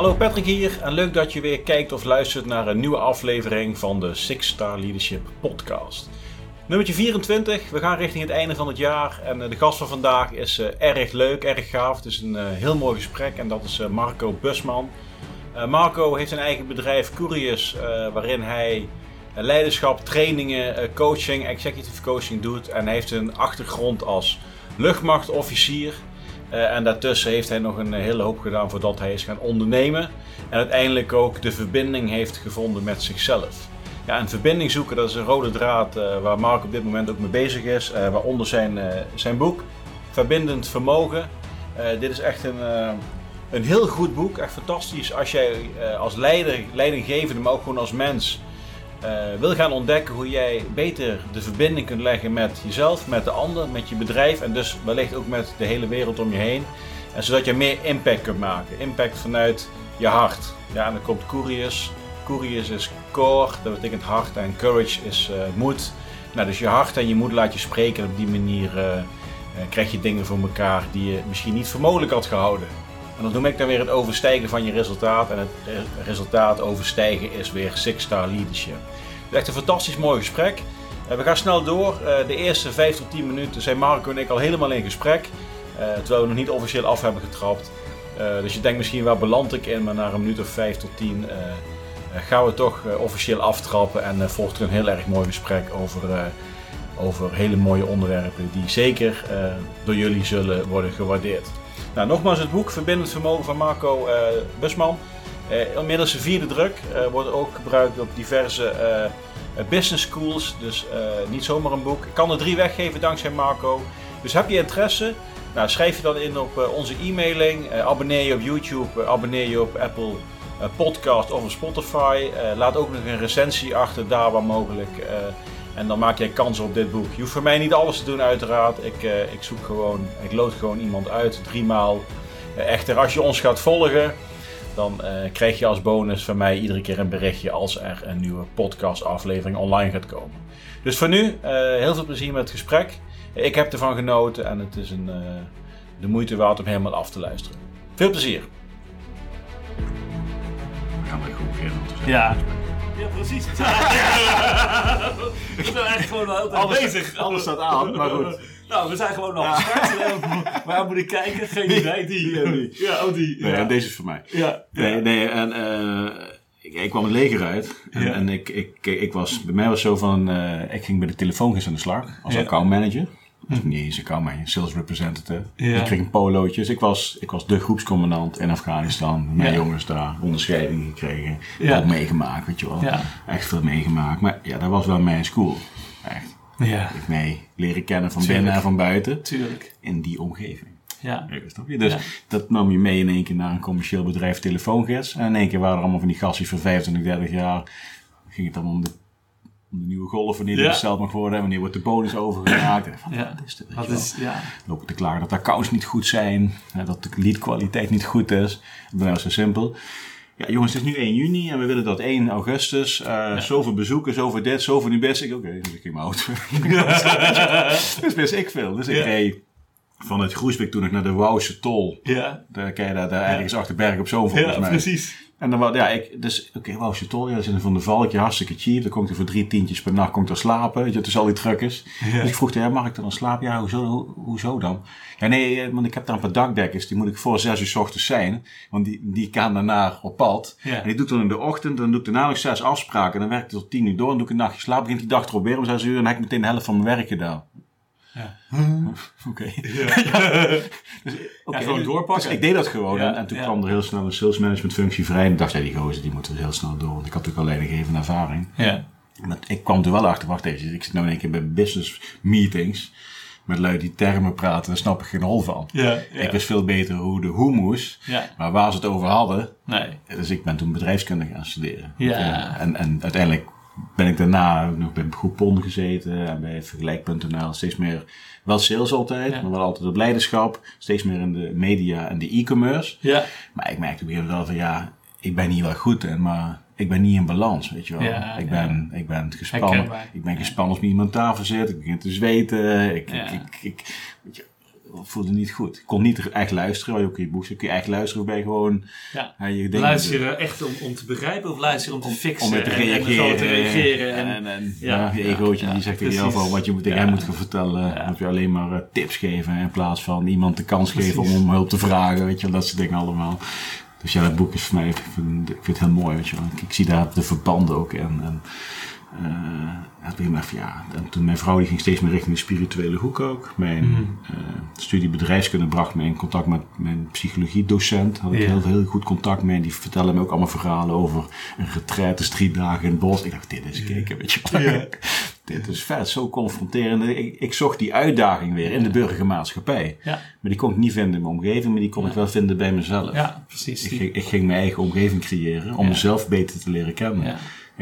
Hallo Patrick hier en leuk dat je weer kijkt of luistert naar een nieuwe aflevering van de Six Star Leadership Podcast. Nummertje 24, we gaan richting het einde van het jaar en eh, de gast van vandaag is uh, erg leuk, erg gaaf. Het is een uh, heel mooi gesprek en dat is Marco Busman. Marco heeft een eigen bedrijf, Curious, waarin hij leiderschap, trainingen, coaching, executive coaching doet. En hij heeft een achtergrond als luchtmachtofficier. Uh, en daartussen heeft hij nog een hele hoop gedaan voordat hij is gaan ondernemen. En uiteindelijk ook de verbinding heeft gevonden met zichzelf. Ja, een verbinding zoeken, dat is een rode draad uh, waar Mark op dit moment ook mee bezig is. Uh, waaronder zijn, zijn boek, Verbindend Vermogen. dit is echt een, een heel goed boek, echt fantastisch. Als jij als leider, leidinggevende, maar ook gewoon als mens wil gaan ontdekken hoe jij beter de verbinding kunt leggen met jezelf, met de ander, met je bedrijf en dus wellicht ook met de hele wereld om je heen. En zodat je meer impact kunt maken. Impact vanuit je hart. Ja, en dan komt Curious. Curious is core, dat betekent hart. En courage is uh, moed. Nou, dus je hart en je moed laat je spreken. En op die manier uh, krijg je dingen voor elkaar die je misschien niet voor mogelijk had gehouden. En dat noem ik dan weer het overstijgen van je resultaat. En het resultaat overstijgen is weer Six Star Leadership. Het is echt een fantastisch mooi gesprek. Uh, we gaan snel door. Uh, de eerste 5 tot 10 minuten zijn Marco en ik al helemaal in gesprek. Terwijl we nog niet officieel af hebben getrapt. dus je denkt misschien waar beland ik in, maar na een minuut of 5 tot 10 gaan we toch officieel aftrappen. En volgt er een heel erg mooi gesprek over, over hele mooie onderwerpen die zeker door jullie zullen worden gewaardeerd. Nou, nogmaals het boek Verbindend Vermogen van Marco uh, Busman. Uh, inmiddels een vierde druk. Uh, wordt ook gebruikt op diverse business schools. Dus niet zomaar een boek. Ik kan er drie weggeven dankzij Marco. Dus heb je interesse? Nou, schrijf je dan in op onze e-mailing. abonneer je op YouTube. abonneer je op Apple Podcast of op Spotify. laat ook nog een recensie achter daar waar mogelijk. En dan maak jij kans op dit boek. Je hoeft voor mij niet alles te doen, uiteraard. Ik, uh, ik zoek gewoon, ik lood gewoon iemand uit, driemaal. Uh, echter, als je ons gaat volgen, dan uh, krijg je als bonus van mij iedere keer een berichtje als er een nieuwe podcastaflevering online gaat komen. Dus voor nu, heel veel plezier met het gesprek. Ik heb ervan genoten en het is een, de moeite waard om helemaal af te luisteren. Veel plezier! We gaan gewoon weer Ja. Ja, precies. Ik ben eigenlijk gewoon altijd alles, bezig. Alles staat aan, maar goed. Nou, we zijn gewoon al gestart. Waar moet ik kijken? Geen idee. Die en die. Ja, oh die. Nee, en deze is voor mij. Ja. Nee, nee en uh, ik, ik, kwam het leger uit. En, ja. en ik, ik, ik was, bij mij was zo van, uh, ik ging bij de telefoon aan de slag. Als ja. accountmanager. Dus niet eens account sales representative. Ja. Ik kreeg polootjes. Ik was, ik was de groepscommandant in Afghanistan. Mijn jongens daar onderscheiding gekregen. Ja. Ook meegemaakt, weet je wel. Echt veel meegemaakt. Maar ja, dat was wel mijn school. Echt. Ja. Ik mee leren kennen van binnen en van buiten. Tuurlijk. In die omgeving. Ja. je? Dus dat nam je mee in één keer naar een commercieel bedrijf telefoongids. En in één keer waren er allemaal van die gastjes van 25, 30 jaar. Ging het dan om de om de nieuwe golven die er besteld mag worden. Wanneer wordt de bonus overgemaakt? En van, ja. Wat is dit? Wat is, ja. Lopen te klagen dat de accounts niet goed zijn. Dat de leadkwaliteit niet goed is. Dat is zo simpel. Ja, jongens, het is nu 1 juni en we willen dat 1 augustus. Uh, ja. Zoveel bezoeken, zoveel dit, zoveel nu best. Ik, oké, okay, dus ik mijn auto. dus best ik veel. Dus ik ja. reed vanuit Groesbeek toen ik naar de Wouwse Tol. Ja. Daar kan je daar, daar ergens achter Berg op Zoom volgens ja, mij. precies. En dan was, ja, ik, dus, oké, okay, ja, dat is van de Valkje, hartstikke cheap. Dan komt hij voor drie tientjes per nacht, komt er slapen, weet je, tussen al die truckers. Ja. Dus ik vroeg, ja, mag ik dan slapen? Ja, hoezo, ho, hoezo dan? Ja, nee, want ik heb daar een paar dakdekkers, die moet ik voor zes uur s ochtends zijn. Want die, die gaan daarna op pad. Ja. En die doet dan in de ochtend, dan doe ik daarna nog zes afspraken. Dan werk ik tot tien uur door, dan doe ik een nachtje slaap, begint die dag erop weer om zes uur. En dan heb ik meteen de helft van mijn werk gedaan. Ja. Oké. Okay. Ja. dus, okay. ja, gewoon doorpakken. Dus ik deed dat gewoon. En, en toen kwam er heel snel een sales management functie vrij. En dacht, ja, die gozer die moeten heel snel door. Want ik had natuurlijk al leidinggevende ervaring. Ja. Dat, ik kwam er wel achter, wacht even, ik zit nou in één keer bij business meetings. Met lui die termen praten, daar snap ik geen hol van. Ik wist veel beter hoe de hoe moest. Maar waar ze het over hadden. Nee. Dus ik ben toen bedrijfskunde gaan studeren. Ja. En, en uiteindelijk ben ik daarna nog bij Groepon gezeten en bij Vergelijk.nl. Steeds meer, wel sales altijd, Ja. maar wel altijd op leiderschap. Steeds meer in de media en de e-commerce. Ja. Maar ik merkte op een gegeven moment wel van ja, ik ben hier wel goed in, maar ik ben niet in balans, weet je wel. Ja, ik, ja. ben, ik ben gespannen. Herkenbaar. Ik ben gespannen als me iemand aan tafel zit. Ik begin te zweten. Ik, Ja. ik, ik, voelde niet goed. Ik kon niet echt luisteren, waar je ook in je boek kun je echt luisteren bij gewoon... Ja. Ja, je denkt- Luisteren echt om, om te begrijpen of luisteren om te fixen? om te en- en reageren. zo te reageren. En, en, en, ja, ja, je egootje die zegt tegen jou van wat je moet, tegen hem moet gaan vertellen. Of je alleen maar eh, tips geven in plaats van iemand de kans geven om hulp te vragen. Weet je, dat soort dingen allemaal. Dus ja, dat boek is voor mij, ik vind, ik vind het heel mooi. Weet je, wel. ik, ik zie daar de verbanden ook in. En, eh, toen, dacht ik, ja, en toen mijn vrouw die ging steeds meer richting de spirituele hoek ook. Mijn Mm. eh, studie bedrijfskunde bracht me in contact met mijn psychologiedocent. Had ik Ja. heel, heel goed contact mee. Die vertelde me ook allemaal verhalen over een retraite, drie dagen in het bos. Ik dacht, dit is kijken, weet je wel. dit is vet, zo confronterend. Ik, ik zocht die uitdaging weer in de burgermaatschappij. ja, Maar die kon ik niet vinden in mijn omgeving, maar die kon ik wel vinden bij mezelf. ja, precies. Ik, ik ging mijn eigen omgeving creëren om mezelf beter te leren kennen.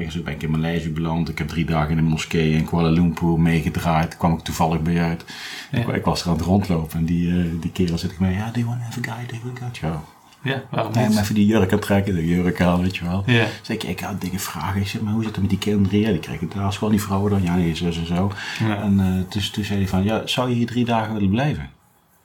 Zo ben ik in Maleisië beland. Ik heb drie dagen in een moskee in Kuala Lumpur meegedraaid. Daar kwam ik toevallig bij uit. Ja. Ik, was er aan het rondlopen en die, eh, die kerel zit ik mee. Ja, do you want to have a guy? Do you want to go? ja, waarom niet? even die jurk aan trekken. De jurk aan, weet je wel. Ja. Zeg ik, ik had dingen vragen. Ik zeg, maar hoe zit het met die kinderen? Ja, die krijgen daar gewoon die vrouwen dan. Ja, nee, zo en zo. Ja. En eh, dus, toen zei hij van, ja, zou je hier drie dagen willen blijven?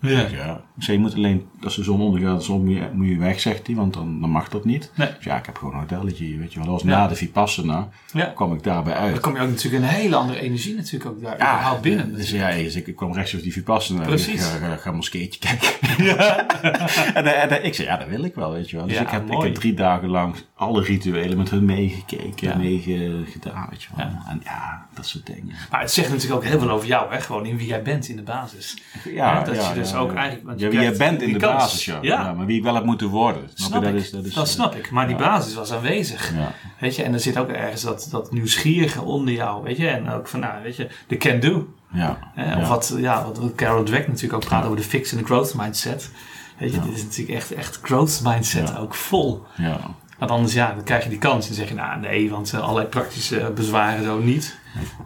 Ja. Ja. Ik zei, je moet alleen, als de zon ondergaat, de zon moet je, moet je weg, zegt hij, want dan, dan mag dat niet. Nee. Dus ja, ik heb gewoon een hotelletje weet je wel. Dat was Ja. na de Vipassana, Ja. kwam ik daarbij uit. Dan kom je ook natuurlijk een hele andere energie natuurlijk ook daar überhaupt binnen. Dus ja, dus ik, ik kwam rechts over die Vipassana. Precies. Ik ga, ga, ga een moskeetje kijken. en, eh, en, eh, ik zei, ja, dat wil ik wel, weet je wel. Dus Ja, ik, heb, ik heb drie dagen lang alle rituelen met hun meegekeken, Ja. meegedaan, weet je wel. Ja. En ja, dat soort dingen. Maar het zegt natuurlijk ook heel veel over jou, hè? gewoon in wie jij bent in de basis. Ja, dat ja, je dus ook eigenlijk- want je bent in de kans. basis, ja. Maar wie ik wel heb moeten worden. Snap dat ik. is, dat is, dat eh, snap ik. Maar die basis was aanwezig. Ja. Weet je, en er zit ook ergens dat, dat nieuwsgierige onder jou, weet je. En ook van, nou, weet je, de can do. Ja. Of wat, ja, wat Carol Dweck natuurlijk ook praat over de fix en de growth mindset. Weet je, dit is natuurlijk echt, echt growth mindset ook vol. Ja. Want anders, ja, dan krijg je die kans. En zeg je, nou nee, want eh, allerlei praktische bezwaren zo niet.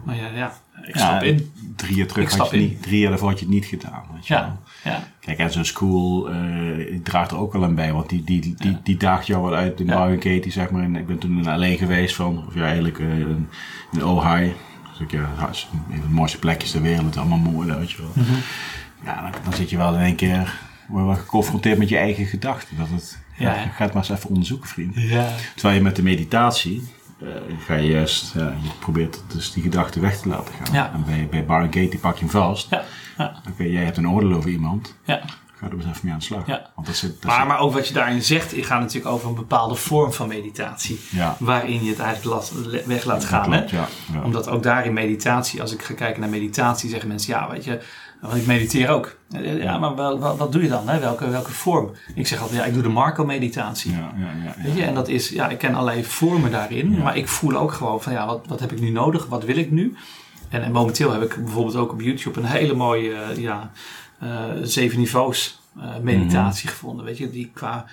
Maar ja, ja ik stap in. Drie jaar terug Ik had je in. niet, drie jaar daarvoor had je het niet gedaan. Weet je wel. Ja, ja, Kijk, en zo'n school, eh draagt er ook wel aan bij, want die, die, die, die daagt jou wel uit. De Ja. Katie, zeg maar. En ik ben toen in LA geweest, van, of ja, eigenlijk eh, in, in Ojai. Dus ik, ja, dat is een van de mooiste plekjes ter wereld, allemaal mooi, weet je wel. Mhm. Ja, dan, dan zit je wel in één keer word wel geconfronteerd met je eigen gedachten. Dat het, Ja, ja, hè? ga het maar eens even onderzoeken, vriend. ja. Terwijl je met de meditatie ga je juist, ja, je probeert dus die gedachten weg te laten gaan. Ja. En bij, bij Byron Katie pak je hem vast. ja, ja, Oké, jij hebt een oordeel over iemand. ja. Ga er eens even mee aan de slag. Ja. Want dat zit, dat Maar, zit- maar ook wat je daarin zegt, je gaat natuurlijk over een bepaalde vorm van meditatie. Ja. Waarin je het eigenlijk weg laat dat gaan. Hè? klopt, ja, ja. Omdat ook daar in meditatie, als ik ga kijken naar meditatie, zeggen mensen, ja, weet je, want ik mediteer ook. Eh, Ja, maar wel, wat, wat doe je dan? Hè? Welke, welke vorm? Ik zeg altijd, ja, ik doe de Marco-meditatie. ja, ja, ja, ja. Weet je, en dat is, ja, ik ken allerlei vormen daarin, maar ik voel ook gewoon van, ja, wat, wat heb ik nu nodig? Wat wil ik nu? En, en momenteel heb ik bijvoorbeeld ook op YouTube een hele mooie, eh, ja, eh, zeven niveaus eh, meditatie Mhm. gevonden. Weet je, die qua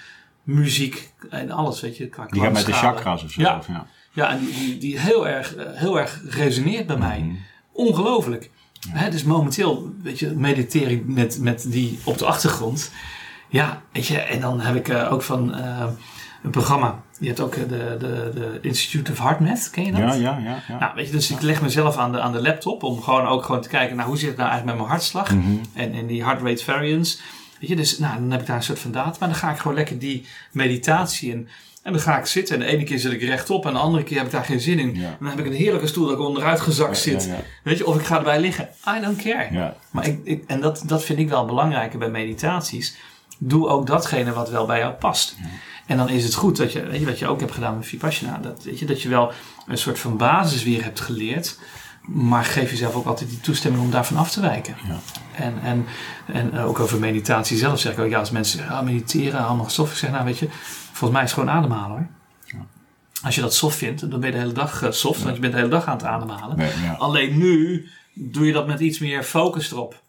muziek en alles, weet je, qua Die gaat met de chakras of zo. Ja. of ja. Ja, en die, die, die heel, erg, eh, heel erg resoneert bij mij. Mhm. Ongelooflijk. Hè, dus momenteel, weet je, mediteer ik met, met die op de achtergrond. Ja, weet je, en dan heb ik eh, ook van eh, een programma. Je hebt ook eh, de, de, de Institute of HeartMath, ken je dat? Ja, ja, ja. ja. Nou, weet je, dus ik leg mezelf aan de, aan de laptop om gewoon ook gewoon te kijken naar hoe zit het nou eigenlijk met mijn hartslag Mhm. en, en die heart rate variance. Weet je, dus nou, dan heb ik daar een soort van data, maar dan ga ik gewoon lekker die meditatie in. En dan ga ik zitten en de ene keer zit ik rechtop en de andere keer heb ik daar geen zin in. Ja. En dan heb ik een heerlijke stoel dat ik onderuit gezakt Ja, zit. ja. Weet je, of ik ga erbij liggen. I don't care. Maar ik, ik, en dat, dat vind ik wel belangrijker bij meditaties. Doe ook datgene wat wel bij jou past. En dan is het goed dat je, weet je wat je ook hebt gedaan met Vipassana, dat, weet je, dat je wel een soort van basis weer hebt geleerd. Maar geef jezelf ook altijd die toestemming om daarvan af te wijken. Ja. En, en, en ook over meditatie zelf zeg ik ook, ja, als mensen ah, mediteren, allemaal stof. Ik zeg, nou weet je, volgens mij is het gewoon ademhalen hoor. Ja. Als je dat soft vindt, dan ben je de hele dag eh, soft, want je bent de hele dag aan het ademhalen. Nee, ja. Alleen nu doe je dat met iets meer focus erop.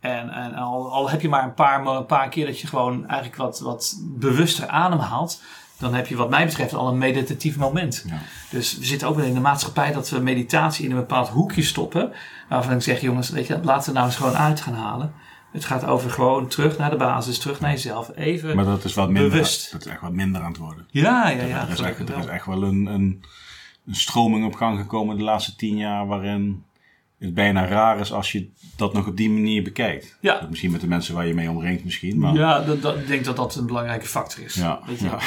En, en al, al heb je maar een paar, een paar keer dat je gewoon eigenlijk wat, wat bewuster ademhaalt, dan heb je wat mij betreft al een meditatief moment. Ja. Dus we zitten ook wel in de maatschappij dat we meditatie in een bepaald hoekje stoppen. Waarvan ik zeg, jongens, weet je, laten we nou eens gewoon uit gaan halen. Het gaat over gewoon terug naar de basis, terug naar jezelf. Even. Maar dat is wat minder, Bewust. dat is echt wat minder aan het worden. ja, ja, ja. er, is echt, er is wel. echt wel een, een, een stroming op gang gekomen de laatste tien jaar waarin het bijna raar is als je dat nog op die manier bekijkt. Ja. Misschien met de mensen waar je mee omringt misschien. Maar Ja, dat, dat, ik denk dat dat een belangrijke factor is. Ja, Weet je, ja.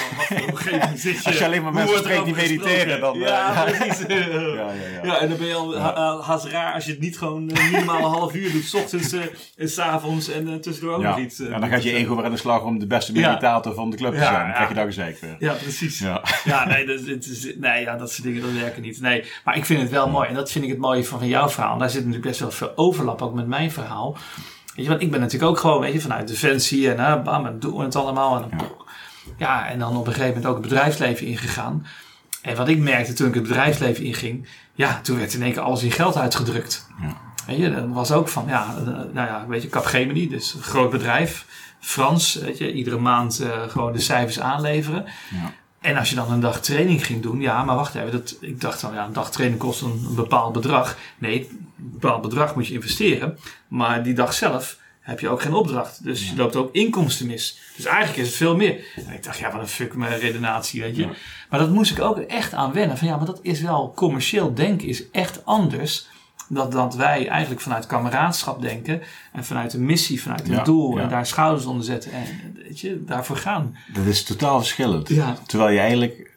Als je alleen maar mensen spreekt die mediteren, dan, eh, Ja, ja. precies. ja, ja, ja. Ja, en dan ben je al ha- ha- haast raar als je het niet gewoon eh, minimaal een half uur doet. 's ochtends eh, en 's avonds en eh, tussendoor ook Ja. nog iets. eh, en dan gaat je ego weer aan de slag om de beste meditator van de club te zijn. Dan krijg je daar gezeik weer. Ja, precies. Ja, Ja. nee, dat, het is, nee ja, dat soort dingen dat werken niet. Nee, maar ik vind het wel mooi. En dat vind ik het mooie van, van jouw verhaal. Daar zit natuurlijk best wel veel overlap ook met mijn verhaal. Weet je, want ik ben natuurlijk ook gewoon, weet je, vanuit Defensie en uh, bam, en doen we het allemaal. En, Ja. ja, en dan op een gegeven moment ook het bedrijfsleven ingegaan. En wat ik merkte toen ik het bedrijfsleven inging, ja, toen werd in één keer alles in geld uitgedrukt. Ja. Weet je, dat was ook van, ja, eh, nou ja, weet je, Capgemini, dus een groot bedrijf. Frans, weet je, iedere maand eh, gewoon de cijfers aanleveren. Ja. En als je dan een dag training ging doen, ja, maar wacht even, dat, ik dacht dan, ja, een dag training kost een, een bepaald bedrag. Nee, bepaald bedrag moet je investeren, maar die dag zelf heb je ook geen opdracht. Dus je loopt ook inkomsten mis. Dus eigenlijk is het veel meer. En ik dacht, ja, wat een fuck mijn redenatie, weet je. Ja. Maar dat moest ik ook echt aan wennen. Van ja, maar dat is wel commercieel denken is echt anders dan dat wij eigenlijk vanuit kameraadschap denken en vanuit een missie, vanuit een Ja, doel ja. en daar schouders onder zetten en weet je, daarvoor gaan. Dat is totaal verschillend. Ja. Terwijl je eigenlijk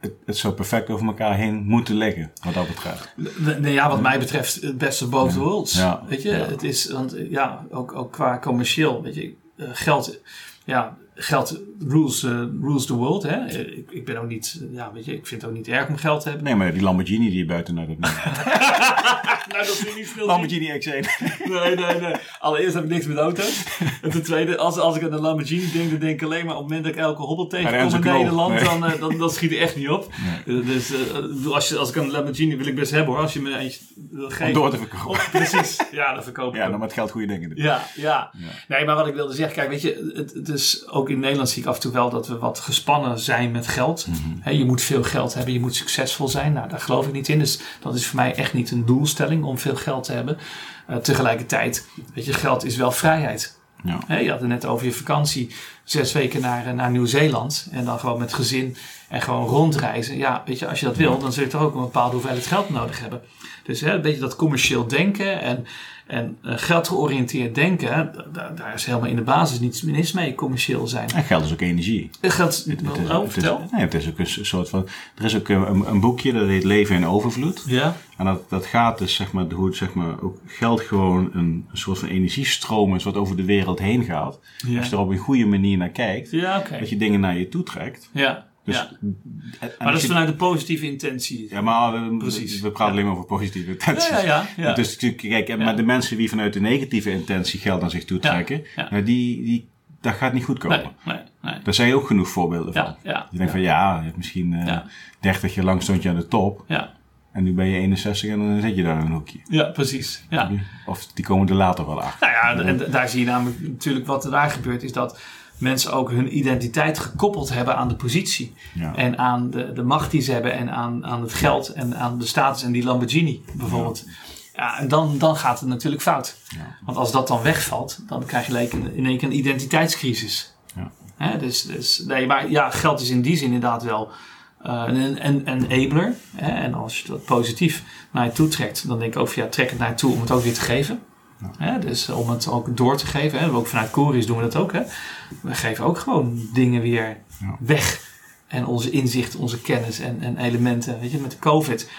het, het zo perfect over elkaar heen moeten leggen, wat dat betreft. Nee, ja, wat mij betreft het beste of both worlds. Ja. Weet je, Ja. het is, want ja, ook, ook qua commercieel, weet je, eh, geld, ja, geld rules, eh, rules the world. Hè? Ik, ik ben ook niet, eh, ja, weet je, ik vind het ook niet erg om geld te hebben. Nee, maar die Lamborghini die je buiten naar dat nou, dat vind ik niet veel. Lamborghini X1. Nee, nee, nee. Allereerst heb ik niks met auto's. En ten tweede, als, als ik aan een Lamborghini denk, dan denk ik alleen maar op het moment dat ik elke hobbel tegenkom in. Nederland, Nee. dan, eh, dan, dan schiet het echt niet op. Dus als, je, als ik een Lamborghini wil ik best hebben hoor, als je me eentje wil Om door te verkopen. Oh, precies. Ja, dan verkoop ik Ja, dan met geld goede dingen doen. Ja, ja, Ja. Nee, maar wat ik wilde zeggen, kijk, weet je, het, het is ook in Nederland zie ik af en toe wel dat we wat gespannen zijn met geld. Mhm. Je moet veel geld hebben, je moet succesvol zijn. Nou, daar geloof ik niet in. Dus dat is voor mij echt niet een doelstelling om veel geld te hebben. Eh, tegelijkertijd, weet je, geld is wel vrijheid. Ja. Je had het net over je vakantie, zes weken naar, eh, naar Nieuw-Zeeland. En dan gewoon met gezin en gewoon rondreizen. Ja, weet je, als je dat wil, dan zul je toch ook een bepaalde hoeveelheid geld nodig hebben. Dus hè, een beetje dat commercieel denken en, en eh, geldgeoriënteerd denken, da- daar is helemaal in de basis niets mis mee, commercieel zijn. En geld is ook energie. Eh, Geld, Het is, oh, het is- vertel. nee, het is ook een soort van. Er is ook een, een boekje dat heet Leven in Overvloed. Ja, En dat, dat gaat dus zeg maar hoe het zeg maar ook geld gewoon een, een soort van energiestroom is wat over de wereld heen gaat. ja. Als je er op een goede manier naar kijkt, Ja, dat je dingen naar je toe trekt. Ja, Dus, ja. en Maar dat is vanuit de positieve intentie. Ja, maar we, Precies. we praten alleen maar over positieve intenties. ja, ja. ja. Dus kijk, maar de mensen die vanuit de negatieve intentie geld naar zich toe Ja, trekken, ja. nou, die, die, dat gaat niet goed komen. nee, nee, nee. Daar zijn ook genoeg voorbeelden van. Je denkt van ja, misschien eh Ja. 30 jaar lang stond je aan de top Ja, en nu ben je 61 en dan zit je daar in een hoekje. ja, precies. Ja. Of die komen er later wel achter. Nou ja, en daar zie je namelijk natuurlijk wat er daar gebeurt, is dat mensen ook hun identiteit gekoppeld hebben aan de positie. Ja. En aan de, de macht die ze hebben en aan, aan het geld en aan de status en die Lamborghini bijvoorbeeld. Ja, en dan, dan gaat het natuurlijk fout. Ja. Want als dat dan wegvalt, dan krijg je in één keer een identiteitscrisis. Ja. Hè, dus, dus, nee, maar ja, geld is in die zin inderdaad wel eh, een, een, enabler. Hè, en als je dat positief naar je toe trekt, dan denk ik ook van ja, trek het naar je toe om het ook weer te geven. Dus om het ook door te geven. Hè. Ook vanuit Coris doen we dat ook. Hè. We geven ook gewoon dingen weer Ja. weg. En onze inzicht, onze kennis en, en elementen. Weet je, met de COVID,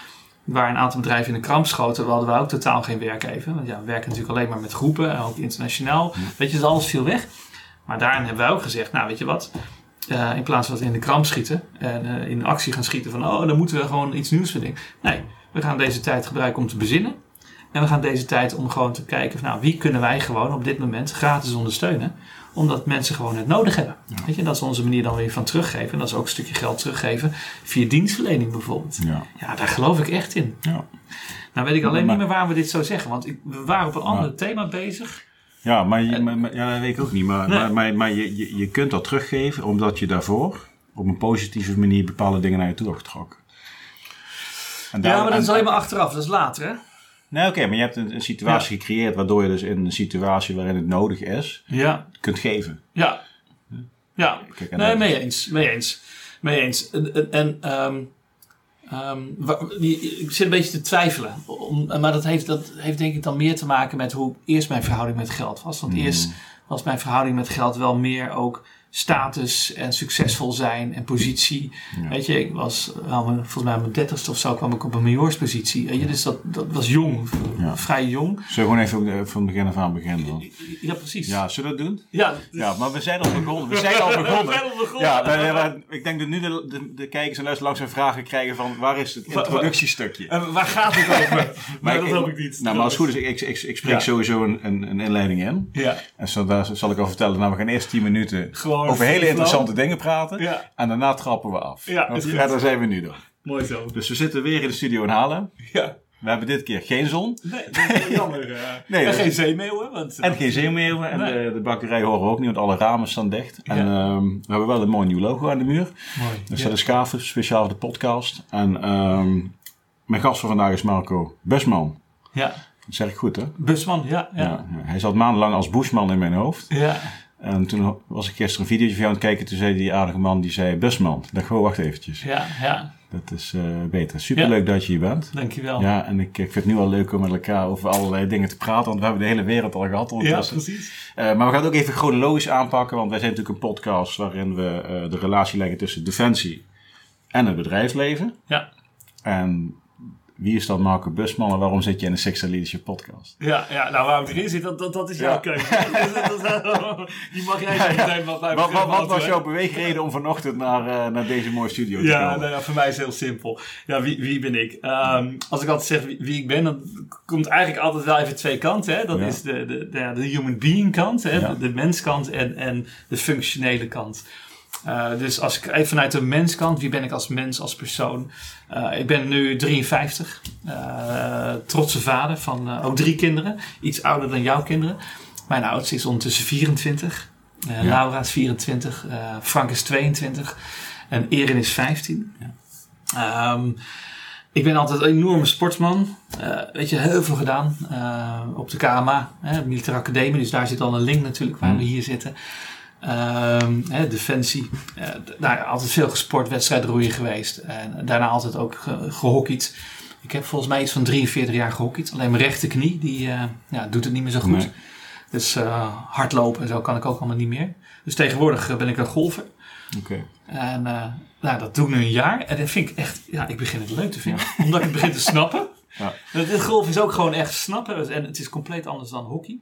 waar een aantal bedrijven in de kramp schoten, hadden we ook totaal geen werk even. Want ja, we werken natuurlijk alleen maar met groepen en ook internationaal. Weet je, dus alles viel weg. Maar daarin hebben wij ook gezegd, nou weet je wat, eh, in plaats van dat in de kramp schieten en eh, in actie gaan schieten van, oh dan moeten we gewoon iets nieuws bedenken. Nee, we gaan deze tijd gebruiken om te bezinnen. En we gaan deze tijd om gewoon te kijken van, nou wie kunnen wij gewoon op dit moment gratis ondersteunen. Omdat mensen gewoon het nodig hebben. Weet je, dat is onze manier dan weer van teruggeven. En dat is ook een stukje geld teruggeven via dienstverlening bijvoorbeeld. Ja. Ja, daar geloof ik echt in. Ja. Nou weet ik alleen Maar- niet meer waarom we dit zo zeggen. Want ik, we waren op een ander Maar- thema bezig. Ja, maar, je, maar, maar- ja, dat weet ik ook niet. Maar, Nee. maar, maar, maar je, je, je kunt dat teruggeven omdat je daarvoor op een positieve manier bepaalde dingen naar je toe hebt getrokken. En Ja, maar dat is en- alleen maar achteraf. Dat is later hè? Nee, oké, maar je hebt een, een situatie gecreëerd waardoor je dus in een situatie waarin het nodig is, Ja. kunt geven. Ja. Ja. Kijk, Nee, mee eens. Mee eens. Mee eens. En, en, ehm, ehm, ik zit een beetje te twijfelen. om, maar dat heeft, dat heeft denk ik dan meer te maken met hoe eerst mijn verhouding met geld was. Want Mm. eerst was mijn verhouding met geld wel meer ook status en succesvol zijn en positie. Ja. Weet je, ik was mijn- volgens mij aan mijn dertigste of zo kwam ik op een majoorspositie. Weet je, dus dat, dat was jong, Ja. vrij jong. Zullen we gewoon even van begin af aan beginnen dan? Ja, precies. Ja, zullen we dat doen? ja, Ja, maar we zijn al begonnen. We zijn al We begonnen. zijn al begonnen. Ja, ik denk dat nu de, de, de kijkers en luisteraars langzaam vragen krijgen van waar is het introductiestukje? En waar gaat het over? maar Maar dat hoop ik niet. Nou, maar als het goed is, ik, ik, ik spreek Ja. sowieso een, een, een inleiding in. Ja, En zo, daar zal ik al vertellen, nou we gaan eerst 10 minuten gewoon over hele interessante dingen praten. Ja, En daarna trappen we af. Ja, Want is goed. ja, daar zijn we nu dan. mooi zo. Dus we zitten weer in de studio in Haarlem. Ja. We hebben dit keer geen zon. Nee, dat is jammer. eh. Nee, en geen zeemeeuwen. Want, En geen zeemeeuwen. En Nee. de, de bakkerij horen we ook niet, want alle ramen staan dicht. En Ja. ehm, we hebben wel een mooi nieuw logo aan de muur. Mooi. Dat Ja. staat een speciaal voor de podcast. En ehm, mijn gast van vandaag is Marco Busman. ja, Dat zeg ik goed, hè? busman, ja. Ja. Ja. ja. Hij zat maandenlang als Bushman in mijn hoofd. ja. En toen was ik gisteren een videootje van jou aan het kijken. Toen zei die aardige man, die zei Busman. Ik dacht, oh, wacht eventjes. ja, ja. Dat is eh, beter. Superleuk dat je hier bent. Dankjewel. Ja, en ik, ik vind het nu al leuk om met elkaar over allerlei dingen te praten. Want we hebben de hele wereld al gehad Ja, ondertussen. precies. Eh, maar we gaan het ook even chronologisch aanpakken. Want wij zijn natuurlijk een podcast waarin we eh, de relatie leggen tussen defensie en het bedrijfsleven. Ja. En wie is dan Marco Busman en waarom zit je in de Sixer Leadership podcast? Ja, ja, nou waarom ik erin zit, dat, dat, dat is jouw Ja. keuze. Dat- dat- Die mag jij zo meteen wat Wat, wat, wat was jouw beweegreden om vanochtend naar, eh, naar deze mooie studio te Ja, komen? nou ja, voor mij is het heel simpel. Ja, wie, wie ben ik? Ehm, als ik altijd zeg wie, wie ik ben, dan komt eigenlijk altijd wel even twee kanten. Hè? Dat Ja. is de, de, de, de human being kant, hè? Ja. de, de menskant en, en de functionele kant. Eh, dus als ik even vanuit de menskant, wie ben ik als mens, als persoon? Eh, ik ben nu 53, eh, trotse vader van ook drie kinderen, iets ouder dan jouw kinderen. Mijn oudste is ondertussen 24, eh, Ja. Laura is 24, eh, Frank is 22 en Erin is 15. Ehm, ik ben altijd een enorme sportsman. Eh, weet je, heel veel gedaan op de KMA, hè, Militaire Academie. Dus daar zit al een link natuurlijk waar we hier zitten. Ehm, hè, defensie. Eh, nou, altijd veel gesport, wedstrijdroeien geweest. En daarna altijd ook ge- gehockeyd. Ik heb volgens mij iets van 43 jaar gehockeyd. Alleen mijn rechterknie, die eh, ja, doet het niet meer zo goed. Nee. Dus eh, hardlopen en zo kan ik ook allemaal niet meer. Dus tegenwoordig ben ik een golfer. Oké. En nou, dat doe ik nu een jaar. En dat vind ik echt, ja, ik begin het leuk te vinden. Omdat ik het begin te snappen. Ja. Het golf is ook gewoon echt snappen. En het is compleet anders dan hockey.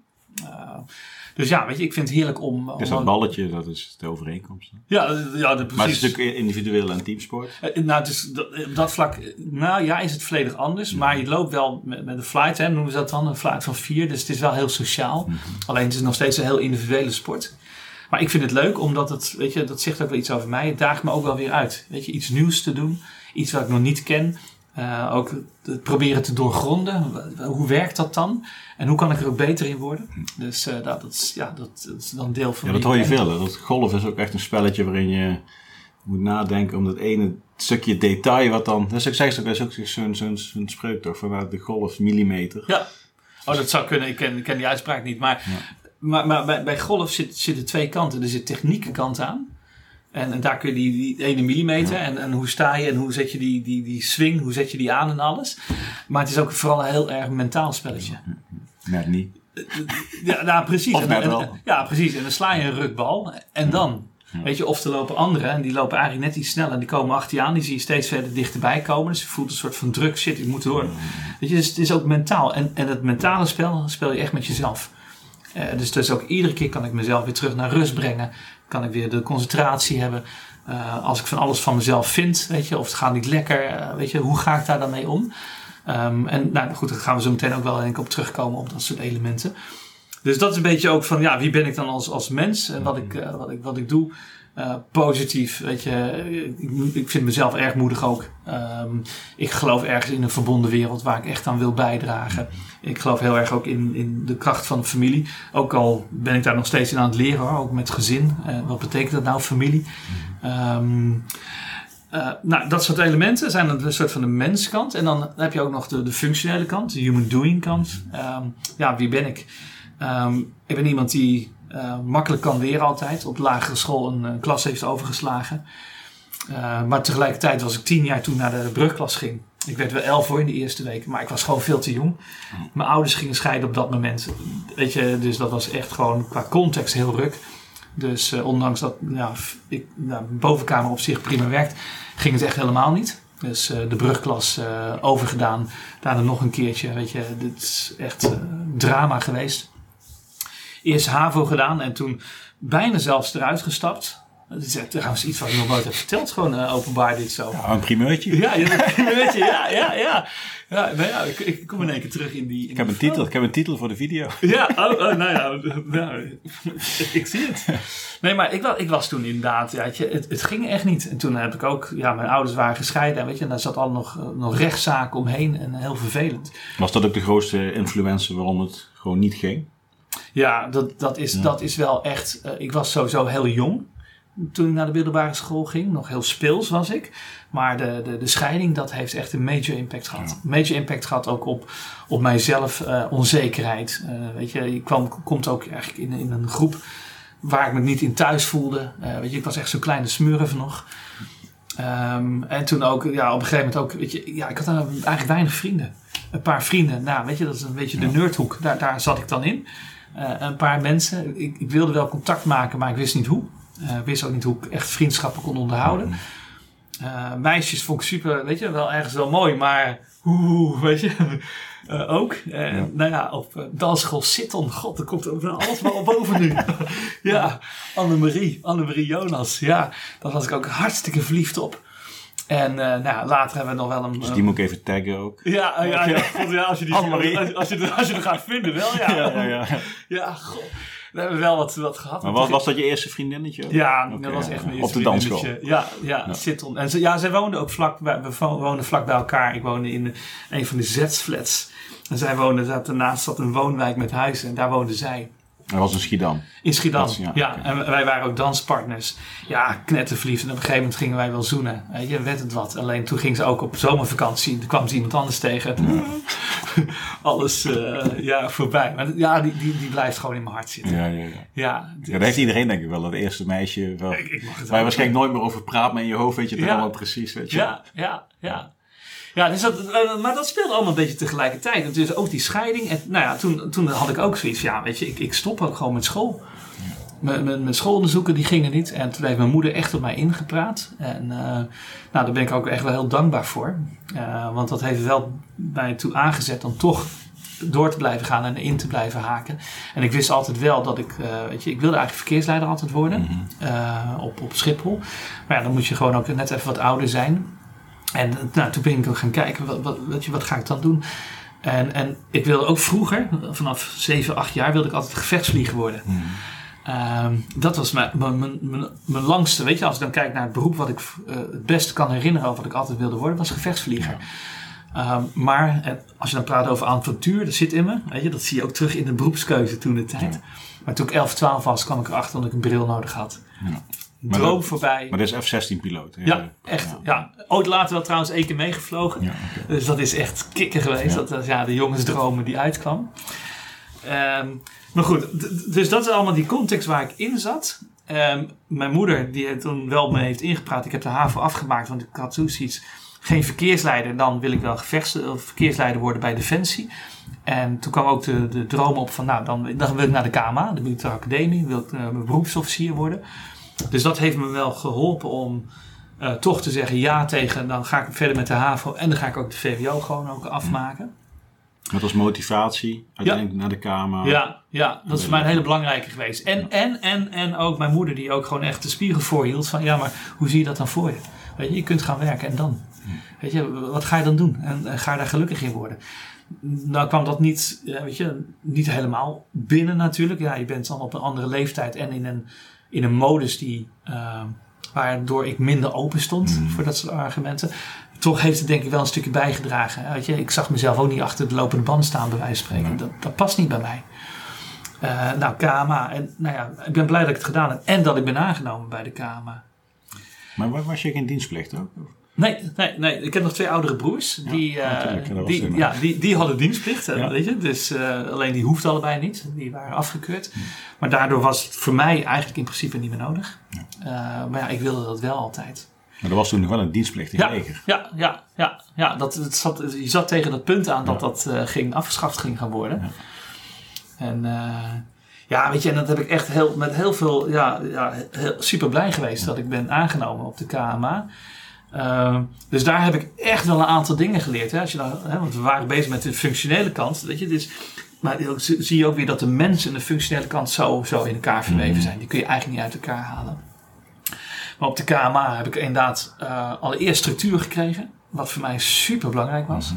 Eh, dus ja, weet je, ik vind het heerlijk om... om Dus dat balletje, dat is de overeenkomst. hè? Ja, eh, ja de, precies. Maar het is natuurlijk individueel en teamsport. Eh, Nou, het is dat, op dat vlak, eh, nou ja, is het volledig anders. Maar je loopt wel met, met een flight, hè, noemen ze dat dan, een flight van vier. Dus het is wel heel sociaal. Alleen het is nog steeds een heel individuele sport. Maar ik vind het leuk, omdat het, weet je, dat zegt ook wel iets over mij. Het daagt me ook wel weer uit. Weet je, iets nieuws te doen. Iets wat ik nog niet ken. Eh, ook het proberen te doorgronden. Hoe werkt dat dan? En hoe kan ik er ook beter in worden? Dus eh, dat, dat, is, ja, dat, dat is dan deel van Ja, dat hoor je ik veel. Hè? Dat golf is ook echt een spelletje waarin je moet nadenken om dat ene stukje detail wat dan... Dat is ook, zeg dat is ook zo'n zo'n zo'n spreuk toch, vanuit de golf millimeter. Ja. Oh, dat zou kunnen. Ik ken, ik ken die uitspraak niet. Maar, maar, maar bij, bij golf zit, zitten twee kanten. Er zit technieke kant aan. En, en daar kun je die, die ene millimeter. En, en hoe sta je en hoe zet je die, die, die swing, hoe zet je die aan en alles. Maar het is ook vooral een heel erg mentaal spelletje. Net niet. Ja, nou, precies. Of En- ja, precies. En dan sla je een rukbal. En dan? Weet je, of er lopen anderen en die lopen eigenlijk net iets sneller. En die komen achter je aan. Die zie je steeds verder dichterbij komen. Dus je voelt een soort van druk. Shit, ik moet door. Weet je, dus het is ook mentaal. En, en het mentale spel speel je echt met jezelf. Eh, dus, dus ook iedere keer kan ik mezelf weer terug naar rust brengen. Kan ik weer de concentratie hebben. Eh, als ik van alles van mezelf vind, weet je, of het gaat niet lekker, eh, weet je, hoe ga ik daar dan mee om? Ehm, en nou goed, daar gaan we zo meteen ook wel op terugkomen op dat soort elementen. Dus dat is een beetje ook van, ja, wie ben ik dan als, als mens en wat ik, eh, wat ik, wat ik doe. Eh, positief, weet je, ik, ik vind mezelf erg moedig ook. Ehm, ik geloof ergens in een verbonden wereld waar ik echt aan wil bijdragen. Ik geloof heel erg ook in, in de kracht van de familie. Ook al ben ik daar nog steeds in aan het leren hoor, ook met gezin. Eh, wat betekent dat nou, familie? Ehm, eh, nou, dat soort elementen zijn een soort van de menskant. En dan heb je ook nog de, de functionele kant, de human doing kant. Ehm, ja, wie ben ik? Ik ben iemand die eh, makkelijk kan leren altijd. Op lagere school een, een klas heeft overgeslagen. Eh, maar tegelijkertijd was ik tien jaar toen naar de brugklas ging. Ik werd wel elf voor in de eerste weken, maar ik was gewoon veel te jong. Mijn ouders gingen scheiden op dat moment. Weet je, dus dat was echt gewoon qua context heel ruk. Dus eh, ondanks dat ja, ik, nou, bovenkamer op zich prima werkt, ging het echt helemaal niet. Dus eh, de brugklas eh, overgedaan. Daarna nog een keertje. Weet je, dit is echt eh, drama geweest. Eerst HAVO gedaan en toen bijna zelfs eruit gestapt. Dat is trouwens iets wat ik nog nooit heb verteld. Gewoon eh, openbaar dit zo. Nou, een primeurtje. Ja, ja, weet je, ja, ja, ja. Ja, nou ja, ik, ik kom in één keer terug in die. in Ik heb die een titel, ik heb een titel voor de video. Ja, oh, oh, nou ja, nou, ik zie het. Nee, maar ik was, ik was toen inderdaad, ja, je, het, het ging echt niet. En toen heb ik ook, ja, mijn ouders waren gescheiden en weet je, en daar zat al nog, eh, nog rechtszaken omheen en heel vervelend. Was dat ook de grootste influencer waarom het gewoon niet ging? Ja, dat, dat, is, Ja. dat is wel echt, eh, ik was sowieso heel jong toen ik naar de middelbare school ging. Nog heel speels was ik. Maar de, de, de scheiding, dat heeft echt een major impact gehad. Major impact gehad ook op, op mijzelf, eh, onzekerheid. Eh, weet je, je kwam, komt ook eigenlijk in, in een groep waar ik me niet in thuis voelde. Weet je, ik was echt zo'n kleine smurf nog. Ehm, en toen ook, ja, op een gegeven moment ook, weet je, ja, ik had eigenlijk weinig vrienden. Een paar vrienden, nou, weet je, dat is een beetje de Ja. nerdhoek. Daar, daar zat ik dan in. Eh, een paar mensen. Ik, ik wilde wel contact maken, maar ik wist niet hoe. Eh, ik wist ook niet hoe ik echt vriendschappen kon onderhouden. Eh, meisjes vond ik super, weet je, wel ergens wel mooi, maar hoe, weet je, ook. Ja. Nou ja, op uh, dansschool Sitton, god, er komt er alles maar op boven nu. ja, Annemarie, Annemarie Jonas, ja, daar was ik ook hartstikke verliefd op. En eh, nou, later hebben we nog wel een... Dus die moet ik even taggen ook. ja, eh, ja, ja, god, ja, als je die als, als je, als je er gaat vinden, wel, ja. Ja, ja, ja. Ja, god. We hebben wel wat, wat gehad. Maar was, was dat je eerste vriendinnetje? Ja, dat was echt mijn Op eerste de dansschool? vriendinnetje. Ja, ja, Ja. Sitton. En ze, ja, zij woonden ook vlak bij, we woonden vlak bij elkaar. Ik woonde in een van de Z-flats. En zij woonden, zat, daarnaast zat een woonwijk met huizen. En daar woonde zij. Hij was in Schiedam. In Schiedam. Ja, en wij waren ook danspartners. Ja, knetterverliefd. En op een gegeven moment gingen wij wel zoenen. Weet je, werd het wat. Alleen toen ging ze ook op zomervakantie. Toen kwam ze iemand anders tegen. Alles eh, ja, voorbij. Maar ja, die, die, die blijft gewoon in mijn hart zitten. Ja, ja, ja. Ja, Ja, dat heeft iedereen denk ik wel. Dat eerste meisje wel. ik, ik mag het Waar je waarschijnlijk nooit meer over praat, maar in je hoofd weet je het Ja. allemaal precies. Weet je. Ja, ja, ja. Ja, dus dat, eh, maar dat speelde allemaal een beetje tegelijkertijd. En dus ook die scheiding. En nou ja, toen, toen had ik ook zoiets van, ja, weet je, ik, ik stop ook gewoon met school. Mijn, mijn, mijn schoolonderzoeken die gingen niet. En toen heeft mijn moeder echt op mij ingepraat. En eh, nou, daar ben ik ook echt wel heel dankbaar voor. Eh, want dat heeft wel mij toe aangezet om toch door te blijven gaan en in te blijven haken. En ik wist altijd wel dat ik, weet je, ik wilde eigenlijk verkeersleider altijd worden. Mhm. op, op Schiphol. Maar ja, dan moet je gewoon ook net even wat ouder zijn. En nou, toen ben ik ook gaan kijken, wat, wat, weet je, wat ga ik dan doen? En, en ik wilde ook vroeger, vanaf 7, 8 jaar, wilde ik altijd gevechtsvlieger worden. Mhm. Ehm, dat was mijn, mijn, mijn, mijn, mijn langste, weet je, als ik dan kijk naar het beroep wat ik eh, het beste kan herinneren over wat ik altijd wilde worden, was gevechtsvlieger. Ehm, maar eh, als je dan praat over avontuur, dat zit in me, weet je, dat zie je ook terug in de beroepskeuze toen de tijd. Maar toen ik 11, 12 was, kwam ik erachter dat ik een bril nodig had. Ja. Maar Droom dat- voorbij. Maar dit is F-16 piloot. hè? Ja, echt. Ja. Ooit later wel trouwens één keer meegevlogen. Ja. Dus dat is echt kicken geweest. Dat was ja, de jongensdromen die uitkwam. Ehm, maar goed, dus dat is allemaal die context waar ik in zat. Ehm, mijn moeder, die het toen wel me heeft ingepraat. Ik heb de HAVO afgemaakt, want ik had zoiets. Geen verkeersleider, dan wil ik wel gevechts, of verkeersleider worden bij Defensie. En toen kwam ook de, de droom op van, nou, dan, dan wil ik naar de KMA, de militaire academie. Wil ik eh, beroepsofficier worden. Dus dat heeft me wel geholpen om eh, toch te zeggen ja tegen. Dan ga ik verder met de HAVO en dan ga ik ook de VWO gewoon ook afmaken. Met als motivatie uiteindelijk naar de Kamer. Ja, ja, dat is voor mij een hele belangrijke geweest. En, en, en, en ook mijn moeder die ook gewoon echt de spiegel voorhield van ja, maar hoe zie je dat dan voor je? Weet je, je kunt gaan werken en dan? Weet je, wat ga je dan doen? En, en ga je daar gelukkig in worden? Nou kwam dat niet, weet je, niet helemaal binnen natuurlijk. Ja, je bent dan op een andere leeftijd en in een, in een modus die, eh, waardoor ik minder open stond Mm. voor dat soort argumenten. Toch heeft het denk ik wel een stukje bijgedragen. Weet je, ik zag mezelf ook niet achter de lopende band staan, bij wijze van spreken. Nee. Dat, dat past niet bij mij. Eh, nou, KMA. En nou ja, ik ben blij dat ik het gedaan heb. En dat ik ben aangenomen bij de KMA. Maar wa- was je geen dienstplicht ook? Nee, nee, nee. Ik heb nog twee oudere broers. Ja, die, eh, was die, ja, die, die hadden dienstplicht. eh, Ja. Weet je? Dus, eh, alleen die hoefden allebei niet. Die waren afgekeurd. Maar daardoor was het voor mij eigenlijk in principe niet meer nodig. Eh, maar ja, ik wilde dat wel altijd. Maar er was toen nog wel een dienstplichtig Ja, leger. ja, ja, ja, ja dat, het zat, je zat tegen dat punt aan dat dat eh, ging, afgeschaft ging gaan worden. En eh, ja, weet je, en dat heb ik echt heel, met heel veel, ja, ja heel, super blij geweest dat ik ben aangenomen op de KMA. Ehm, dus daar heb ik echt wel een aantal dingen geleerd. Hè? Als je hè, want we waren bezig met de functionele kant. Weet je, dus, maar zie je ook weer dat de mens en de functionele kant zo, zo in elkaar verweven zijn. Die kun je eigenlijk niet uit elkaar halen. Maar op de KMA heb ik inderdaad eh, allereerst structuur gekregen. Wat voor mij super belangrijk was.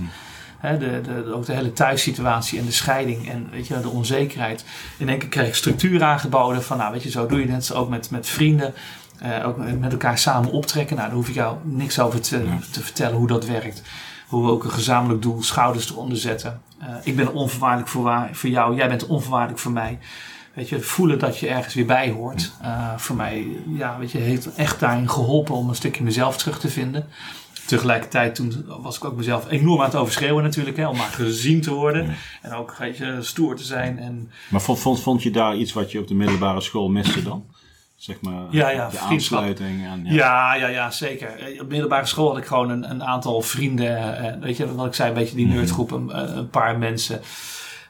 De, de, de- ook de hele thuissituatie en de scheiding en weet je, de onzekerheid. In één keer kreeg ik structuur aangeboden van, nou weet je, zo doe je het. Ook met, met vrienden, eh, ook met elkaar samen optrekken. Nou, daar hoef ik jou niks over te, te vertellen hoe dat werkt. Hoe we ook een gezamenlijk doel schouders eronder zetten. Eh, ik ben onvoorwaardelijk voor, waar- voor jou, jij bent onvoorwaardelijk voor mij. Weet je, voelen dat je ergens weer bij hoort. Eh, voor mij, ja, weet je, heeft echt daarin geholpen om een stukje mezelf terug te vinden. Tegelijkertijd toen was ik ook mezelf enorm aan het overschreeuwen natuurlijk. Hè, om maar gezien te worden. En ook weet je, stoer te zijn. En Maar vond, vond, vond je daar iets wat je op de middelbare school miste dan? Zeg maar Ja, ja, de aansluiting. En, ja. ja, ja, ja, zeker. Eh, Op middelbare school had ik gewoon een, een aantal vrienden. eh, weet je wat ik zei, een beetje die nerdgroep. Een, een paar mensen.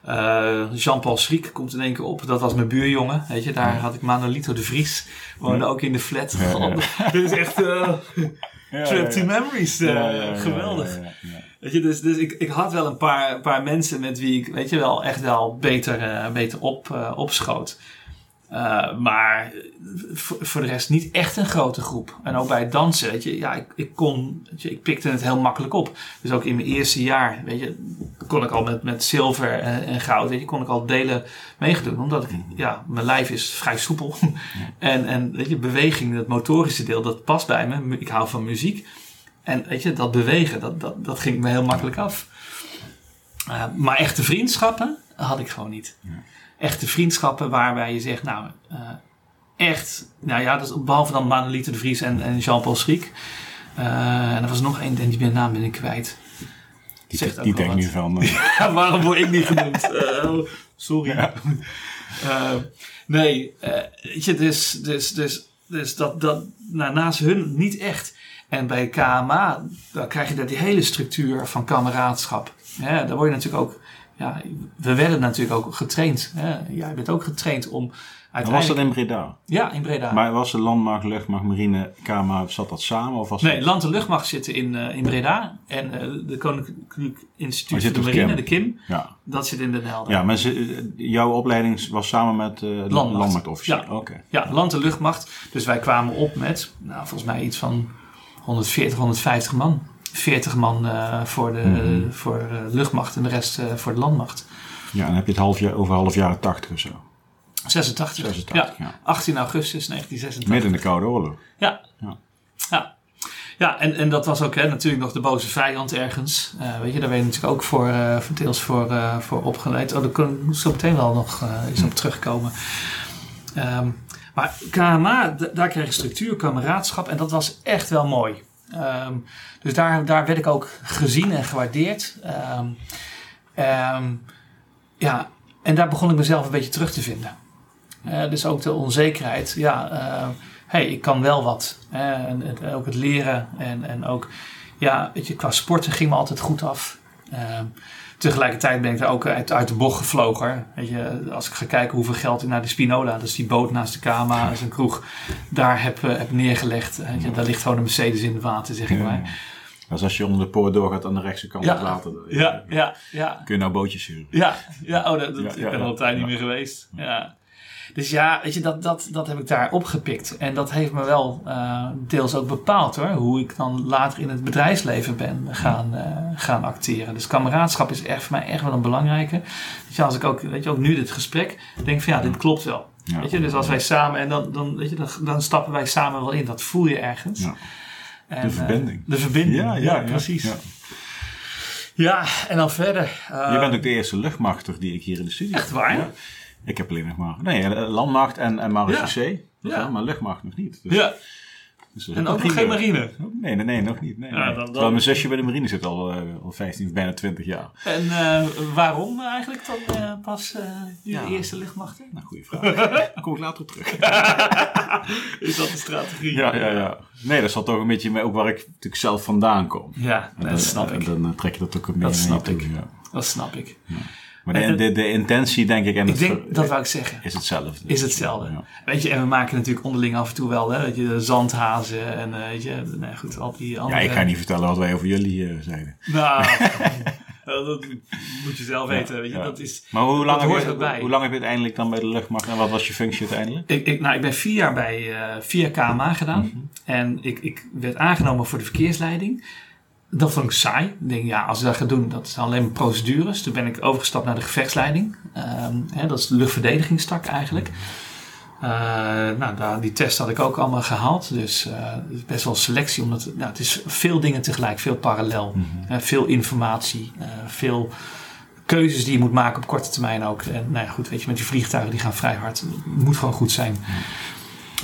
Eh, Jean-Paul Schriek komt in één keer op. Dat was mijn buurjongen. Weet je, daar had ik Manolito de Vries. Woonde ook in de flat. Dit is echt eh, Ja, trip to memories. eh, geweldig. Weet je, dus, dus ik, ik had wel een paar, paar mensen met wie ik, weet je wel, echt wel beter, eh, beter op, eh, opschoot. Eh, maar voor, de rest niet echt een grote groep. En ook bij het dansen, weet je, ja, ik, ik kon, je, ik pikte het heel makkelijk op. Dus ook in mijn eerste jaar, weet je, kon ik al met, met zilver en, en goud, weet je, kon ik al delen meegedoen. Omdat ik, ja, mijn lijf is vrij soepel. en, en, weet je, beweging, dat motorische deel, dat past bij me. Ik hou van muziek. En weet je, dat bewegen, dat, dat, dat ging me heel makkelijk af. Uh, maar echte vriendschappen had ik gewoon niet. Echte vriendschappen waarbij je zegt, nou, uh, echt, nou ja, dus behalve dan Manolite de Vries en, en Jean-Paul Schriek. Uh, en er was nog één, en die ben naam ben ik kwijt. Die, Zegt die denkt nu van... ja, waarom word ik niet genoemd? Uh, sorry. Ja. Uh, nee, weet je, dus, dus, dus, dus dat, dat nou, naast hun niet echt. En bij KMA, dan krijg je daar die hele structuur van kameraadschap. Ja, daar word je natuurlijk ook, ja, we werden natuurlijk ook getraind. Hè? Jij bent ook getraind om was dat in Breda? Ja, in Breda. Maar was de landmacht, luchtmacht, marine, KMA, zat dat samen? Of was nee, dat... land en luchtmacht zitten in, uh, in Breda. En uh, de Koninklijk Instituut voor de Marine, Kim. de KIM, ja. dat zit in Den Helder. Ja, maar ze, jouw opleiding was samen met uh, landmacht. landmachtofficier? Ja. Okay. ja, land en luchtmacht. Dus wij kwamen op met, nou, volgens mij iets van 140, 150 man. 40 man uh, voor de mm-hmm. voor, luchtmacht en de rest uh, voor de landmacht. Ja, en dan heb je het half jaar, over half jaren 80 of zo. 86. 86 ja. ja. 18 augustus 1986. Midden in de Koude Oorlog. Ja. Ja. ja. Ja, en, en dat was ook hè, natuurlijk nog de boze vijand ergens. Uh, weet je, daar ben je natuurlijk ook voor, uh, deels voor, uh, voor opgeleid. Oh, daar kan ik zo meteen wel nog eens op terugkomen. Um, maar KMA, daar kreeg je structuur, kameraadschap en dat was echt wel mooi. Um, dus daar, daar werd ik ook gezien en gewaardeerd. Um, ja, en daar begon ik mezelf een beetje terug te vinden. Uh, dus ook de onzekerheid. Ja, hey, ik kan wel wat. En ook het leren en, en ook, ja, weet je, qua sporten ging me altijd goed af. Tegelijkertijd ben ik er ook uit, uit de bocht gevlogen. Weet je, als ik ga kijken hoeveel geld ik naar de Spinola, dat is die boot naast de Kama, dat is een kroeg, daar heb, heb neergelegd. Je, daar ligt gewoon een Mercedes in het water, zeg ik ja. maar. Dus als je onder de poort doorgaat aan de rechtse kant ja, het water. Ja, ja, ja. Kun je nou bootjes huren? Ja, ja, oh, dat, dat, Ja, ik ben al een tijd niet meer geweest. Ja. Dus ja, weet je, dat, dat, dat heb ik daar opgepikt. En dat heeft me wel eh, deels ook bepaald hoor. Hoe ik dan later in het bedrijfsleven ben gaan, eh, gaan acteren. Dus kameraadschap is echt voor mij echt wel een belangrijke. Weet je, als ik ook, weet je, ook nu dit gesprek denk van ja, dit klopt wel. Ja. Weet je, dus als wij samen, en dan, dan, weet je, dan, dan stappen wij samen wel in. Dat voel je ergens. Ja. En, De eh, verbinding. de verbinding, Ja, ja, ja, precies. ja. En dan verder. Je bent ook de eerste luchtmachter die ik hier in de studio Echt waar? Ik heb alleen nog maar... Nee, eh, landmacht en, en marechaussee. Ja. Ja. Maar luchtmacht nog niet. Dus ja, Dus dat En ook nog geen marine. Nee, nee, nee, nog niet. Nee, Ja, nee. dan- dan- Terwijl mijn zusje bij de marine zit al, eh, al 15, bijna 20 jaar. En eh, waarom eigenlijk dan eh, pas eh Ja. de eerste luchtmachten? Nou, goede vraag. Daar kom ik later op terug. Is dat de strategie? Ja, ja, ja. Nee, dat zat toch een beetje mee, ook waar ik natuurlijk zelf vandaan kom. Ja, En dat dan- snap en ik. Dan trek je dat ook een Dat beetje snap mee ik. toe, ja. Dat snap ik. Maar de, de, de intentie, denk ik, en Ik het denk, dat wou ik zeggen. is hetzelfde. Is hetzelfde. Ja. Weet je, en we maken natuurlijk onderling af en toe wel, hè, weet je, zandhazen en eh, weet je, nee, goed, al die Ja, andere... ik ga niet vertellen wat wij over jullie eh, zeiden. Nou, dat moet je zelf weten, weet je, ja. dat is... Maar hoe lang, Dat hoort heb je, erbij. hoe lang heb je uiteindelijk dan bij de luchtmacht en wat was je functie uiteindelijk? Ik, ik, nou, ik ben vier jaar bij eh via KMA gedaan. Mhm. En ik, ik werd aangenomen voor de verkeersleiding. Dat vond ik saai. Ik denk, ja, als ik dat ga doen, dat zijn alleen maar procedures. Toen ben ik overgestapt naar de gevechtsleiding. Ehm, hè, dat is de luchtverdedigingstak eigenlijk. Eh, nou, daar, die test had ik ook allemaal gehaald. Dus eh, best wel selectie. Omdat nou, het is veel dingen tegelijk, veel parallel. Eh, veel informatie, eh, veel keuzes die je moet maken op korte termijn ook. En nou ja, goed, weet je, met die vliegtuigen die gaan vrij hard. Het moet gewoon goed zijn.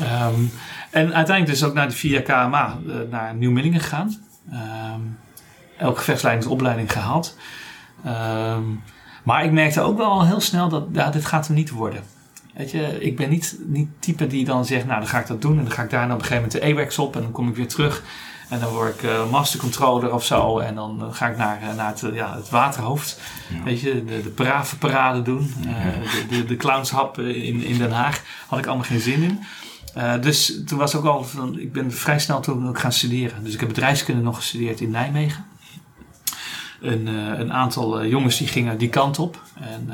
Ehm, en uiteindelijk dus ook naar de via KMA naar Nieuw-Millingen gegaan. Ehm elke gevechtsleidingsopleiding gehaald. Ehm, maar ik merkte ook wel al heel snel dat ja, dit gaat hem niet worden. Weet je, ik ben niet, niet type die dan zegt, nou dan ga ik dat doen. En dan ga ik daarna op een gegeven moment de AWACS op. En dan kom ik weer terug. En dan word ik eh mastercontroller of zo. En dan eh, ga ik naar, eh, naar het, ja, het waterhoofd. Ja. Weet je, de, de brave parade doen. De, de, de clownshap in, in Den Haag. Had ik allemaal geen zin in. Eh, dus toen was ook al van, ik ben vrij snel toen ook gaan studeren. Dus ik heb bedrijfskunde nog gestudeerd in Nijmegen. Een, eh, een aantal eh, jongens die gingen die kant op. En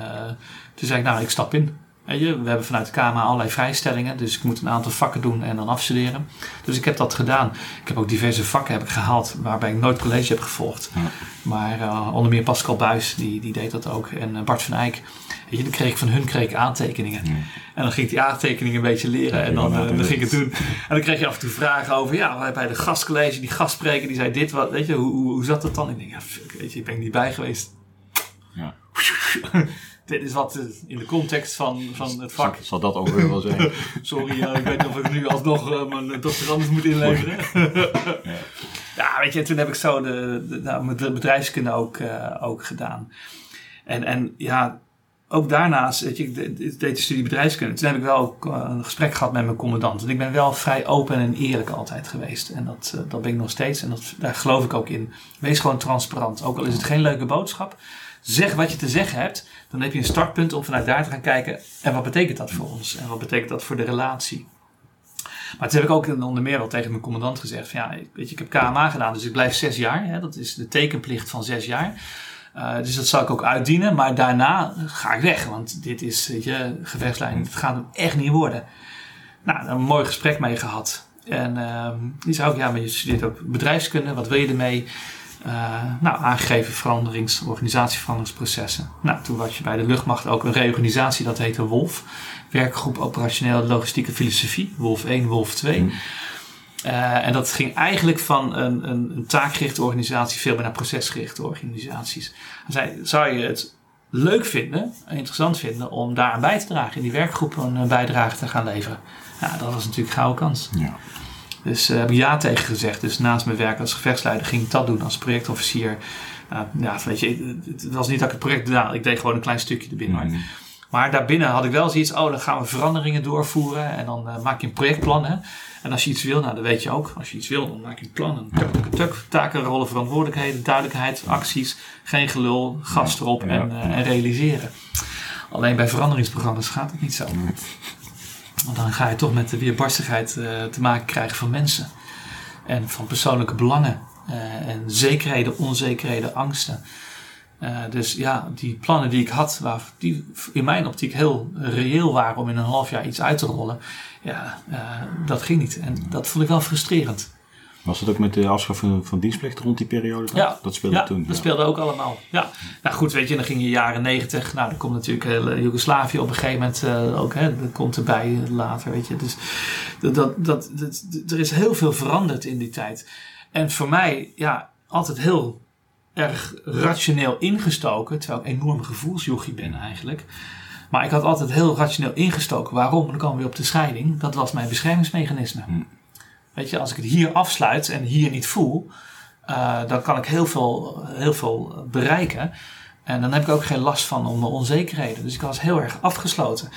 toen zei ik, nou, ik stap in. We hebben vanuit de KMA allerlei vrijstellingen. Dus ik moet een aantal vakken doen en dan afstuderen. Dus ik heb dat gedaan. Ik heb ook diverse vakken heb ik gehaald waarbij ik nooit college heb gevolgd. Ja. Maar eh, onder meer Pascal Buis, die, die deed dat ook. En eh, Bart van Eyck. Weet je, dan kreeg ik van hun kreeg ik aantekeningen. Ja. En dan ging ik die aantekeningen een beetje leren. En dan, eh, dan ging ik het doen. En dan kreeg je af en toe vragen over... Ja, bij de gastcollege, die gastspreker, die zei dit. Wat, weet je, hoe, hoe, hoe zat dat dan? Ik denk, ja, fuck, weet je, ik ben er niet bij geweest. Ja. dit is wat eh, in de context van, van het vak. Zal, zal dat ook weer wel zijn? Sorry, eh, ik weet niet of ik nu alsnog eh, mijn doctorandus moet inleveren. Ja. Ja, weet je, toen heb ik zo de, de, nou, mijn bedrijfskunde ook, ook gedaan. En, en ja, ook daarnaast, weet je, ik de- de- deed de studie bedrijfskunde. Toen heb ik wel ook een gesprek gehad met mijn commandant. En ik ben wel vrij open en eerlijk altijd geweest. En dat, dat ben ik nog steeds. En dat, daar geloof ik ook in. Wees gewoon transparant. Ook al is het geen leuke boodschap. Zeg wat je te zeggen hebt. Dan heb je een startpunt om vanuit daar te gaan kijken. En wat betekent dat voor ons? En wat betekent dat voor de relatie? Maar toen heb ik ook onder meer wel tegen mijn commandant gezegd: ja, weet je, ik heb KMA gedaan, dus ik blijf zes jaar. Hè, dat is de tekenplicht van zes jaar. Uh, dus dat zal ik ook uitdienen. Maar daarna ga ik weg. Want dit is, je, gevechtsleiding. Het gaat hem echt niet worden. Nou, een mooi gesprek mee gehad. En uh, die zei ook, ja, maar je studeert ook bedrijfskunde. Wat wil je ermee? Uh, nou, aangegeven veranderings, organisatieveranderingsprocessen. Nou, toen was je bij de luchtmacht ook een reorganisatie, dat heette WOLF. Werkgroep Operationele Logistieke Filosofie. WOLF 1, WOLF 2. Mm. Uh, en dat ging eigenlijk van een, een, een taakgerichte organisatie veel meer naar procesgerichte organisaties. Zei, zou je het leuk vinden, interessant vinden om daaraan bij te dragen, in die werkgroep een bijdrage te gaan leveren? Ja, dat was natuurlijk een gouden kans. Ja. Dus daar uh, heb ik ja tegen gezegd. Dus naast mijn werk als gevechtsleider ging ik dat doen als projectofficier. Uh, ja, weet je, het was niet dat ik het project deed. Ik deed gewoon een klein stukje erbinnen. Mm. Maar daarbinnen had ik wel zoiets, oh, dan gaan we veranderingen doorvoeren. En dan uh, maak je een projectplan. Hè? En als je iets wil, nou, dat weet je ook. Als je iets wil, dan maak je een plan. Een tuk, tuk, tuk, taken, rollen, verantwoordelijkheden, duidelijkheid, acties. Geen gelul, gas erop ja, en, uh, en, realiseren. Alleen bij veranderingsprogramma's gaat het niet zo. Want dan ga je toch met de weerbarstigheid uh, te maken krijgen van mensen. En van persoonlijke belangen. Uh, en zekerheden, onzekerheden, angsten. Uh, dus ja, die plannen die ik had, waar, die in mijn optiek heel reëel waren om in een half jaar iets uit te rollen, ja, dat ging niet. En dat vond ik wel frustrerend. Was het ook met de afschaffing van dienstplicht rond die periode? Dan? Ja, dat speelde ja, toen. Dat speelde ook allemaal. Ja. Nou goed, weet je, dan ging je jaren negentig. Nou, dan komt natuurlijk heel Joegoslavië op een gegeven moment uh, ook. Hè, dat komt erbij later, weet je. Dus dat, dat, dat, dat, er is heel veel veranderd in die tijd. En voor mij, ja, altijd heel erg rationeel ingestoken. Terwijl ik enorm gevoelsjochie ben eigenlijk. Maar ik had altijd heel rationeel ingestoken. Waarom? Dan komen we weer op de scheiding. Dat was mijn beschermingsmechanisme. Hmm. Weet je, als ik het hier afsluit en hier niet voel, uh, dan kan ik heel veel, heel veel bereiken. En dan heb ik ook geen last van om onzekerheden. Dus ik was heel erg afgesloten.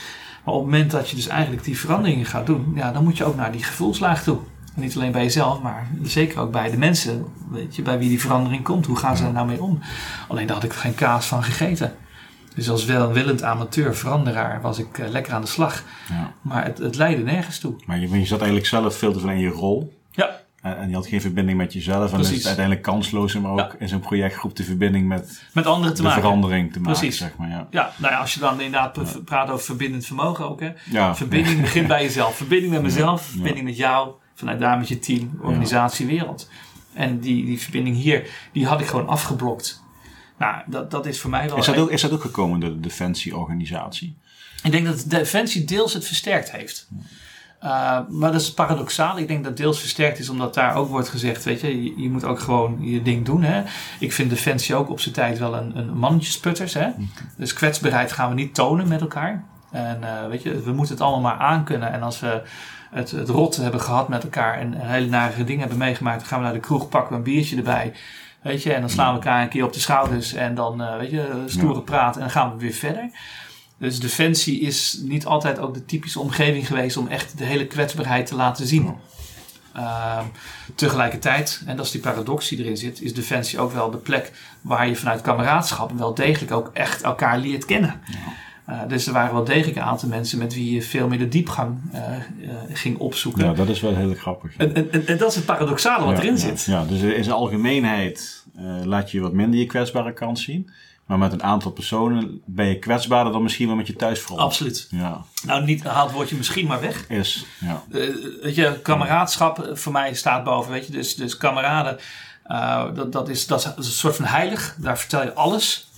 Maar op het moment dat je dus eigenlijk die veranderingen gaat doen, ja, dan moet je ook naar die gevoelslaag toe. niet alleen bij jezelf, maar zeker ook bij de mensen weet je, bij wie die verandering komt. Hoe gaan ze er nou mee om? Alleen daar had ik geen kaas van gegeten. Dus als welwillend amateur, veranderaar, was ik uh, lekker aan de slag. Ja. Maar het, het leidde nergens toe. Maar je, je zat eigenlijk zelf veel te veel in je rol. Ja. En je had geen verbinding met jezelf. En dus is het uiteindelijk kansloos om ook in zo'n projectgroep de verbinding met, met anderen te de maken. verandering te maken. Precies. Zeg maar, ja. Ja, nou ja, als je dan inderdaad praat over verbindend vermogen ook. Hè. Ja. Verbinding begint bij jezelf. Verbinding met mezelf, verbinding met jou. Vanuit daar met je team, organisatie, wereld. En die, die verbinding hier, die had ik gewoon afgeblokt. Nou, dat, dat is voor mij wel... Is dat, ook, is dat ook gekomen door de Defensieorganisatie? Ik denk dat de Defensie deels het versterkt heeft. Uh, maar dat is paradoxaal. Ik denk dat deels versterkt is omdat daar ook wordt gezegd: weet je, je, moet ook gewoon je ding doen. Hè? Ik vind Defensie ook op zijn tijd wel een, een mannetjesputters. Hè? Dus kwetsbaarheid gaan we niet tonen met elkaar. En uh, weet je, we moeten het allemaal maar aankunnen. En als we het, het rot hebben gehad met elkaar en, en hele nare dingen hebben meegemaakt, dan gaan we naar de kroeg, pakken we een biertje erbij. Weet je, en dan slaan we elkaar een keer op de schouders en dan, uh, weet je, stoere praten en dan gaan we weer verder. Dus Defensie is niet altijd ook de typische omgeving geweest om echt de hele kwetsbaarheid te laten zien. Uh, tegelijkertijd, en dat is die paradox die erin zit, is Defensie ook wel de plek waar je vanuit kameraadschap wel degelijk ook echt elkaar leert kennen. Uh, dus er waren wel degelijk een aantal mensen met wie je veel meer de diepgang uh, ging opzoeken. Ja, dat is wel heel grappig. En, en, en, dat is het paradoxale wat erin zit. Ja, dus in zijn algemeenheid laat je wat minder je kwetsbare kant zien. Maar met een aantal personen ben je kwetsbaarder dan misschien wel met je thuisfront. Absoluut. Ja. Nou, niet haalt woordje misschien maar weg. Is, ja. Weet je, kameraadschap eh, voor mij staat boven, weet je. Dus, dus kameraden, dat, dat, is, dat is een soort van heilig. Daar vertel je alles.